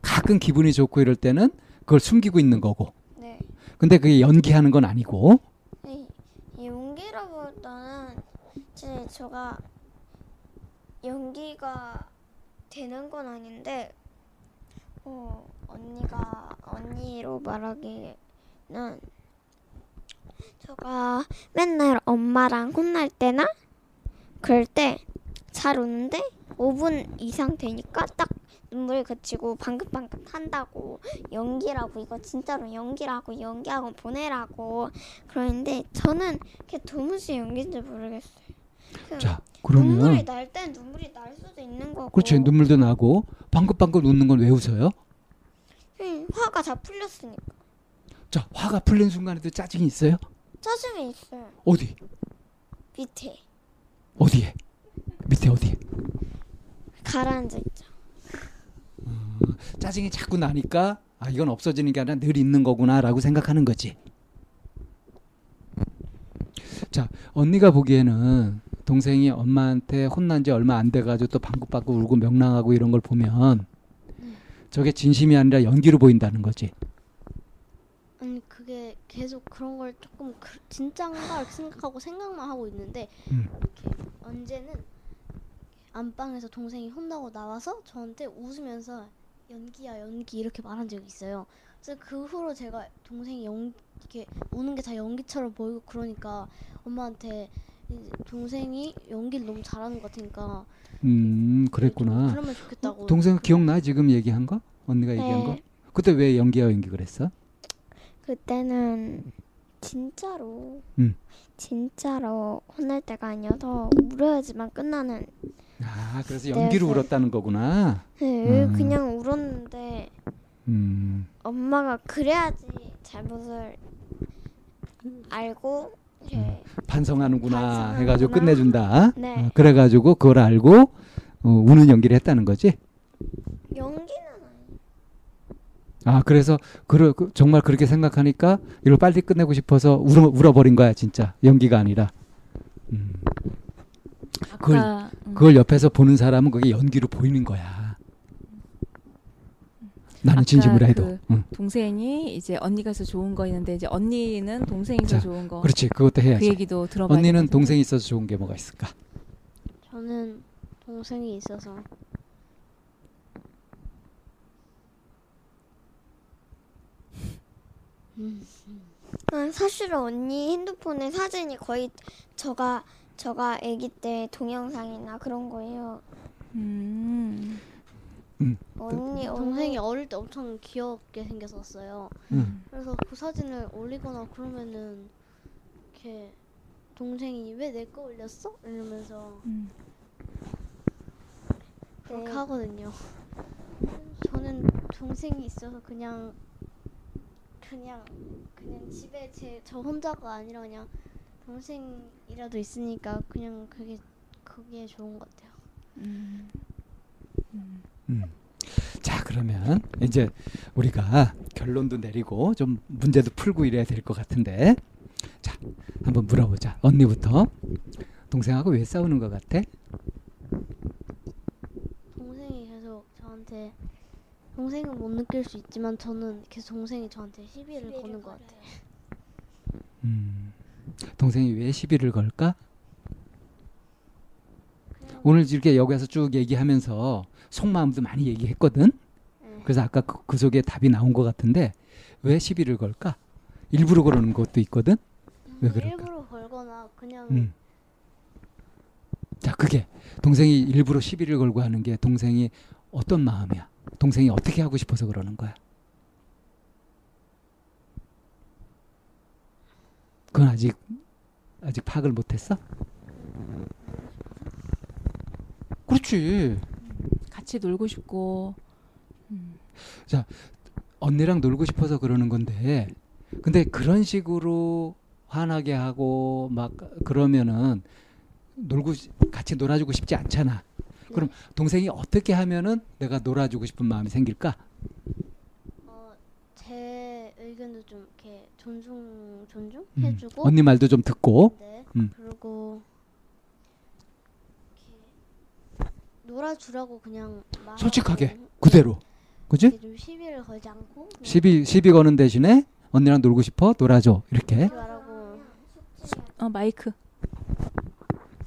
가끔 기분이 좋고 이럴 때는 그걸 숨기고 있는 거고. 네. 근데 그게 연기하는 건 아니고. 이- 이 용기라보다는 제 제가 연기가 되는 건 아닌데 어, 언니가 언니로 말하기는 제가 맨날 엄마랑 혼날 때나 그럴 때잘 오는데 5분 이상 되니까 딱 눈물이 그치고 방긋방긋 한다고 연기라고 이거 진짜로 연기라고 연기하고 보내라고 그러는데 저는 그게 도무지 연기인지 모르겠어요. 그 자, 눈물이 그러면 날땐 눈물이 날 수도 있는 거고. 그렇지 눈물도 나고 방긋방긋 웃는 건 왜 웃어요? 응, 화가 다 풀렸으니까. 자, 화가 풀린 순간에도 짜증이 있어요? 짜증이 있어요. 어디? 밑에 어디에? 밑에 어디에? 가라앉아 있죠. 짜증이 자꾸 나니까 아 이건 없어지는 게 아니라 늘 있는 거구나라고 생각하는 거지. 자 언니가 보기에는 동생이 엄마한테 혼난 지 얼마 안 돼가지고 또 방긋방긋 울고 명랑하고 이런 걸 보면 저게 진심이 아니라 연기로 보인다는 거지. 아니 그게 계속 그런 걸 조금 그, 진짠가 생각하고 생각만 하고 있는데 음. 이렇게 언제는 안방에서 동생이 혼나고 나와서 저한테 웃으면서 연기야 연기 이렇게 말한 적이 있어요. 그래서 그 후로 제가 동생이 연 이렇게 우는 게 다 연기처럼 보이고 그러니까 엄마한테 동생이 연기를 너무 잘하는 것 같으니까 음좀 그랬구나. 그러면 좋겠다고. 동생 기억나 지금 얘기한 거? 언니가 얘기한 거? 네. 그때 왜 연기야 연기 그랬어? 그때는 진짜로 음. 진짜로 혼날 때가 아니어서 울어야지만 끝나는. 아 그래서 네, 연기로 네. 울었다는 거구나. 네, 음. 그냥 울었는데 음. 엄마가 그래야지 잘못을 알고 이렇게 반성하는구나 반성하는구나. 해가지고 끝내준다. 네. 어, 그래가지고 그걸 알고 어, 우는 연기를 했다는 거지. 연기는 아니에요. 아 그래서 그러, 그, 정말 그렇게 생각하니까 이걸 빨리 끝내고 싶어서 울어, 울어버린 거야 진짜 연기가 아니라. 음, 그걸- 아까 음. 그걸 옆에서 보는 사람은 그게 연기로 보이는 거야. 나는 진심으로 해도. 그 응. 동생이 이제 언니가 있어 좋은 거 있는데 이제 언니는 동생이 더 자, 좋은 거. 그렇지 그것도 그 해야지. 얘기도 들어봐야 언니는. 동생이 있어서 좋은 게 뭐가 있을까? 저는 동생이 있어서 음, 아, 사실은 언니 핸드폰에 사진이 거의 저가 저가 아기 때 동영상이나 그런 거예요. 음. 음. 언니 동생이 어릴 때 엄청 귀엽게 생겼었어요. 응. 그래서 그 사진을 올리거나 그러면은 이렇게 동생이 왜 내 거 올렸어? 이러면서 음. 그렇게 네. 하거든요. 저는 동생이 있어서 그냥 그냥 그냥 집에 제 저 혼자가 아니라 그냥 동생이라도 있으니까 그냥 그게 그게 좋은 것 같아요. 음. 음. 음. 자 그러면 이제 우리가 결론도 내리고 좀 문제도 풀고 이래야 될 것 같은데 자 한번 물어보자 언니부터 동생하고 왜 싸우는 것 같아? 동생이 계속 저한테 동생은 못 느낄 수 있지만 저는 계속 동생이 저한테 시비를 거는 것 같아요. 음, 동생이 왜 시비를 걸까? 오늘 이렇게 여기서 쭉 얘기하면서 속마음도 많이 얘기했거든. 네. 그래서 아까 그, 그 속에 답이 나온 것 같은데 왜 시비를 걸까? 일부러 그러는 것도 있거든. 왜 그럴까? 일부러 걸거나 그냥 음. 자, 그게 동생이 일부러 시비를 걸고 하는 게 동생이 어떤 마음이야? 동생이 어떻게 하고 싶어서 그러는 거야? 그건 아직 아직 파악을 못했어? 그렇지. 같이 놀고 싶고 음. 언니랑 놀고 싶어서 그러는 건데, 근데 그런 식으로 화나게 하고 막 그러면은 놀고 싶- 같이 놀아주고 싶지 않잖아. 그럼 동생이 어떻게 하면은 내가 놀아주고 싶은 마음이 생길까? 어, 제 의견도 좀 이렇게 존중 음, 존중해주고 언니 말도 좀 듣고. 네 음. 그리고 이렇게 놀아주라고 그냥 말하고 솔직하게 그대로. 그지? 좀 시비를 걸지 않고 그냥 시비 시비 거는 대신에 언니랑 놀고 싶어 놀아줘 이렇게. 그렇게 말하고 어 마이크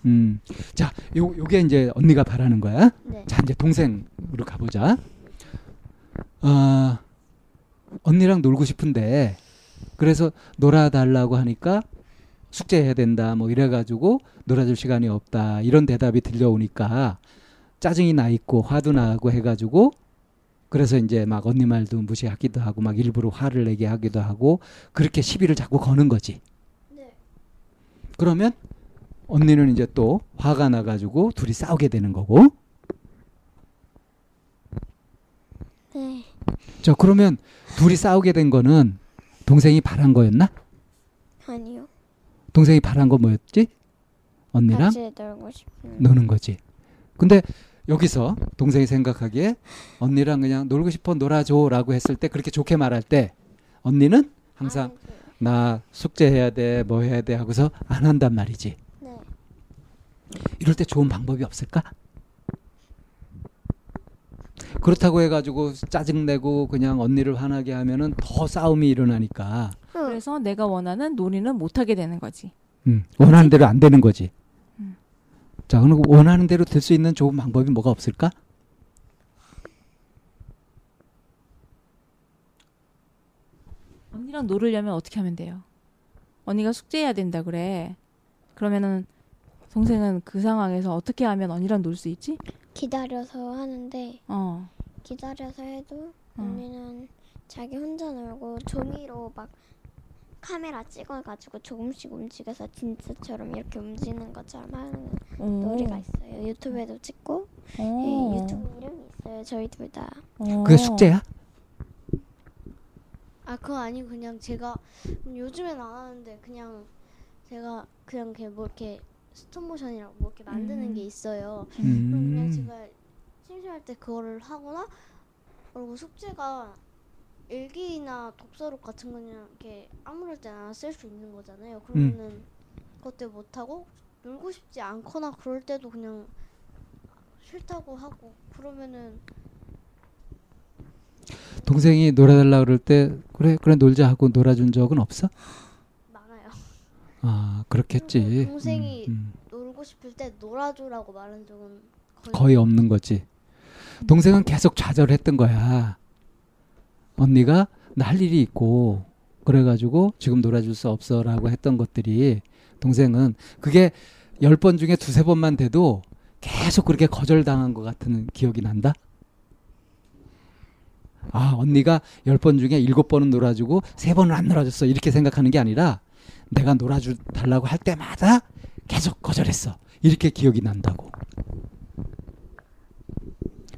음. 자, 요 요게 이제 언니가 바라는 거야. 네 자, 이제 동생으로 가보자. 어, 언니랑 놀고 싶은데, 그래서 놀아달라고 하니까 숙제해야 된다, 뭐 이래가지고 놀아줄 시간이 없다, 이런 대답이 들려오니까 짜증이 나 있고 화도 나고 해가지고 그래서 이제 막 언니 말도 무시하기도 하고 막 일부러 화를 내게 하기도 하고 그렇게 시비를 자꾸 거는 거지. 네. 그러면 언니는 이제 또 화가 나가지고 둘이 싸우게 되는 거고. 네. 자 그러면 둘이 싸우게 된 거는 동생이 바란 거였나? 아니요. 동생이 바란 거 뭐였지? 언니랑 같이 놀고 싶은. 노는 거지. 근데 여기서 동생이 생각하기에 언니랑 그냥 놀고 싶어 놀아줘라고 했을 때 그렇게 좋게 말할 때 언니는 항상 나 숙제해야 돼, 뭐 해야 돼 하고서 안 한단 말이지. 네. 이럴 때 좋은 방법이 없을까? 그렇다고 해가지고 짜증내고 그냥 언니를 화나게 하면은 더 싸움이 일어나니까 그래서 내가 원하는 놀이는 못 하게 되는 거지. 음, 원하는 대로 안 되는 거지. 음. 자, 그럼 원하는 대로 될 수 있는 좋은 방법이 뭐가 없을까? 언니랑 놀으려면 어떻게 하면 돼요? 언니가 숙제해야 된다 그래. 그러면은 동생은 그 상황에서 어떻게 하면 언니랑 놀 수 있지? 기다려서 하는데 어. 기다려서 해도 어. 언니는 자기 혼자 놀고 종이로 막 카메라 찍어가지고 조금씩 움직여서 진짜처럼 이렇게 움직이는 것처럼 하는 오. 놀이가 있어요. 유튜브에도 찍고 네, 오. 유튜브 이름이 있어요. 저희 둘 다. 오. 그게 숙제야? 아 그거 아니고 그냥 제가 요즘엔 안 하는데 그냥 제가 그냥 이렇게 뭐 이렇게 스톱모션이라고 뭐 이렇게 만드는 음. 게 있어요. 그럼 그냥 음. 제가 심심할 때 그거를 하거나 그리고 숙제가 일기나 독서록 같은 거는 이렇게 아무럴 때나 쓸 수 있는 거잖아요. 그러면은 그때 못 하고 놀고 싶지 않거나 그럴 때도 그냥 싫다고 하고 그러면은 동생이 놀아달라 그럴 때 그래 그래 놀자 하고 놀아준 적은 없어? 많아요. 아 그렇겠지. 그리고 동생이 음, 음. 놀고 싶을 때 놀아줘라고 말한 적은 거의, 거의 없는 거지. 동생은 계속 좌절했던 거야. 언니가 나 할 일이 있고 그래가지고 지금 놀아줄 수 없어라고 했던 것들이 동생은 그게 열 번 중에 두세 번만 돼도 계속 그렇게 거절당한 것 같은 기억이 난다. 아, 언니가 열 번 중에 일곱 번은 놀아주고 세 번은 안 놀아줬어. 이렇게 생각하는 게 아니라 내가 놀아주 달라고 할 때마다 계속 거절했어. 이렇게 기억이 난다고.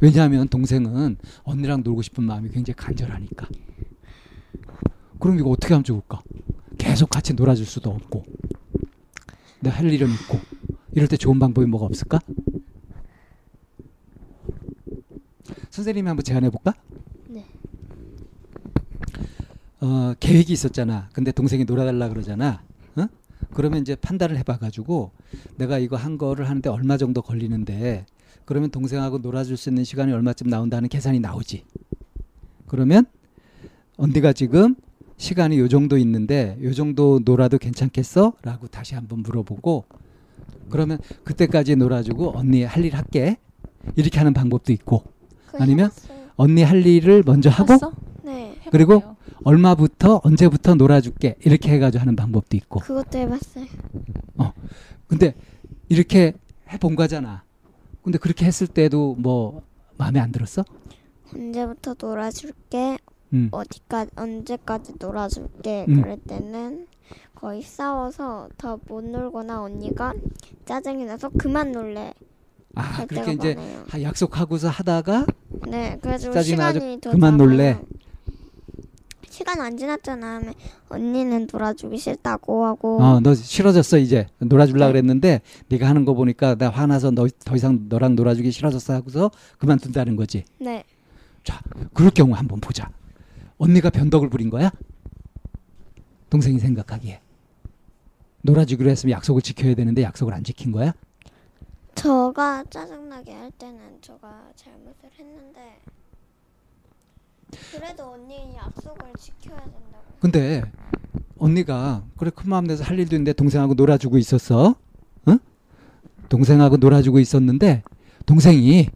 왜냐하면 동생은 언니랑 놀고 싶은 마음이 굉장히 간절하니까. 그럼 이거 어떻게 하면 좋을까? 계속 같이 놀아줄 수도 없고, 내가 할 일은 있고, 이럴 때 좋은 방법이 뭐가 없을까? 선생님이 한번 제안해 볼까? 네. 어, 계획이 있었잖아. 근데 동생이 놀아달라 그러잖아. 어? 그러면 이제 판단을 해봐가지고 내가 이거 한 거를 하는데 얼마 정도 걸리는데 그러면 동생하고 놀아줄 수 있는 시간이 얼마쯤 나온다는 계산이 나오지. 그러면 언니가 지금 시간이 요 정도 있는데 요 정도 놀아도 괜찮겠어? 라고 다시 한번 물어보고 그러면 그때까지 놀아주고 언니 할 일 할게. 이렇게 하는 방법도 있고 아니면? 해봤어요. 언니 할 일을 먼저 하고? 네 그리고. 얼마부터 언제부터 놀아줄게 이렇게 해가지고 하는 방법도 있고 그것도 해봤어요. 근데 이렇게 해본 거잖아 근데 그렇게 했을 때도 뭐 마음에 안 들었어? 언제부터 놀아줄게 음. 어디까지 언제까지 놀아줄게 음. 그럴 때는 거의 싸워서 더 못 놀거나 언니가 짜증이 나서 그만 놀래 아 그렇게 이제 많아요. 하- 약속하고서 하다가 네 나가지고 시간이 더 그만. 놀래. 시간 안 지났잖아. 언니는 놀아주기 싫다고 하고. 어 너 싫어졌어 이제. 놀아줄라 네. 그랬는데 네가 하는 거 보니까 나 화나서 너 더 이상 너랑 놀아주기 싫어졌어 하고서 그만둔다는 거지. 네. 그럴 경우 한번 보자. 언니가 변덕을 부린 거야? 동생이 생각하기에. 놀아주기로 했으면 약속을 지켜야 되는데 약속을 안 지킨 거야? 저가 짜증나게 할 때는 저가 잘못을 했는데 그래도 언니 약속을 지켜야 된다고 근데 언니가 그래 큰 마음 내서 할 일도 있는데 동생하고 놀아주고 있었어. 응? 동생하고 놀아주고 있었는데 동생이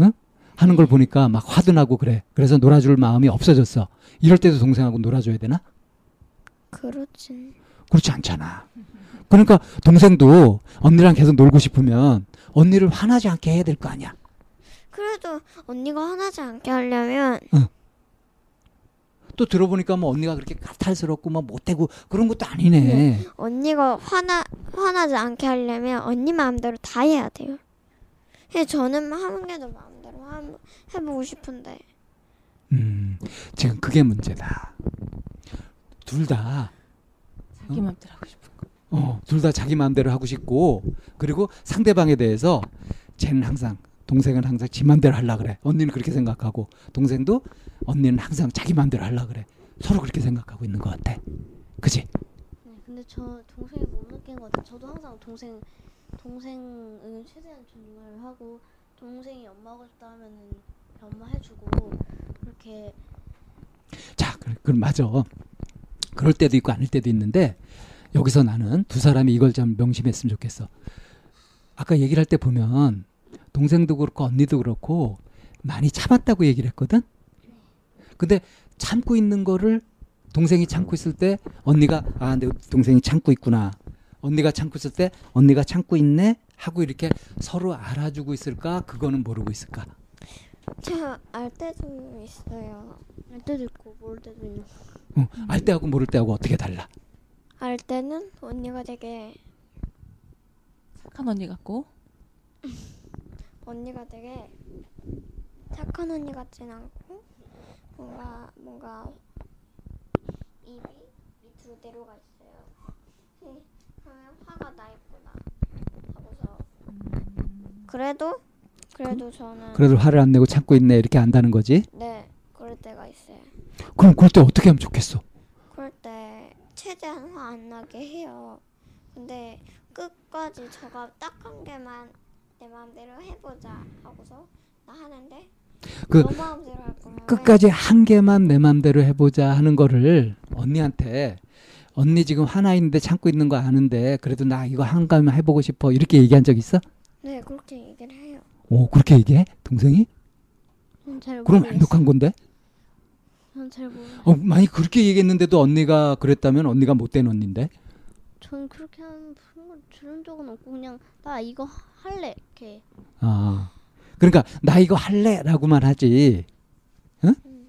응? 하는 걸 보니까 막 화도 나고 그래. 그래서 놀아줄 마음이 없어졌어. 이럴 때도 동생하고 놀아줘야 되나? 그렇진 그렇지 않잖아. 그러니까 동생도 언니랑 계속 놀고 싶으면 언니를 화나지 않게 해야 될 거 아니야. 그래도 언니가 화나지 않게 하려면 또 들어보니까 뭐 언니가 그렇게 까탈스럽고 뭐 못되고 그런 것도 아니네. 언니가 화나 화나지 않게 하려면 언니 마음대로 다 해야 돼요. 해 저는 하는 게도 마음대로 한- 해보고 싶은데 음, 지금 그게 문제다. 둘 다, 자기 맘대로 하고 싶은 거. 어, 둘 다 자기 마음대로 하고 싶고, 그리고 상대방에 대해서 쟤는 항상, 동생은 항상 지 마음대로 하려 그래. 언니는 그렇게 생각하고, 동생도 언니는 항상 자기 마음대로 하려 그래. 서로 그렇게 생각하고 있는 것 같아. 그지? 네, 근데 저 동생이 못 느낀 것 같아요. 저도 항상 동생 동생은 최대한 존중을 하고 동생이 엄마 하고 싶다 하면은 엄마 해주고 그렇게 자, 그, 그 맞아. 그럴 때도 있고 아닐 때도 있는데 여기서 나는 두 사람이 이걸 좀 명심했으면 좋겠어. 아까 얘기를 할 때 보면 동생도 그렇고 언니도 그렇고 많이 참았다고 얘기를 했거든. 근데 참고 있는 거를 동생이 참고 있을 때 언니가 아, 내 동생이 참고 있구나. 언니가 참고 있을 때 언니가 참고 있네 하고 이렇게 서로 알아주고 있을까? 그거는 모르고 있을까? 제가 알 때도 있어요. 알 때도 있고 모를 때도 있는. 어, 알 때하고 모를 때하고 어떻게 달라? 알 때는 언니가 되게 착한 언니 같고 언니가 되게 착한 언니 같진 않고 뭔가 뭔가 입이 밑으로 내려가 있어요. 네, 하면 화가 나 있구나 하고서 그래도 그래도 저는 그래도 화를 안 내고 참고 있네 이렇게 안다는 거지. 네 그럴 때가 있어요. 그럼 그럴 때 어떻게 하면 좋겠어? 그럴 때 최대한 화 안 나게 해요. 근데 끝까지 저가 딱 한 개만 내 마음대로 해보자 하고서 나 하는데 그너 마음대로 끝까지 한 개만 내 맘대로 해보자 하는 거를 언니한테 언니 지금 하나 있는데 참고 있는 거 아는데 그래도 나 이거 한 가면 해보고 싶어 이렇게 얘기한 적 있어? 왜? 네 그렇게 얘기를 해요. 오 그렇게 얘기해? 동생이? 그럼. 완벽한 건데? 전잘 모르. 어, 만약 그렇게 얘기했는데도 언니가 그랬다면 언니가 못된 언니인데? 전 그렇게 하는 걸 들은 적은 없고 그냥 나 이거 할래 이렇게 아 그러니까 나 이거 할래라고만 하지. 응? 음.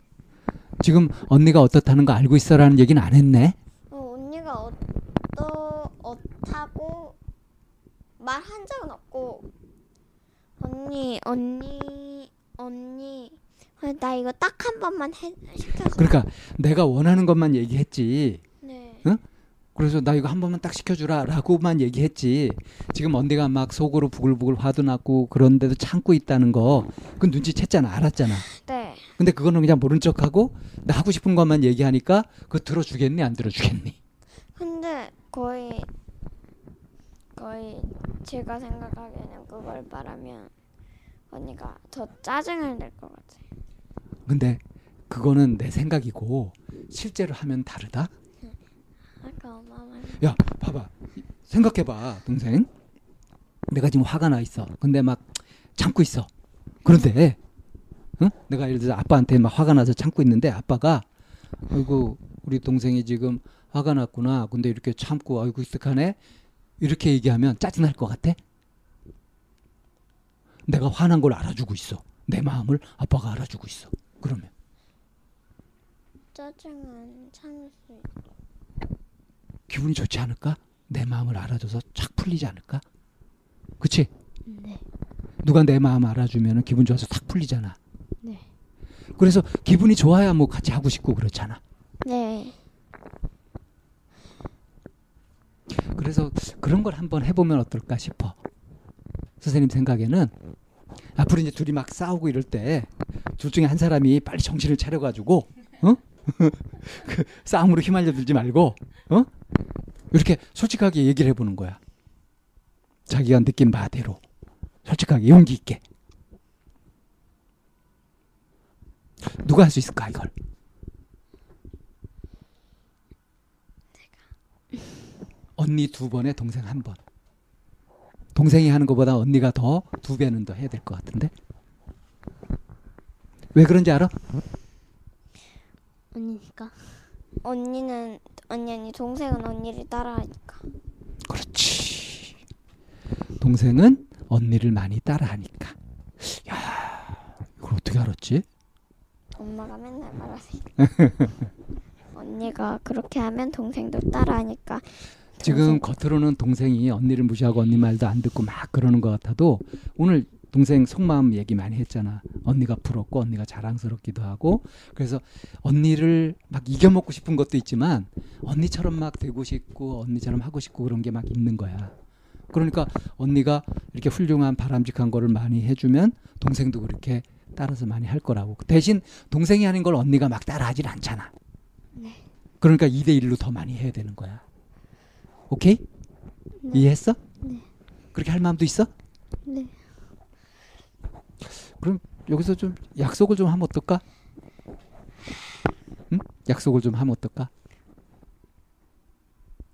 지금 언니가 어떻다는 거 알고 있어라는 얘기는 안 했네. 어, 언니가 어떠 어타고 말한 적은 없고 언니 언니 언니 어, 나 이거 딱 한 번만 해 시켜줘. 그러니까 내가 원하는 것만 얘기했지. 네. 그래서 나 이거 한 번만 딱 시켜주라 라고만 얘기했지. 지금 언니가 막 속으로 부글부글 화도 났고 그런데도 참고 있다는 거, 그 눈치챘잖아, 알았잖아. 네. 근데 그거는 그냥 모른 척하고 나 하고 싶은 것만 얘기하니까 그거 들어주겠니, 안 들어주겠니? 근데 거의 거의 제가 생각하기에는 그걸 말하면 언니가 더 짜증을 낼 것 같아요. 근데 그거는 내 생각이고 실제로 하면 다르다. 야, 봐봐. 생각해봐, 동생. 내가 지금 화가 나 있어. 근데 막 참고 있어. 그런데, 응? 내가 예를 들어서 아빠한테 막 화가 나서 참고 있는데 아빠가, 아이고, 우리 동생이 지금 화가 났구나. 근데 이렇게 참고, 아이고, 익숙하네. 이렇게 얘기하면 짜증날 것 같아? 내가 화난 걸 알아주고 있어. 내 마음을 아빠가 알아주고 있어. 그러면. 짜증은 참을 수 있. 기분이 좋지 않을까? 내 마음을 알아줘서 착 풀리지 않을까? 그치? 네. 누가 내 마음 알아주면 기분 좋아서 탁 풀리잖아. 네. 그래서 기분이 좋아야 뭐 같이 하고 싶고 그렇잖아. 네. 그래서 그런 걸 한번 해보면 어떨까 싶어. 선생님 생각에는 앞으로 이제 둘이 막 싸우고 이럴 때 둘 중에 한 사람이 빨리 정신을 차려가지고 어? 그 싸움으로 휘말려 들지 말고 어? 이렇게 솔직하게 얘기를 해보는 거야. 자기가 느낀 바대로 솔직하게 용기 있게 누가 할 수 있을까 이걸? 언니 두 번에 동생 한 번. 동생이 하는 것보다 언니가 더 두 배는 더 해야 될 것 같은데. 왜 그런지 알아? 언니니까. 언니는 언니 언니 동생은 언니를 따라하니까. 그렇지. 동생은 언니를 많이 따라하니까. 야, 이걸 어떻게 알았지? 엄마가 맨날 말하세요. 언니가 그렇게 하면 동생도 따라하니까. 지금 동생- 겉으로는 동생이 언니를 무시하고 언니 말도 안 듣고 막 그러는 것 같아도 오늘 동생 속마음 얘기 많이 했잖아. 언니가 부럽고 언니가 자랑스럽기도 하고 그래서 언니를 막 이겨먹고 싶은 것도 있지만 언니처럼 막 되고 싶고 언니처럼 하고 싶고 그런 게 막 있는 거야. 그러니까 언니가 이렇게 훌륭한 바람직한 거를 많이 해주면 동생도 그렇게 따라서 많이 할 거라고. 대신 동생이 하는 걸 언니가 막 따라하진 않잖아. 그러니까 2대 1로 더 많이 해야 되는 거야. 오케이? 이해했어? 네. 그렇게 할 마음도 있어? 네. 여기서 좀 약속을 좀 하면 어떨까? 응? 약속을 좀 하면 어떨까?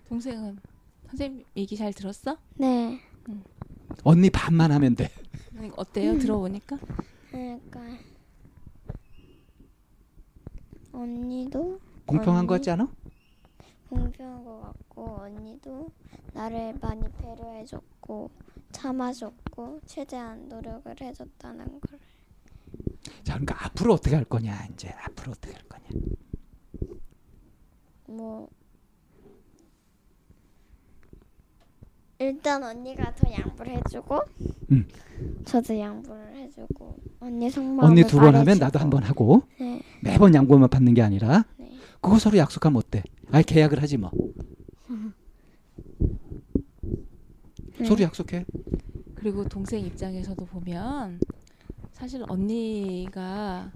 동생은 선생님 얘기 잘 들었어? 네. 언니 반만 하면 돼. 음, 어때요? 들어보니까? 그러니까 언니도 공평한 거 언니? 같지 않아? 공평한 것 같고 언니도 나를 많이 배려해줬고 참아줬고 최대한 노력을 해줬다는 걸. 자, 그러니까 앞으로 어떻게 할 거냐 이제 앞으로 어떻게 할 거냐. 뭐 일단 언니가 더 양보를 해주고 응. 저도 양보를 해주고 언니 속마음을 언니 두 번 하면. 나도 한 번 하고 네, 매번 양보만 받는 게 아니라 네. 그거 서로 약속하면 어때? 아예 계약을 하지 뭐. 네. 서로 약속해. 그리고 동생 입장에서도 보면 사실 언니가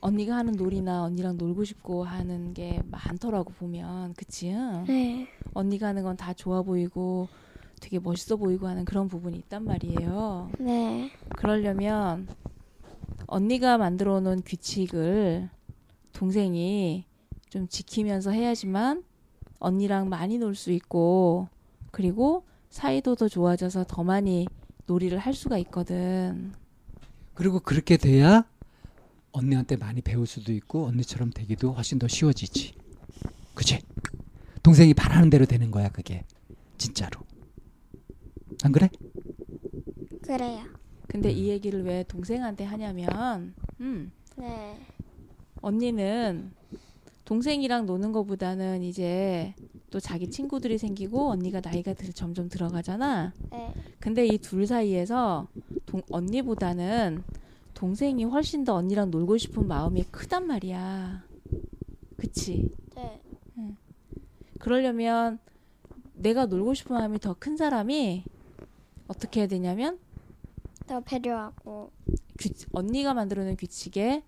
언니가 하는 놀이나 언니랑 놀고 싶고 하는 게 많더라고 보면 그치? 응? 네. 언니가 하는 건 다 좋아 보이고 되게 멋있어 보이고 하는 그런 부분이 있단 말이에요. 네. 그러려면 언니가 만들어 놓은 규칙을 동생이 좀 지키면서 해야지만 언니랑 많이 놀 수 있고 그리고 사이도 더 좋아져서 더 많이 놀이를 할 수가 있거든. 그리고 그렇게 돼야 언니한테 많이 배울 수도 있고 언니처럼 되기도 훨씬 더 쉬워지지. 그치? 동생이 바라는 대로 되는 거야 그게 진짜로. 안 그래? 그래요. 근데 음. 이 얘기를 왜 동생한테 하냐면, 음, 네. 언니는 동생이랑 노는 것보다는 이제 또 자기 친구들이 생기고 언니가 나이가 들, 점점 들어가잖아. 네. 근데 이 둘 사이에서 동, 언니보다는 동생이 훨씬 더 언니랑 놀고 싶은 마음이 크단 말이야. 그치? 네. 그러려면 내가 놀고 싶은 마음이 더 큰 사람이 어떻게 해야 되냐면 더 배려하고 규, 언니가 만들어놓은 규칙에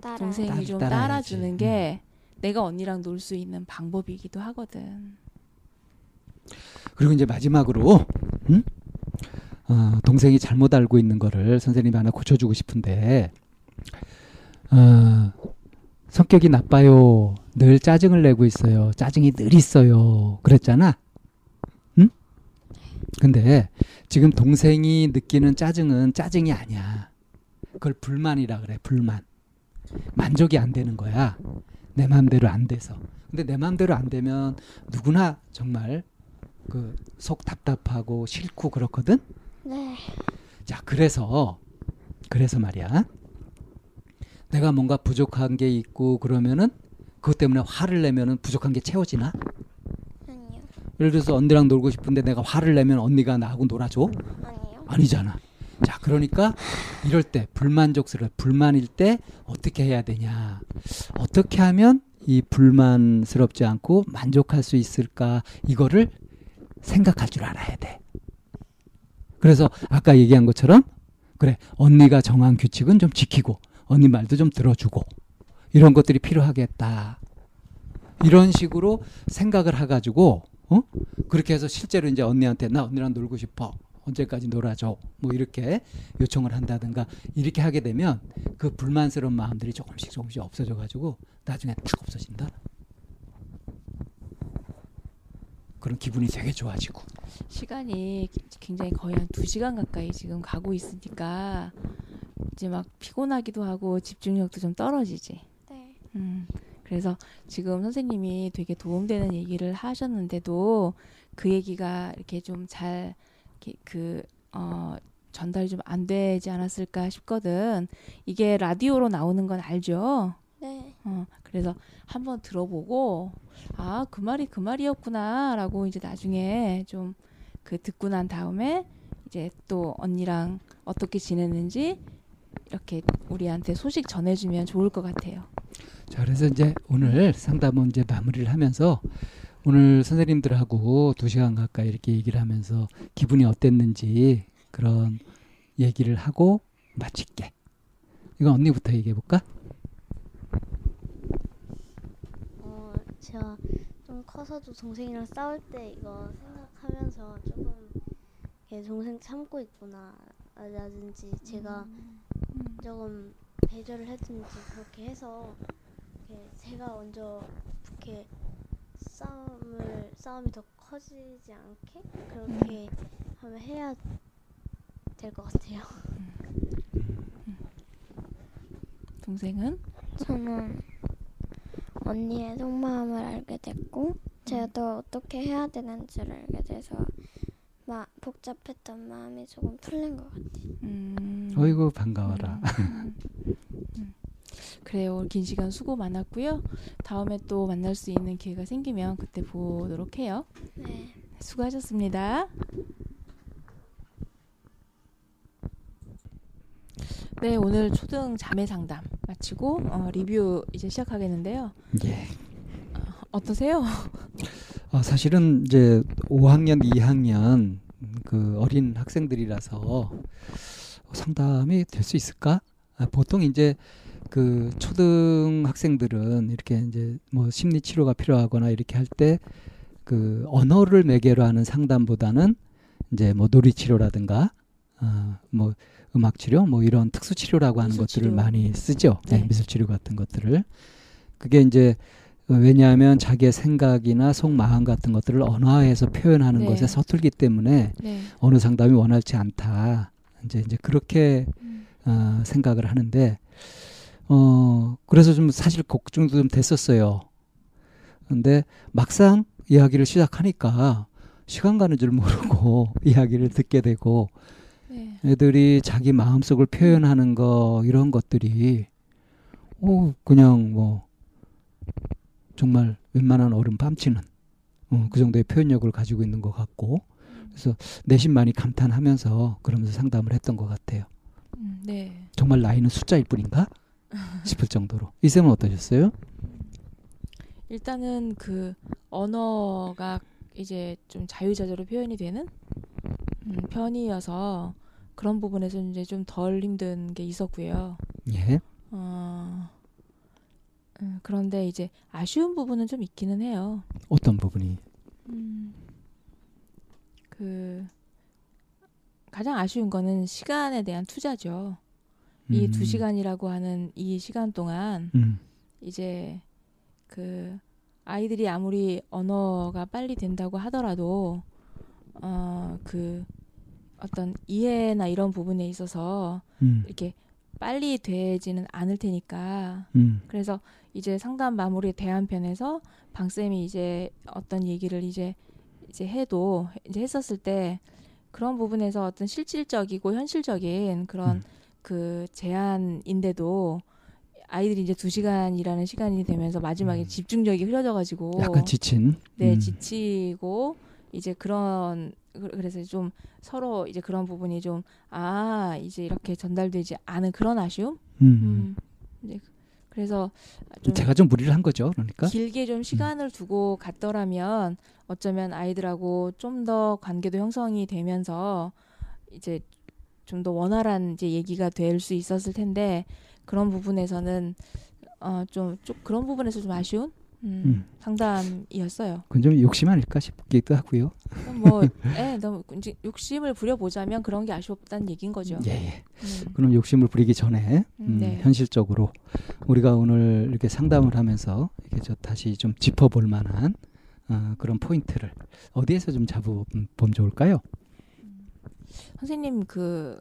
따라. 동생이 따- 좀. 따라주는 게 내가 언니랑 놀 수 있는 방법이기도 하거든. 그리고 이제 마지막으로 음? 어, 동생이 잘못 알고 있는 거를 선생님이 하나 고쳐주고 싶은데 어, 성격이 나빠요. 늘 짜증을 내고 있어요. 짜증이 늘 있어요. 그랬잖아. 응? 근데 지금 동생이 느끼는 짜증은 짜증이 아니야. 그걸 불만이라 그래. 불만. 만족이 안 되는 거야. 내 마음대로 안 돼서. 근데 내 마음대로 안 되면 누구나 정말 그 속 답답하고 싫고 그렇거든. 네. 자, 그래서 그래서 말이야. 내가 뭔가 부족한 게 있고 그러면은 그것 때문에 화를 내면은 부족한 게 채워지나? 아니요. 예를 들어서 언니랑 놀고 싶은데 내가 화를 내면 언니가 나하고 놀아줘? 아니요. 아니잖아. 자, 그러니까 이럴 때 불만족스러워 불만일 때 어떻게 해야 되냐? 어떻게 하면 이 불만스럽지 않고 만족할 수 있을까? 이거를 생각할 줄 알아야 돼. 그래서 아까 얘기한 것처럼 그래 언니가 정한 규칙은 좀 지키고 언니 말도 좀 들어주고 이런 것들이 필요하겠다. 이런 식으로 생각을 해가지고 어 그렇게 해서 실제로 이제 언니한테 나 언니랑 놀고 싶어 언제까지 놀아줘 뭐 이렇게 요청을 한다든가 이렇게 하게 되면 그 불만스러운 마음들이 조금씩 조금씩 없어져 가지고 나중에 탁 없어진다. 그런 기분이 되게 좋아지고. 시간이 기- 굉장히 거의 한 두 시간 가까이 지금 가고 있으니까 이제 막 피곤하기도 하고 집중력도 좀 떨어지지. 네. 음, 그래서 지금 선생님이 되게 도움되는 얘기를 하셨는데도 그 얘기가 이렇게 좀 잘 그, 어, 전달이 좀 안 되지 않았을까 싶거든. 이게 라디오로 나오는 건 알죠? 네. 어, 그래서 한번 들어보고, 아, 그 말이 그 말이었구나, 라고 이제 나중에 좀 그 듣고 난 다음에 이제 또 언니랑 어떻게 지냈는지 이렇게 우리한테 소식 전해주면 좋을 것 같아요. 자, 그래서 이제 오늘 상담은 이제 마무리를 하면서 오늘 선생님들하고 두 시간 가까이 이렇게 얘기를 하면서 기분이 어땠는지 그런 얘기를 하고 마칠게. 이거 언니부터 얘기해 볼까? 어, 제가 좀 커서도 동생이랑 싸울 때 이거 생각하면서 조금 이렇게 동생 참고 있구나 라든지 제가 조금 배려를 했든지 그렇게 해서 제가 먼저 이렇게 싸움을 싸움이 더 커지지 않게 그렇게 하면 해야 될 것 같아요. 동생은? 저는 언니의 속마음을 알게 됐고 제가 더 어떻게 해야 되는지를 알게 돼서 막 복잡했던 마음이 조금 풀린 것 같아요. 음, 어이구 반가워라. 음, 음. 그래요. 긴 시간 수고 많았고요. 다음에 또 만날 수 있는 기회가 생기면 그때 보도록 해요. 네. 수고하셨습니다. 네, 오늘 초등 자매 상담 마치고 어, 리뷰 이제 시작하겠는데요. 예. 어 떠세요? 어, 사실은 이제 5학년, 2학년 그 어린 학생들이라서 상담이 될 수 있을까? 아, 보통 이제 그 초등 학생들은 이렇게 이제 뭐 심리 치료가 필요하거나 이렇게 할 때 그 언어를 매개로 하는 상담보다는 이제 뭐 놀이 치료라든가 어, 뭐 음악 치료 뭐 이런 특수 치료라고 하는 것들을 치료. 많이 쓰죠. 네, 네. 미술 치료 같은 것들을 그게 이제 어, 왜냐하면 자기의 생각이나 속 마음 같은 것들을 언어화해서 표현하는 네. 것에 서툴기 때문에 네. 어느 상담이 원활치 않다. 이제 이제 그렇게 음, 어, 생각을 하는데 어 그래서 좀 사실 걱정도 좀 됐었어요. 근데 막상 이야기를 시작하니까 시간 가는 줄 모르고 이야기를 듣게 되고 네. 애들이 자기 마음속을 표현하는 거 이런 것들이 어, 그냥 뭐 정말 웬만한 어른 뺨치는 어, 그 정도의 표현력을 가지고 있는 것 같고 그래서 내심 많이 감탄하면서 그러면서 상담을 했던 것 같아요. 음, 네. 정말 나이는 숫자일 뿐인가 싶을 정도로 이 쌤은 어떠셨어요? 일단은 그 언어가 이제 좀 자유자재로 표현이 되는 음, 편이어서 그런 부분에서 이제 좀 덜 힘든 게 있었고요. 예. 어, 음, 그런데 이제 아쉬운 부분은 좀 있기는 해요. 어떤 부분이? 음, 그 가장 아쉬운 거는 시간에 대한 투자죠. 이 음, 두 시간이라고 하는 이 시간 동안 음, 이제 그 아이들이 아무리 언어가 빨리 된다고 하더라도 어 그 어떤 이해나 이런 부분에 있어서 음, 이렇게 빨리 되지는 않을 테니까. 음, 그래서 이제 상담 마무리 대한 편에서 방 쌤이 이제 어떤 얘기를 이제 이제 해도 이제 했었을 때 그런 부분에서 어떤 실질적이고 현실적인 그런 음. 그 제한인데도 아이들이 이제 두 시간이라는 시간이 되면서 마지막에 음. 집중력이 흐려져가지고 약간 지친. 네 음, 지치고 이제 그런 그- 그래서 좀 서로 이제 그런 부분이 좀 아 이제 이렇게 전달되지 않은 그런 아쉬움 음. 음. 이제 그래서 좀 제가 좀 무리를 한 거죠. 그러니까. 길게 좀 시간을 두고 갔더라면 어쩌면 아이들하고 좀 더 관계도 형성이 되면서 이제 좀 더 원활한 이제 얘기가 될 수 있었을 텐데 그런 부분에서는 어좀 좀 그런 부분에서 좀 아쉬운 음, 음. 상담이었어요. 그건 좀 욕심 아닐까 싶기도 하고요. 뭐, 예, 너무 이제 욕심을 부려보자면 그런 게 아쉬웠다는 얘기인 거죠. 예, 예. 음. 그럼 욕심을 부리기 전에 음, 음, 네. 현실적으로 우리가 오늘 이렇게 상담을 하면서 이렇게 저 다시 좀 짚어볼 만한 어, 그런 포인트를 어디에서 좀 잡아보면 좋을까요? 선생님 그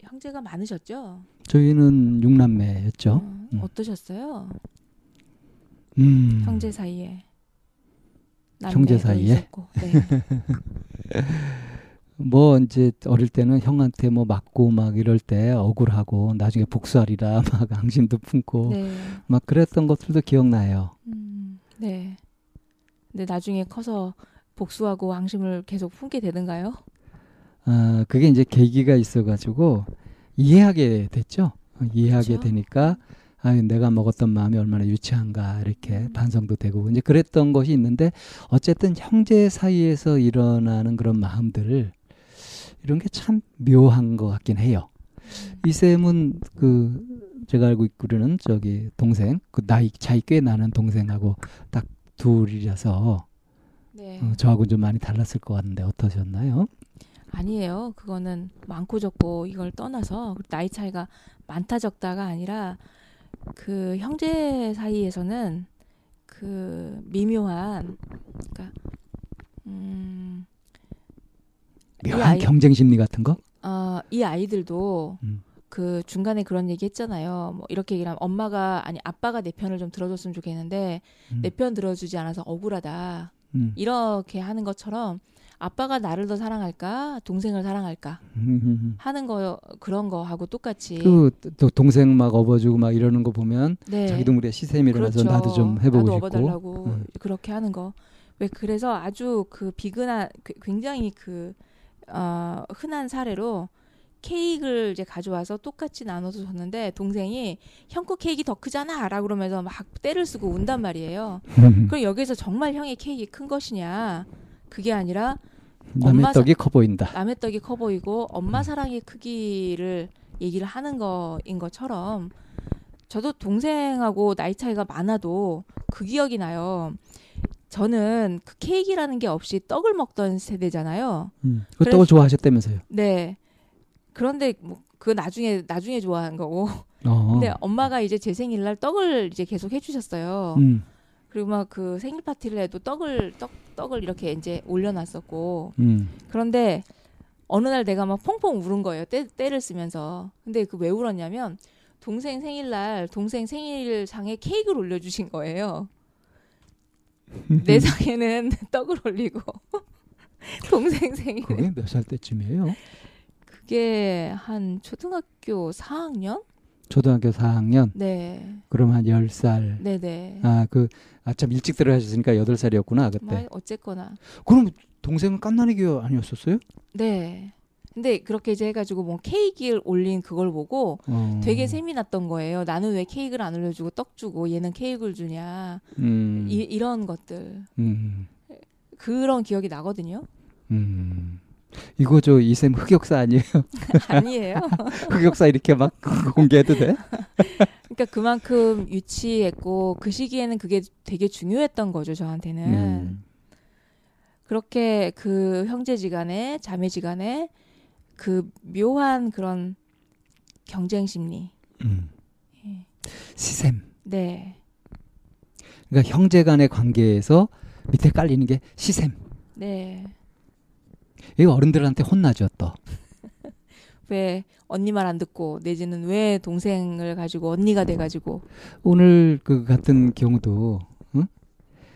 형제가 많으셨죠? 저희는 육남매였죠. 어, 음. 어떠셨어요? 음, 형제 사이에 형제 사이에? 있었고. 네. 뭐 이제 어릴 때는 형한테 뭐 맞고 막 이럴 때 억울하고 나중에 복수하리라 막 앙심도 품고 네. 막 그랬던 것들도 기억나요. 음, 네. 근데 나중에 커서 복수하고 앙심을 계속 품게 되는가요? 아, 그게 이제 계기가 있어가지고 이해하게 됐죠. 어, 이해하게 그렇죠. 되니까 아, 내가 먹었던 마음이 얼마나 유치한가 이렇게 음. 반성도 되고 이제 그랬던 것이 있는데 어쨌든 형제 사이에서 일어나는 그런 마음들을 이런 게 참 묘한 것 같긴 해요. 이 쌤은 그 제가 알고 있기로는 저기 동생 그 나이 차이 꽤 나는 동생하고 딱 둘이라서 네. 어, 저하고 좀 많이 달랐을 것 같은데 어떠셨나요? 아니에요. 그거는 많고 적고 이걸 떠나서 나이 차이가 많다 적다가 아니라 그 형제 사이에서는 그 미묘한 그러니까 음, 묘한 아이- 경쟁 심리 같은 거? 어, 이 아이들도 음. 그 중간에 그런 얘기 했잖아요. 뭐 이렇게 얘기하면 엄마가 아니 아빠가 내 편을 좀 들어줬으면 좋겠는데 음. 내편 들어주지 않아서 억울하다. 음. 이렇게 하는 것처럼 아빠가 나를 더 사랑할까 동생을 사랑할까 음. 하는 거 그런 거 하고 똑같이 그 또 동생 막 업어주고 막 이러는 거 보면 네. 자기도 모르게 시샘이 일어나서 그렇죠. 나도 좀 해보고 나도 싶고 업어달라고 음. 그렇게 하는 거. 왜 그래서 아주 그 비근한 그- 굉장히 그 어, 흔한 사례로 케이크를 이제 가져와서 똑같이 나눠서 줬는데 동생이 형거 케이크 더 크잖아라고 그러면서 막 때를 쓰고 운단 말이에요. 그럼 여기서 정말 형의 케이크 큰 것이냐? 그게 아니라 남의 엄마 사- 떡이 커 보인다. 남의 떡이 커 보이고 엄마 사랑의 크기를 얘기를 하는 거인 것처럼 저도 동생하고 나이 차이가 많아도 그 기억이 나요. 저는 그 케이크라는 게 없이 떡을 먹던 세대잖아요. 음. 그 그래서- 떡을 좋아하셨다면서요? 네. 그런데 뭐 그 나중에 나중에 좋아한 거고. 어. 근데 엄마가 이제 제 생일날 떡을 이제 계속 해주셨어요. 음. 그리고 막 그 생일 파티를 해도 떡을 떡 떡을 이렇게 이제 올려놨었고. 음. 그런데 어느 날 내가 막 펑펑 울은 거예요. 때, 때를 쓰면서. 근데 그 왜 울었냐면 동생 생일날 동생 생일상에 케이크를 올려주신 거예요. 내 상에는 떡을 올리고 동생 생일 그게 몇 살 때쯤이에요? 그게 한 초등학교 4학년 초등학교 4학년. 네. 그럼 한 10살. 네 네. 아, 그 아 참 일찍 들어가셨으니까 8살이었구나, 그때. 뭐 어쨌거나. 그럼 동생은 깐난이기 아니었었어요? 네. 근데 그렇게 이제 해가지고 뭐 케이크를 올린 그걸 보고 어. 되게 셈이 났던 거예요. 나는 왜 케이크를 안 올려주고 떡 주고 얘는 케이크를 주냐. 음. 이, 이런 것들. 음. 그런 기억이 나거든요. 음. 이거 저 이쌤 흑역사 아니에요? 아니에요. 흑역사 이렇게 막 공개해도 돼? 그러니까 그만큼 유치했고 그 시기에는 그게 되게 중요했던 거죠 저한테는. 음. 그렇게 그 형제지간에 자매지간에 그 묘한 그런 경쟁 심리. 음. 예. 시샘. 네, 그러니까 형제 간의 관계에서 밑에 깔리는 게 시샘. 네. 이거 어른들한테 혼나죠, 또. 왜 언니 말 안 듣고 내지는 왜 동생을 가지고 언니가 돼 가지고 오늘 그 같은 경우도 응?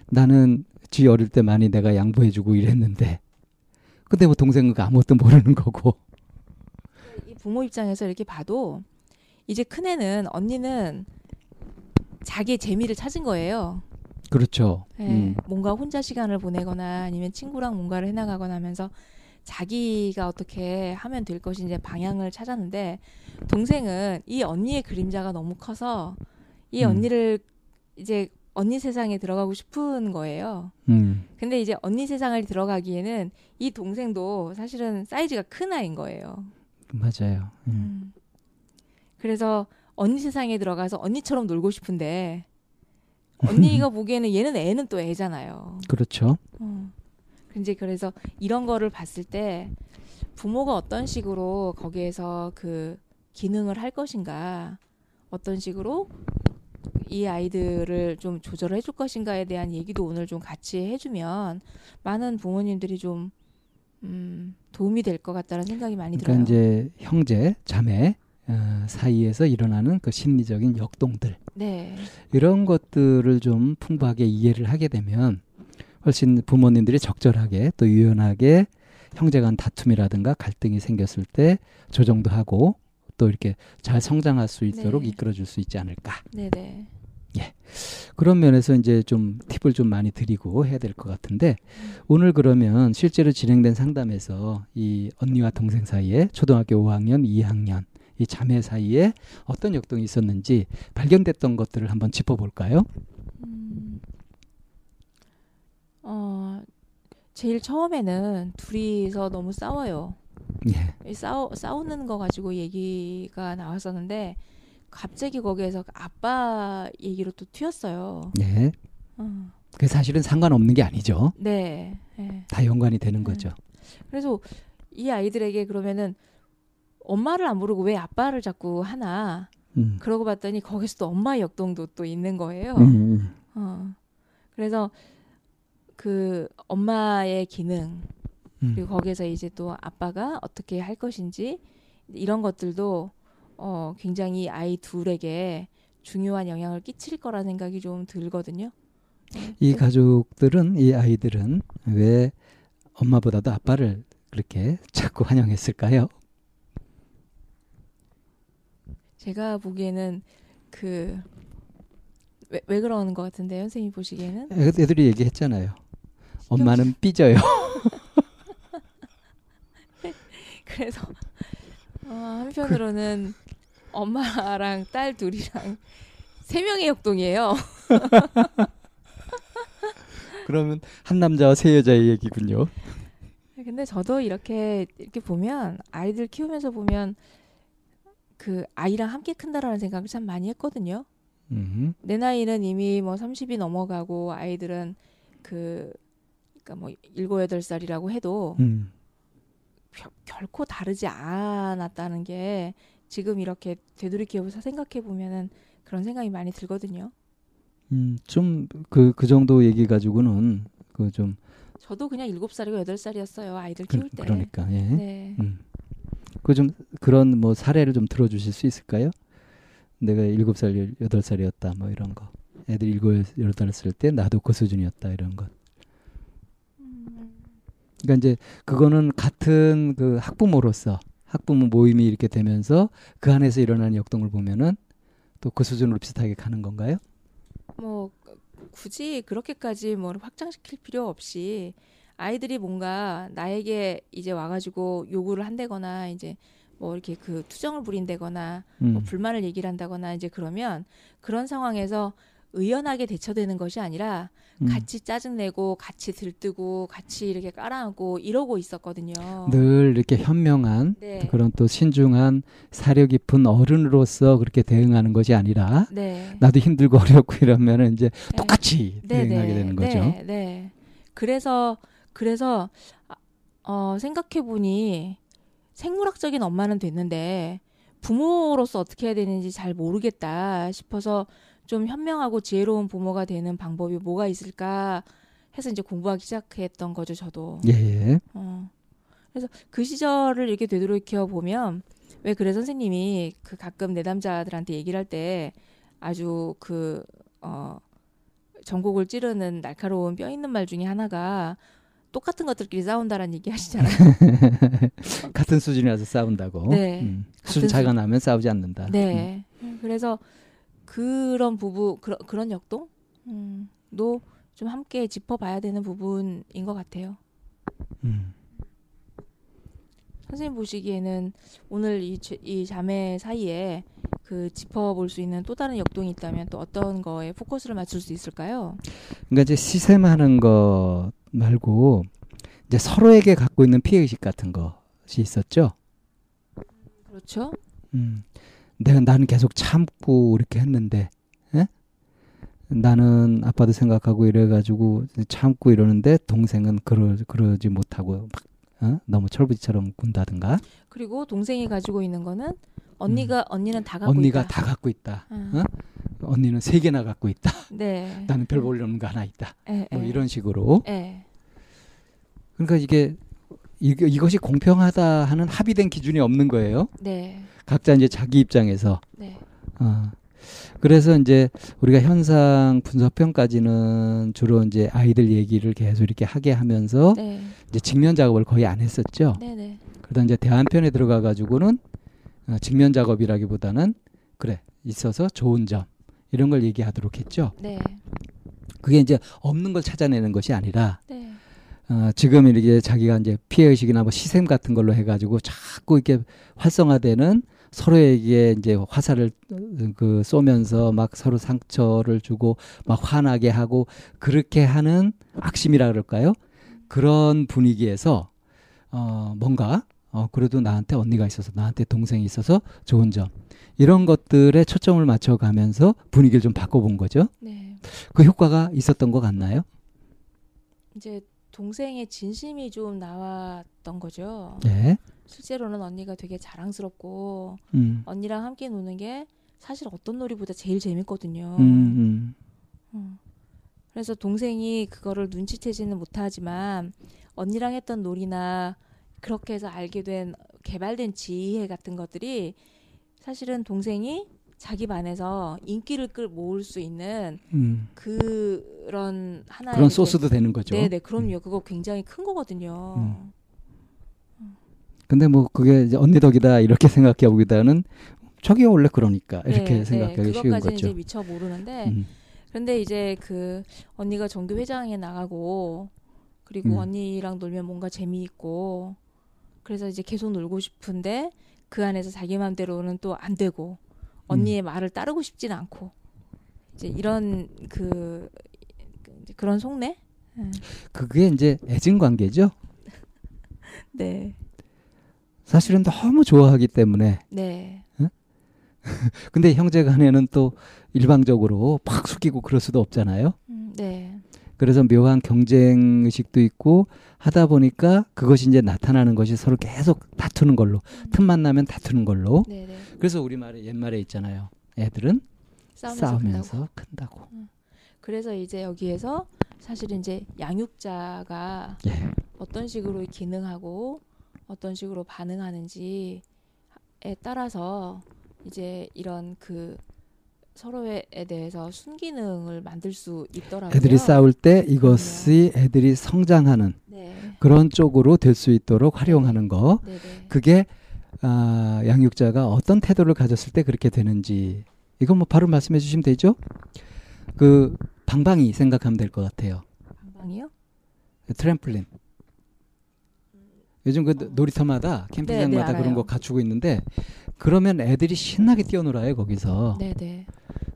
나는 지 어릴 때 많이 내가 양보해 주고 이랬는데 근데 뭐 동생은 그 아무것도 모르는 거고 이 부모 입장에서 이렇게 봐도 이제 큰 애는 언니는 자기의 재미를 찾은 거예요. 그렇죠. 예, 음. 뭔가 혼자 시간을 보내거나 아니면 친구랑 뭔가를 해나가거나 하면서 자기가 어떻게 하면 될 것인지 이제 방향을 찾았는데 동생은 이 언니의 그림자가 너무 커서 이 음. 언니를 이제 언니 세상에 들어가고 싶은 거예요. 음. 근데 이제 언니 세상을 들어가기에는 이 동생도 사실은 사이즈가 큰 아이인 거예요. 맞아요. 음. 음. 그래서 언니 세상에 들어가서 언니처럼 놀고 싶은데 언니가 보기에는 얘는 애는 또 애잖아요. 그렇죠. 어. 이제 그래서 이런 거를 봤을 때 부모가 어떤 식으로 거기에서 그 기능을 할 것인가, 어떤 식으로 이 아이들을 좀 조절을 해줄 것인가에 대한 얘기도 오늘 좀 같이 해주면 많은 부모님들이 좀 음, 도움이 될 것 같다는 생각이 많이 그러니까 들어요. 이제 형제, 자매 어, 사이에서 일어나는 그 심리적인 역동들 네, 이런 것들을 좀 풍부하게 이해를 하게 되면 훨씬 부모님들이 적절하게 또 유연하게 형제간 다툼이라든가 갈등이 생겼을 때 조정도 하고 또 이렇게 잘 성장할 수 있도록 네. 이끌어줄 수 있지 않을까 네, 네. 그런 면에서 이제 좀 팁을 좀 많이 드리고 해야 될 것 같은데 오늘 그러면 실제로 진행된 상담에서 이 언니와 동생 사이에 초등학교 5학년, 2학년 이 자매 사이에 어떤 역동이 있었는지 발견됐던 것들을 한번 짚어볼까요? 음, 어, 제일 처음에는 둘이서 너무 싸워요. 예. 이 싸우, 싸우는 거 가지고 얘기가 나왔었는데 갑자기 거기에서 아빠 얘기로 또 튀었어요. 예. 어, 그 사실은 상관없는 게 아니죠. 네. 네. 다 연관이 되는 거죠. 그래서 이 아이들에게 그러면은 엄마를 안 부르고 왜 아빠를 자꾸 하나? 음. 그러고 봤더니 거기서 또 엄마 역동도 또 있는 거예요. 음, 음. 어. 그래서 그 엄마의 기능 음. 그리고 거기에서 이제 또 아빠가 어떻게 할 것인지 이런 것들도 어 굉장히 아이 둘에게 중요한 영향을 끼칠 거라는 생각이 좀 들거든요. 이 가족들은 이 아이들은 왜 엄마보다도 아빠를 그렇게 자꾸 환영했을까요? 제가 보기에는 그 왜, 왜 그러는 것 같은데 선생님 보시기에는 애들이 얘기했잖아요. 엄마는 삐져요. 그래서 어, 한편으로는 엄마랑 딸 둘이랑 세 명의 역동이에요. 그러면 한 남자와 세 여자의 얘기군요. 근데 저도 이렇게 이렇게 보면 아이들 키우면서 보면 그 아이랑 함께 큰다라는 생각을 참 많이 했거든요. 음. 내 나이는 이미 뭐 30이 넘어가고 아이들은 그 그러니까 뭐 7, 8살이라고 해도 음. 겨- 결코 다르지 않았다는 게 지금 이렇게 되돌이켜서 생각해 보면은 그런 생각이 많이 들거든요. 음, 좀 그 그 정도 얘기 가지고는 그 좀 저도 그냥 7살이고 8살이었어요. 아이들 그, 키울 때. 그러니까 예. 네. 음. 그좀 그런 뭐 사례를 좀 들어 주실 수 있을까요? 내가 일곱 살 여덟 살이었다 뭐 이런 거. 애들 일곱 여덟 살 때 나도 그 수준이었다 이런 것. 그러니까 이제 그거는 같은 그 학부모로서 학부모 모임이 이렇게 되면서 그 안에서 일어나는 역동을 보면은 또 그 수준으로 비슷하게 가는 건가요? 뭐 굳이 그렇게까지 뭐 확장시킬 필요 없이 아이들이 뭔가 나에게 이제 와가지고 요구를 한다거나 이제 뭐 이렇게 그 투정을 부린다거나 음. 뭐 불만을 얘기를 한다거나 이제 그러면 그런 상황에서 의연하게 대처되는 것이 아니라 음. 같이 짜증내고 같이 들뜨고 같이 이렇게 깔아앉고 이러고 있었거든요. 늘 이렇게 현명한 네. 그런 또 신중한 사려 깊은 어른으로서 그렇게 대응하는 것이 아니라 네. 나도 힘들고 어렵고 이러면은 이제 네. 똑같이 네, 대응하게 네, 되는 거죠. 네, 네. 그래서 그래서 아, 어, 생각해 보니 생물학적인 엄마는 됐는데 부모로서 어떻게 해야 되는지 잘 모르겠다 싶어서 좀 현명하고 지혜로운 부모가 되는 방법이 뭐가 있을까 해서 이제 공부하기 시작했던 거죠, 저도. 예, 예. 어. 그래서 그 시절을 이렇게 되돌이켜 보면 왜 그래 선생님이 그 가끔 내담자들한테 얘기를 할 때 아주 그 어, 전곡을 찌르는 날카로운 뼈 있는 말 중에 하나가 똑같은 것들끼리 싸운다라는 얘기 하시잖아요. 같은 수준이라서 싸운다고. 네. 음. 수준 차이가 수- 나면 싸우지 않는다. 네. 그래서 그런 부부 그런 그런 역동 음, 도좀 함께 짚어봐야 되는 부분인 것 같아요. 음. 선생님 보시기에는 오늘 이, 제- 이 자매 사이에 그 짚어볼 수 있는 또 다른 역동이 있다면 또 어떤 거에 포커스를 맞출 수 있을까요? 그러니까 이제 시샘하는 것 말고 이제 서로에게 갖고 있는 피해 의식 같은 것이 있었죠. 그렇죠? 음. 내가 나는 계속 참고 이렇게 했는데, 예? 나는 아빠도 생각하고 이래가지고 참고 이러는데 동생은 그러 그러지 못하고 막 어? 너무 철부지처럼 군다든가 그리고 동생이 가지고 있는 거는 언니가 언니는 다 갖고 음. 언니가 있다. 다 갖고 있다. 아, 어? 언니는 세 개나 갖고 있다. 네. 나는 별 볼려는 거 하나 있다. 예, 뭐 예. 이런 식으로. 예. 그러니까 이게 이, 이것이 공평하다 하는 합의된 기준이 없는 거예요. 네. 각자 이제 자기 입장에서. 네. 어. 그래서 이제 우리가 현상 분석편까지는 주로 이제 아이들 얘기를 계속 이렇게 하게 하면서 네. 이제 직면 작업을 거의 안 했었죠. 네, 네. 그러다 이제 대안편에 들어가 가지고는 어, 직면 작업이라기보다는 그래 있어서 좋은 점 이런 걸 얘기하도록 했죠. 네. 그게 이제 없는 걸 찾아내는 것이 아니라 네. 어, 지금 이렇게 자기가 이제 피해 의식이나 뭐 시샘 같은 걸로 해가지고 자꾸 이렇게 활성화되는 서로에게 이제 화살을 어, 그 쏘면서 막 서로 상처를 주고 막 화나게 하고 그렇게 하는 악심이라 그럴까요? 그런 분위기에서 어 뭔가 어 그래도 나한테 언니가 있어서 나한테 동생이 있어서 좋은 점 이런 것들에 초점을 맞춰가면서 분위기를 좀 바꿔본 거죠. 네. 그 효과가 있었던 것 같나요? 이제 동생의 진심이 좀 나왔던 거죠. 예. 실제로는 언니가 되게 자랑스럽고 음. 언니랑 함께 노는 게 사실 어떤 놀이보다 제일 재밌거든요. 음, 음. 음. 그래서 동생이 그거를 눈치채지는 못하지만 언니랑 했던 놀이나 그렇게 해서 알게 된 개발된 지혜 같은 것들이 사실은 동생이 자기 반에서 인기를 끌 모을 수 있는 음. 그런 하나의 그런 이제- 소스도 되는 거죠. 네 네 그럼요 그거 굉장히 큰 거거든요. 음. 근데 뭐 그게 이제 언니 덕이다 이렇게 생각해 보기보다는 저기 원래 그러니까 이렇게 네, 생각하기 네, 쉬운 거죠. 이제 미처 모르는데 음. 그런데 이제 그 언니가 정교 회장에 나가고 그리고 음. 언니랑 놀면 뭔가 재미있고 그래서 이제 계속 놀고 싶은데 그 안에서 자기 마음대로는 또 안 되고 언니의 말을 따르고 싶지는 않고 이제 이런 그 그런 속내 그게 이제 애증 관계죠. 네 사실은 너무 좋아하기 때문에 네. 근데 형제간에는 또 일방적으로 팍 숙이고 그럴 수도 없잖아요. 음, 네. 그래서 묘한 경쟁 의식도 있고 하다 보니까 그것이 이제 나타나는 것이 서로 계속 다투는 걸로 틈만 나면 다투는 걸로. 네, 네. 그래서 우리 말에 옛말에 있잖아요. 애들은 싸우면서, 싸우면서, 싸우면서. 큰다고. 그래서 이제 여기에서 사실 이제 양육자가 예. 어떤 식으로 기능하고 어떤 식으로 반응하는지에 따라서 이제 이런 그 서로에 대해서 순기능을 만들 수 있더라고요. 애들이 싸울 때 이것이 애들이 성장하는 네. 그런 쪽으로 될 수 있도록 활용하는 거. 네, 네. 그게 아, 양육자가 어떤 태도를 가졌을 때 그렇게 되는지 이건 뭐 바로 말씀해 주시면 되죠. 그 방방이 생각하면 될 것 같아요. 방방이요? 트램플린. 요즘 그 놀이터마다 캠핑장마다 네, 네, 그런. 거 갖추고 있는데 그러면 애들이 신나게 뛰어놀아요 거기서. 네, 네.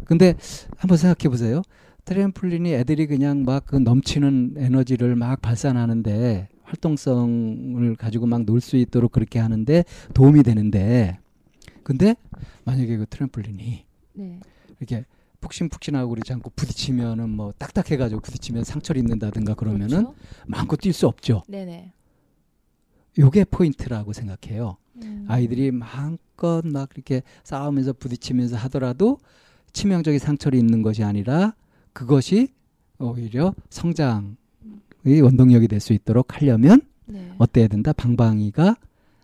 근데 한번 생각해 보세요. 트램플린이 애들이 그냥 막 그 넘치는 에너지를 막 발산하는데 활동성을 가지고 막 놀 수 있도록 그렇게 하는데 도움이 되는데 근데 만약에 그 트램플린이 네. 이렇게 푹신푹신하고 그러지 않고 부딪히면은 뭐 딱딱해가지고 부딪히면 상처를 입는다든가 그러면은 그렇죠? 마음껏 뛸 수 없죠. 네, 네. 요게 포인트라고 생각해요. 음. 아이들이 마음껏 막 이렇게 싸우면서 부딪히면서 하더라도 치명적인 상처를 입는 것이 아니라 그것이 오히려 성장의 원동력이 될 수 있도록 하려면 네. 어때야 된다? 방방이가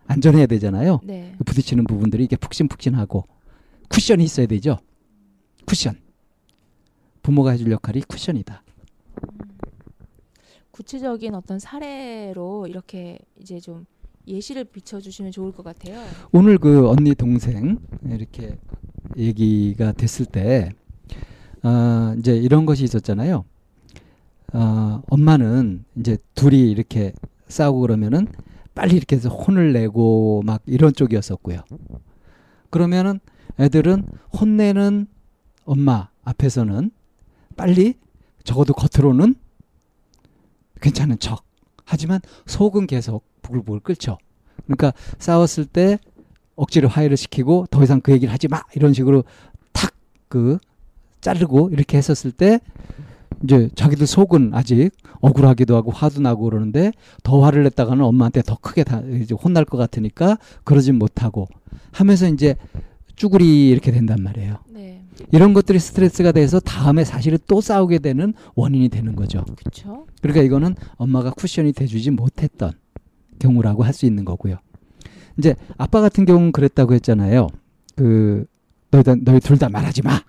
안전해야 되잖아요. 네. 그 부딪히는 부분들이 이게 푹신푹신하고 쿠션이 있어야 되죠. 쿠션. 부모가 해줄 역할이 쿠션이다. 구체적인 어떤 사례로 이렇게 이제 좀 예시를 비춰주시면 좋을 것 같아요. 오늘 그 언니 동생 이렇게 얘기가 됐을 때 아, 이제 이런 것이 있었잖아요. 아, 엄마는 이제 둘이 이렇게 싸우고 그러면은 빨리 이렇게 해서 혼을 내고 막 이런 쪽이었었고요. 그러면은 애들은 혼내는 엄마 앞에서는 빨리 적어도 겉으로는 괜찮은 척. 하지만 속은 계속 부글부글 끓죠. 그러니까 싸웠을 때 억지로 화해를 시키고 더 이상 그 얘기를 하지 마 이런 식으로 탁 그 자르고 이렇게 했었을 때 이제 자기들 속은 아직 억울하기도 하고 화도 나고 그러는데 더 화를 냈다가는 엄마한테 더 크게 다 이제 혼날 것 같으니까 그러진 못하고 하면서 이제 쭈구리 이렇게 된단 말이에요. 네. 이런 것들이 스트레스가 돼서 다음에 사실은 또 싸우게 되는 원인이 되는 거죠. 그렇죠. 그러니까 이거는 엄마가 쿠션이 돼주지 못했던 경우라고 할 수 있는 거고요. 이제 아빠 같은 경우는 그랬다고 했잖아요. 그 너희 너희 둘 다 말하지 마.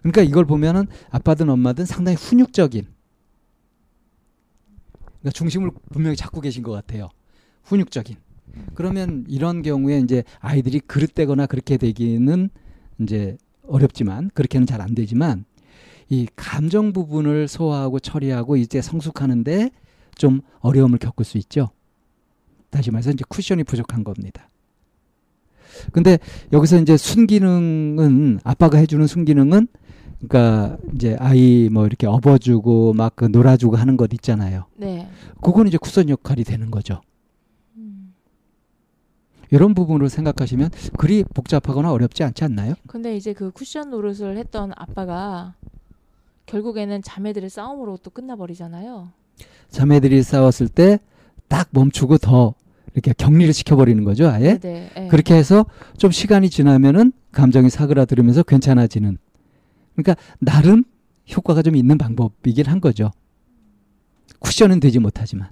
그러니까 이걸 보면은 아빠든 엄마든 상당히 훈육적인. 그러니까 중심을 분명히 잡고 계신 것 같아요. 훈육적인. 그러면 이런 경우에 이제 아이들이 그릇되거나 그렇게 되기는 이제 어렵지만 그렇게는 잘 안 되지만 이 감정 부분을 소화하고 처리하고 이제 성숙하는데 좀 어려움을 겪을 수 있죠. 다시 말해서 이제 쿠션이 부족한 겁니다. 근데 여기서 이제 순기능은 아빠가 해주는 순기능은 그러니까 이제 아이 뭐 이렇게 업어주고 막 그 놀아주고 하는 것 있잖아요. 네. 그건 이제 쿠션 역할이 되는 거죠. 음. 이런 부분으로 생각하시면 그리 복잡하거나 어렵지 않지 않나요? 근데 이제 그 쿠션 노릇을 했던 아빠가 결국에는 자매들의 싸움으로 또 끝나버리잖아요. 자매들이 싸웠을 때 딱 멈추고 더 이렇게 격리를 시켜버리는 거죠, 아예. 네. 네. 그렇게 해서 좀 시간이 지나면은 감정이 사그라들으면서 괜찮아지는. 그러니까 나름 효과가 좀 있는 방법이긴 한 거죠. 쿠션은 되지 못하지만.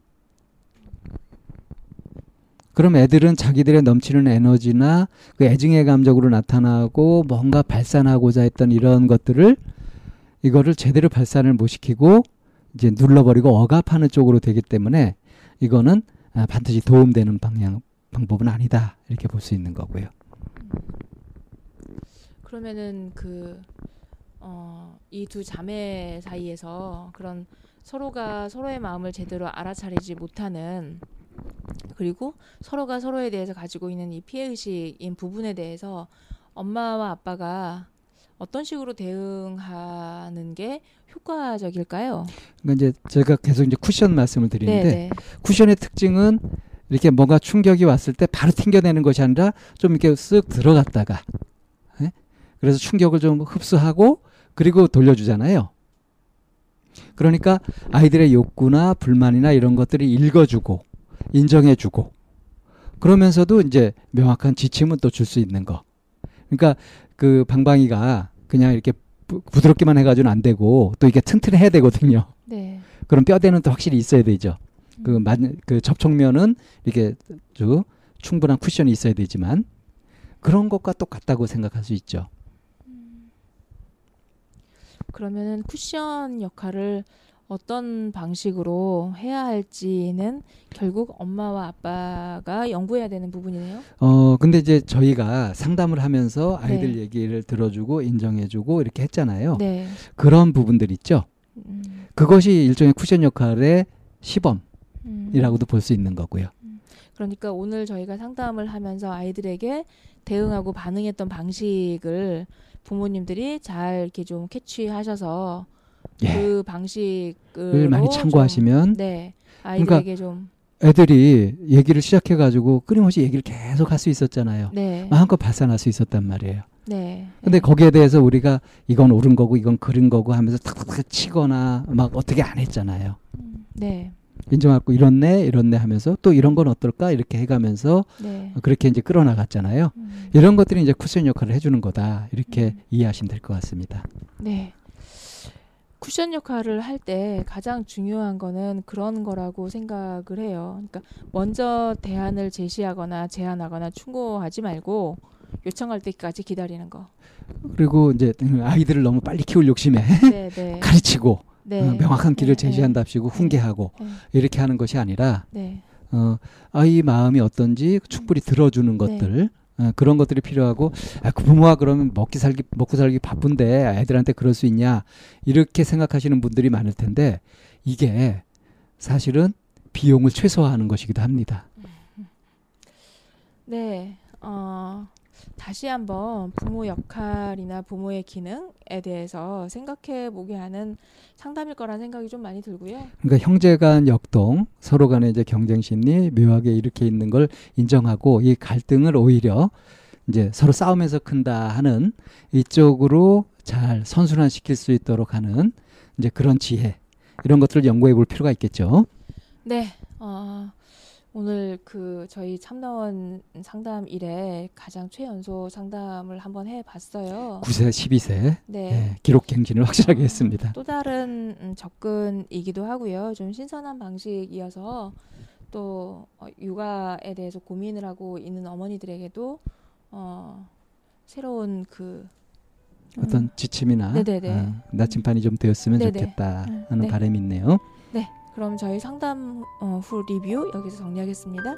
그럼 애들은 자기들의 넘치는 에너지나 그 애증의 감정으로 나타나고 뭔가 발산하고자 했던 이런 것들을 이거를 제대로 발산을 못 시키고 이제 눌러버리고 억압하는 쪽으로 되기 때문에 이거는 아, 반드시 도움되는 방향 방법은 아니다 이렇게 볼 수 있는 거고요. 그러면은 그 어, 이 두 자매 사이에서 그런 서로가 서로의 마음을 제대로 알아차리지 못하는 그리고 서로가 서로에 대해서 가지고 있는 이 피해 의식인 부분에 대해서 엄마와 아빠가 어떤 식으로 대응하는 게 효과적일까요? 그러니까 이제 제가 계속 이제 쿠션 말씀을 드리는데 네, 쿠션의 특징은 이렇게 뭔가 충격이 왔을 때 바로 튕겨내는 것이 아니라 좀 이렇게 쓱 들어갔다가 예? 그래서 충격을 좀 흡수하고 그리고 돌려주잖아요. 그러니까 아이들의 욕구나 불만이나 이런 것들이 읽어주고 인정해주고 그러면서도 이제 명확한 지침은 또 줄 수 있는 거. 그러니까 그 방방이가 그냥 이렇게 부, 부드럽게만 해가지고는 안 되고 또 이게 튼튼해야 되거든요. 네. 그럼 뼈대는 또 확실히 있어야 되죠. 그, 음. 만, 그 접촉면은 이렇게 주 충분한 쿠션이 있어야 되지만 그런 것과 똑같다고 생각할 수 있죠. 그러면은 쿠션 역할을 어떤 방식으로 해야 할지는 결국 엄마와 아빠가 연구해야 되는 부분이네요. 어 근데 이제 저희가 상담을 하면서 아이들 네. 얘기를 들어주고 인정해주고 이렇게 했잖아요. 네. 그런 부분들 있죠. 음, 그것이 일종의 쿠션 역할의 시범이라고도 음. 볼수 있는 거고요. 그러니까 오늘 저희가 상담을 하면서 아이들에게 대응하고 반응했던 방식을 부모님들이 잘 이렇게 좀 캐치하셔서 예. 그 방식을 을 많이 참고하시면 네 그러니까 아이들에게 좀 애들이 얘기를 시작해 가지고 끊임없이 얘기를 계속 할 수 있었잖아요. 네. 마음껏 발산할 수 있었단 말이에요. 네. 근데 거기에 대해서 우리가 이건 옳은 거고 이건 그른 거고 하면서 탁탁탁 치거나 막 어떻게 안 했잖아요. 음, 네. 인정하고 이렇네 이렇네 하면서 또 이런 건 어떨까 이렇게 해가면서 네. 그렇게 이제 끌어나갔잖아요. 음, 이런 것들이 이제 쿠션 역할을 해주는 거다 이렇게 음. 이해하시면 될 것 같습니다. 네. 쿠션 역할을 할 때 가장 중요한 거는 그런 거라고 생각을 해요. 그러니까 먼저 대안을 제시하거나 제안하거나 충고하지 말고 요청할 때까지 기다리는 거. 그리고 이제 아이들을 너무 빨리 키울 욕심에 네, 네. 가르치고 네. 어, 명확한 길을 네, 제시한답시고 훈계하고 네. 이렇게 하는 것이 아니라 네. 어, 아이 마음이 어떤지 충분히 들어주는 것들 어, 그런 것들이 필요하고 아, 그 부모가 그러면 먹기 살기 먹고 살기 바쁜데 애들한테 그럴 수 있냐 이렇게 생각하시는 분들이 많을 텐데 이게 사실은 비용을 최소화하는 것이기도 합니다. 네. 어, 다시 한번 부모 역할이나 부모의 기능에 대해서 생각해 보게 하는 상담일 거란 생각이 좀 많이 들고요. 그러니까 형제 간 역동 서로 간에 이제 경쟁 심리 묘하게 이렇게 있는 걸 인정하고 이 갈등을 오히려 이제 서로 싸우면서 큰다 하는 이쪽으로 잘 선순환 시킬 수 있도록 하는 이제 그런 지혜 이런 것들을 연구해 볼 필요가 있겠죠. 네. 어, 오늘 그 저희 참나원 상담 일에 가장 최연소 상담을 한번 해 봤어요. 9세, 12세 네. 예, 기록 갱신을 확실하게 했습니다. 또 다른 음, 접근이기도 하고요. 좀 신선한 방식이어서 또 어, 육아에 대해서 고민을 하고 있는 어머니들에게도 어, 새로운 그 어떤 지침이나. 어, 나침반이 좀 되었으면 네네. 좋겠다 음, 하는 네. 바람이 있네요. 네, 그럼 저희 상담 어, 후 리뷰 여기서 정리하겠습니다.